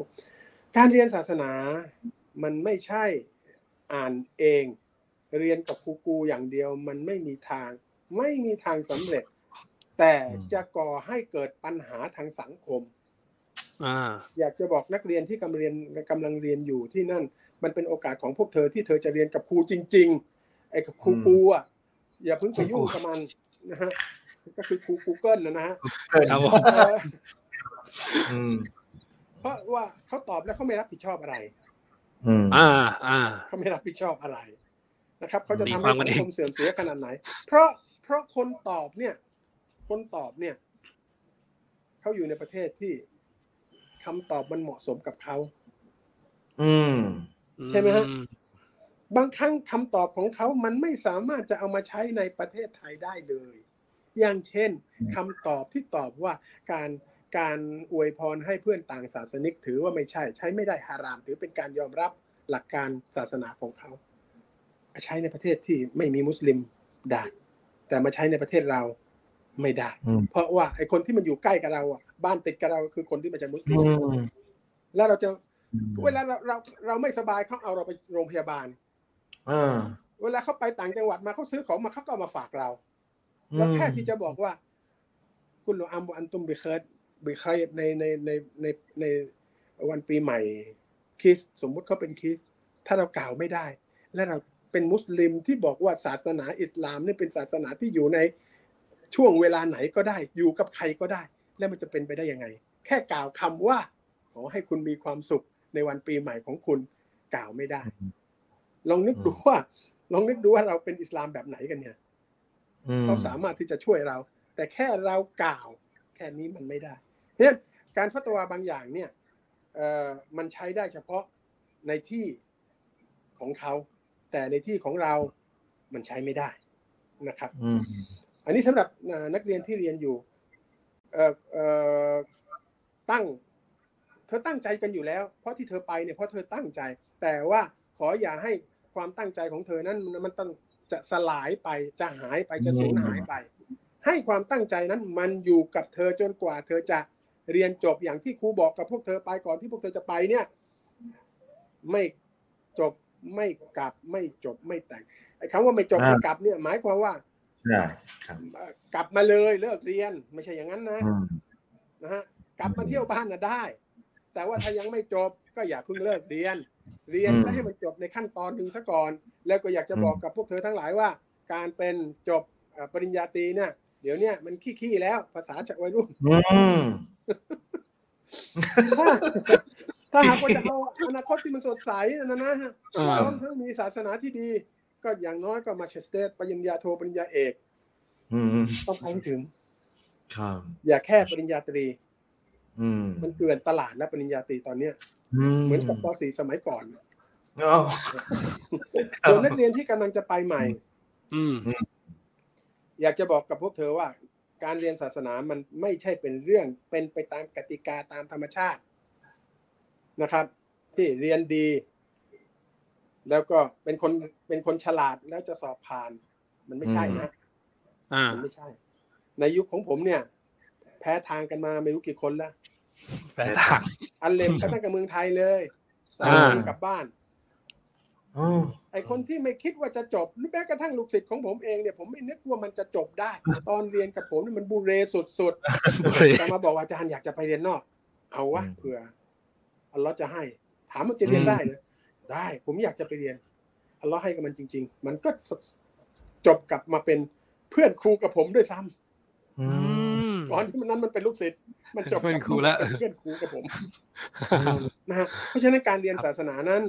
การเรียนศาสนามันไม่ใช่อ่านเอง เรียนกับครูกูอย่างเดียวมันไม่มีทาง ไม่มีทางสำเร็จ แต่จะก่อให้เกิดปัญหาทางสังคมอ่าอยากจะบอกนักเรียนที่กำลังเรียนกำลังเรียนอยู่ที่นั่น มันเป็นโอกาสของพวกเธอที่เธอจะเรียนกับครูจริง ๆ ไอ้กับครูกูอะอย่าเพิ่งไปยุ่งกับมันนะฮะก็คือครู Google นะนะฮะครับผม เอออืมเพราะว่าเขาตอบแล้วเขาไม่รับผิดชอบอะไรอืมอ่า อ่าเขาไม่รับผิดชอบอะไรนะครับเขาจะตีทำควาให้มกันสังเองคมเสื่อมเสียขนาดไหน เพราะเพราะคนตอบเนี่ย คนตอบเนี่ยเขาอยู่ในประเทศที่คำตอบมันเหมาะสมกับเขาอืม ใช่ไหมฮะอืบางครั้งคำตอบของเขามันไม่สามารถจะเอามาใช้ในประเทศไทยได้เลย อย่างเช่นคำตอบที่ตอบว่าการ การอวยพรให้เพื่อนต่างศาสนิก ถือว่าไม่ใช่ใช้ไม่ได้ฮาราม ถือเป็นการยอมรับหลักการศาสนาของเขา ใช้ในประเทศที่ไม่มีมุสลิมได้แต่มาใช้ในประเทศเราไม่ได้อืมเพราะว่าไอ้คนที่มันอยู่ใกล้กับเราอะบ้านติดกับเราคือคนที่มาจากมุสลิอืมมแล้วเราจะเวลาเราเราเราไม่สบายเขาเอาเราไปโรงพยาบาลอ่าเวลาเขาไปต่างจังหวัดมาเขาซื้อของมาเขาก็เอามาฝากเราเราแค่ที่จะบอกว่าكل عام وأنتم بخير بخير ในในในในในวันปีใหม่คริสต์สมมุติเขาเป็นคริสต์ถ้าเรากล่าวไม่ได้ และเราเป็นมุสลิมที่บอกว่าศาสนาอิสลามนี่เป็นศาสนาที่อยู่ในช่วงเวลาไหนก็ได้ อยู่กับใครก็ได้ แล้วมันจะเป็นไปได้ยังไง แค่กล่าวคำว่า ขอให้คุณมีความสุขในวันปีใหม่ของคุณกล่าวไม่ได้ ลองนึกดูว่า ลองนึกดูว่าเราเป็นอิสลามแบบไหนกันเนี่ยอืมเขาสามารถที่จะช่วยเรา แต่แค่เรากล่าว แค่นี้มันไม่ได้ เพราะฉะนั้นการฟัตวาบางอย่างเนี่ยเอ่อมันใช้ได้เฉพาะในที่ของเขา แต่ในที่ของเรามันใช้ไม่ได้นะครับอืมอันนี้สำหรับอ่านักเรียนที่เรียนอยู่เอ่อเอ่อตั้ง เธอตั้งใจกันอยู่แล้ว เพราะที่เธอไปเนี่ยเพราะเธอตั้งใจ แต่ว่าขออย่าให้ความตั้งใจของเธอนั้นมันมันต้องจะสลายไปจะหายไปจะสูญหายไป ให้ความตั้งใจนั้นมันอยู่กับเธอจนกว่าเธอจะ เรียนจบอย่างที่ครูบอกกับพวกเธอไปก่อนที่พวกเธอจะไปเนี่ย ไม่จบไม่กลับไม่จบไม่แต่งไอ้คำว่าไม่จบไม่กลับเนี่ย หมายความว่าใช่ครับเอ่อกลับมาเลยเลิกเรียนไม่ใช่อย่างนั้นนะอืมนะฮะกลับมาเที่ยวบ้านน่ะได้ แต่ว่าถ้ายังไม่จบก็อย่าเพิ่งเลิกเรียน เรียนอืมแล้วให้มันจบในขั้นตอนหนึ่งซะก่อน แล้วก็อยากจะอืมบอกกับพวกเธอทั้งหลายว่า การเป็นจบเอ่อปริญญาตรีเนี่ย เดี๋ยวเนี้มันขี้ๆแล้วภาษาจากวัยรุ่นอืม ถ้าถ้าหากว่าจะเอาอนาคตที่มันสดใสนะนะฮะอ่าพร้อมทั้งมีศาสนาที่ดี ก็อย่างน้อยก็มาเชสเตอร์ปริญญาโทปริญญาเอกอืมต้องไปให้ถึงครับอย่าแค่ปริญญาตรีอืมมันเกลื่อนตลาดและปริญญาตรีตอนเนี้ยอืมเหมือนกับป .4 สมัยก่อนอ๋อส่วนนักเรียนที่กำลังจะไปใหม่อืมอยากจะบอกกับพวกเธอว่า การเรียนศาสนามันไม่ใช่เป็นเรื่องเป็นไปตามกติกาตามธรรมชาตินะครับ ที่เรียนดี แล้วก็เป็นคนเป็นคนฉลาดแล้วจะสอบผ่าน มันไม่ใช่นะอ่ามันไม่ใช่ ในยุคของผมเนี่ย แพ้ทางกันมาไม่รู้กี่คนแล้วแปลต่างอันเลมก็ตั้งกับเมืองไทยเลยสอบอ่ากลับบ้านอ๋อ ไอคนที่ไม่คิดว่าจะจบหรือแม้กระทั่งลูกศิษย์ของผมเองเนี่ยผมไม่นึกว่ามันจะจบได้ ตอนเรียนกับผมเนี่ยมันบูเรสุดบุรีๆแต่มาบอกว่าอาจารย์อยากจะไปเรียนนอก เอาวะเผื่ออัลเลอฮ์จะให้ ถามมันจะเรียนได้เหรอได้ ผมอยากจะไปเรียนอัลเลอฮ์ให้กับมันจริง ๆ มันก็จบกลับมาเป็นเพื่อนครูกับผมด้วยซ้ำอือืมมก่อนที่มันนั้นมันเป็นลูกศิษย์มันจบเป็นครูแล้วเป็นเพื่อนครูกับผมนะฮะเพราะฉะนั้นการเรียนศาสนานั้น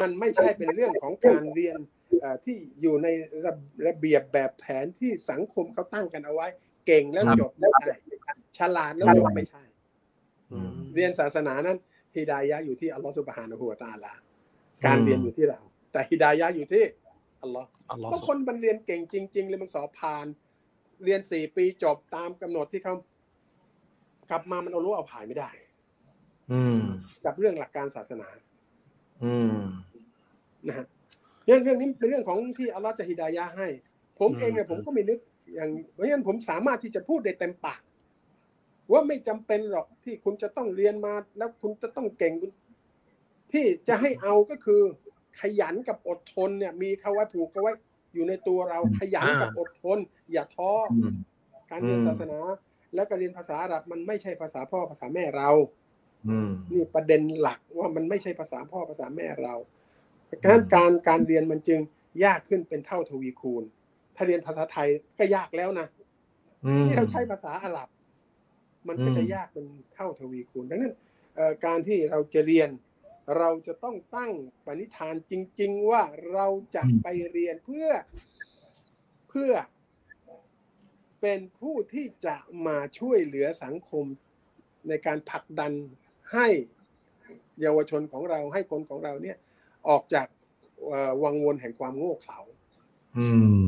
มันไม่ใช่เป็นเรื่องของการเรียนเอ่อที่อยู่ในระระเบียบแบบแผนที่สังคมเขาตั้งกันเอาไว้ เก่งแล้วครับจบไม่ใช่ฉลาดแล้วจบไม่ใช่อืมเรียนศาสนานั้นฮิดายะห์อยู่ที่อัลลอฮฺสุบฮานะฮูวะตะอาลา การเรียนอยู่ที่เรา แต่ฮิดายะห์อยู่ที่อัลลอฮ์อัลลอฮ์บางคนมันเรียนเก่งจริง ๆ เลยมันสอบผ่าน เรียนสี่ปีจบตามกำหนดที่เขากลับมามันเอารู้เอาผ่านไม่ได้ อืมกับเรื่องหลักการศาสนา อืมนะฮะเรื่องเรื่องนี้เป็นเรื่องของที่อัลลอฮ์จะฮิดายะห์ให้ ผมเองเนี่ยผมก็ไม่นึกอย่างเพราะฉะนั้นผมสามารถที่จะพูดได้เต็มปากว่าไม่จำเป็นหรอกที่คุณจะต้องเรียนมาแล้วคุณจะต้องเก่งคุณที่จะให้เอาก็คือ ขยันกับอดทนเนี่ย มีเขาไว้ผูกเขาไว้อยู่ในตัวเราขยันกับอดทน อย่าท้อออืมการเรียนอืมศาสนา แล้วก็เรียนภาษาอาหรับมันไม่ใช่ภาษาพ่อภาษาแม่เราอืม นี่ประเด็นหลักว่ามันไม่ใช่ภาษาพ่อภาษาแม่เราการการการเรียนมันจึงยากขึ้นเป็นเท่าทวีคูณ ถ้าเรียนภาษาไทยก็ยากแล้วนะอืมที่เราใช้ภาษาอาหรับ มันก็จะอืมยากเป็นเท่าทวีคูณดังนั้นเอ่อการที่เราจะเรียนเราจะต้องตั้งปณิธานจริง ๆ ว่าเราจะไปเรียนเพื่อเพื่อ เป็นผู้ที่จะมาช่วยเหลือสังคมในการผลักดัน ให้เยาวชนของเราให้คนของเราเนี่ย ออกจากเอ่อวังวนแห่งความโง่เขลาอืม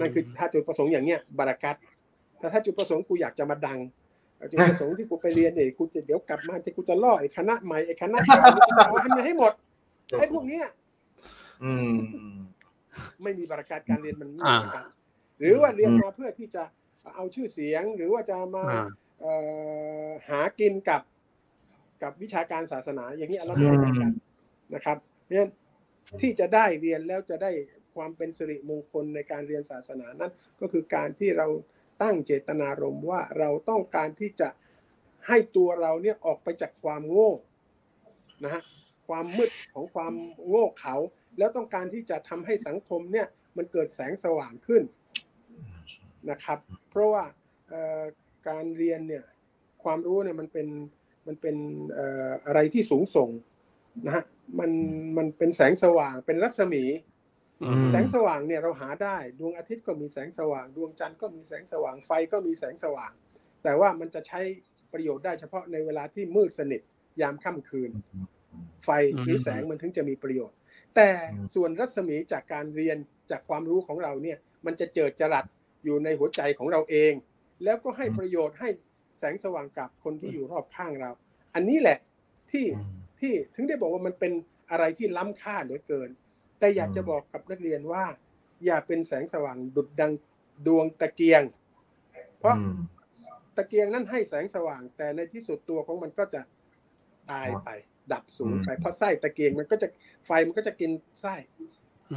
นั่นคือถ้าจุดประสงค์อย่างเนี้ยบารากัตแต่ถ้าจุดประสงค์กูอยากจะมาดังจุดประสงค์ที่กูไปเรียนเนี่ยกูจะเดี๋ยวกลับมาจะกูจะล่อไอ้คณะใหม่ไอ้คณะเก่ากูจะเอาให้มันให้หมดไอ้พวกเนี้ยอืมไม่มีบารากัตการเรียนมันไม่มีอ่าบารากัตหรือว่าเรียนมาเพื่อที่จะเอาชื่อเสียงหรือว่าจะมาอ่าเอ่อหากินกับ กับวิชาการศาสนา อย่างนี้อัลลอฮ์ไม่ให้บารากัตนะครับเพราะฉะนั้นที่จะได้เรียนแล้วจะได้ความเป็นสิริมงคลในการเรียนศาสนานั้น ก็คือการที่เราตั้งเจตนารมณ์ว่าเราต้องการที่จะให้ตัวเราเนี่ยออกไปจากความโง่นะฮะความมืดของความโง่เขาแล้วต้องการที่จะทำให้สังคมเนี่ยมันเกิดแสงสว่างขึ้นนะครับ เพราะว่าเอ่อการเรียนเนี่ยความรู้เนี่ยมันเป็น มันเป็นเอ่ออะไรที่สูงส่งนะฮะมันมันเป็นแสงสว่างเป็นรัศมีอือืมมแสงสว่างเนี่ยเราหาได้ดวงอาทิตย์ก็มีแสงสว่าง ดวงจันทร์ก็มีแสงสว่างไฟก็มีแสงสว่าง แต่ว่ามันจะใช้ประโยชน์ได้เฉพาะในเวลาที่มืดสนิทยามค่ำคืน ไฟหรือแสงมันถึงจะมีประโยชน์ แต่ส่วนรัศมีจากการเรียนจากความรู้ของเราเนี่ยมันจะเจิดจรัสอยู่ในหัวใจของเราเอง แล้วก็ให้ประโยชน์ให้ แสงสว่างกับคนที่อยู่รอบข้างเรา อันนี้แหละที่ที่ถึงได้บอกว่ามันเป็นอะไรที่ล้ำค่าเหลือเกิน แต่อยากจะบอกกับนักเรียนว่า อย่าเป็นแสงสว่างดุดดังดวงตะเกียง เพราะอืมตะเกียงนั้นให้แสงสว่าง แต่ในที่สุดตัวของมันก็จะตายไป ดับสูญไปเพราะไส้ตะเกียงมันก็จะไฟมันก็จะกินไส้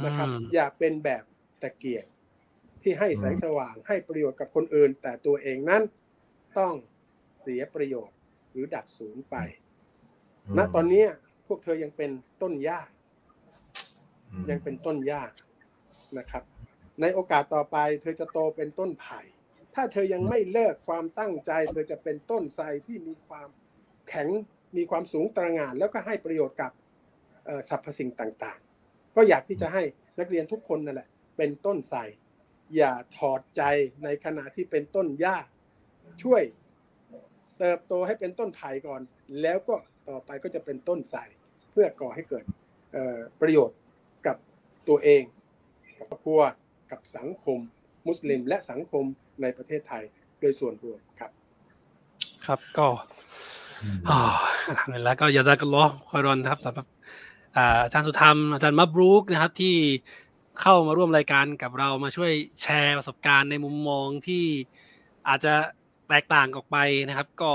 นะครับอืมอย่าเป็นแบบตะเกียงที่ให้แสงสว่างให้ประโยชน์กับคนอื่น แต่ตัวเองนั้น ต้องเสียประโยชน์ หรือดับสูญไปณตอนเนี้ยพวกเธอยังเป็นต้นหญ้าอืมยังเป็นต้นหญ้านะครับ ในโอกาสต่อไป เธอจะโตเป็นต้นไผ่ ถ้าเธอยังไม่เลิกความตั้งใจ เธอจะเป็นต้นไทรที่มีความแข็งมีความสูงตระหง่าน แล้วก็ให้ประโยชน์กับเอ่อสรรพสิ่งต่างๆ ก็อยากที่จะให้นักเรียนทุกคนนั่นแหละ เป็นต้นไทรอย่าถอดใจในขณะที่เป็นต้นหญ้า ช่วยเติบโตให้เป็นต้นไผ่ก่อน แล้วก็ต่อไปก็จะเป็นต้นไทรเพื่อก่อให้เกิดเอ่อประโยชน์กับตัวเอง กับครอบครัวกับสังคม มุสลิม และสังคมในประเทศไทยโดยส่วนรวมครับ ครับก็อ๋ออัลฮัมดุลิลละก็ยาซากัลลอฮ์คอยรอนครับสำหรับอ่าอาจารย์สุธรรมอาจารย์มับรูกนะครับที่เข้ามาร่วมรายการกับเรามาช่วยแชร์ประสบการณ์ในมุมมองที่อาจจะ แตกต่างออกไปนะครับ ก็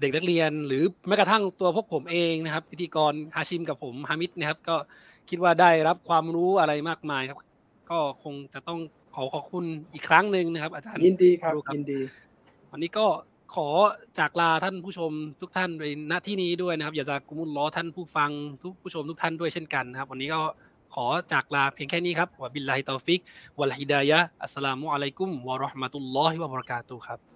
เด็กนักเรียนหรือแม้กระทั่งตัวพวกผมเองนะครับพิธีกรฮาชิมกับผมฮามิดนะครับ ก็คิดว่าได้รับความรู้อะไรมากมายครับ ก็คงจะต้องขอขอบคุณอีกครั้งหนึ่งนะครับ อาจารย์ยินดีครับครับยินดี วันนี้ก็ขอจากลาท่านผู้ชมทุกท่านในณที่นี้ด้วยนะครับ อย่าจะกุมุลล้อท่านผู้ฟังทุกผู้ชมทุกท่านด้วยเช่นกันนะครับ วันนี้ก็ ขอจากลาเพียงแค่นี้ครับวะบิลลาฮิตอฟิกวะลฮิดายะอัสสลามุอะลัยกุมวะเราะห์มะตุลลอฮิวะบะเราะกาตุครับ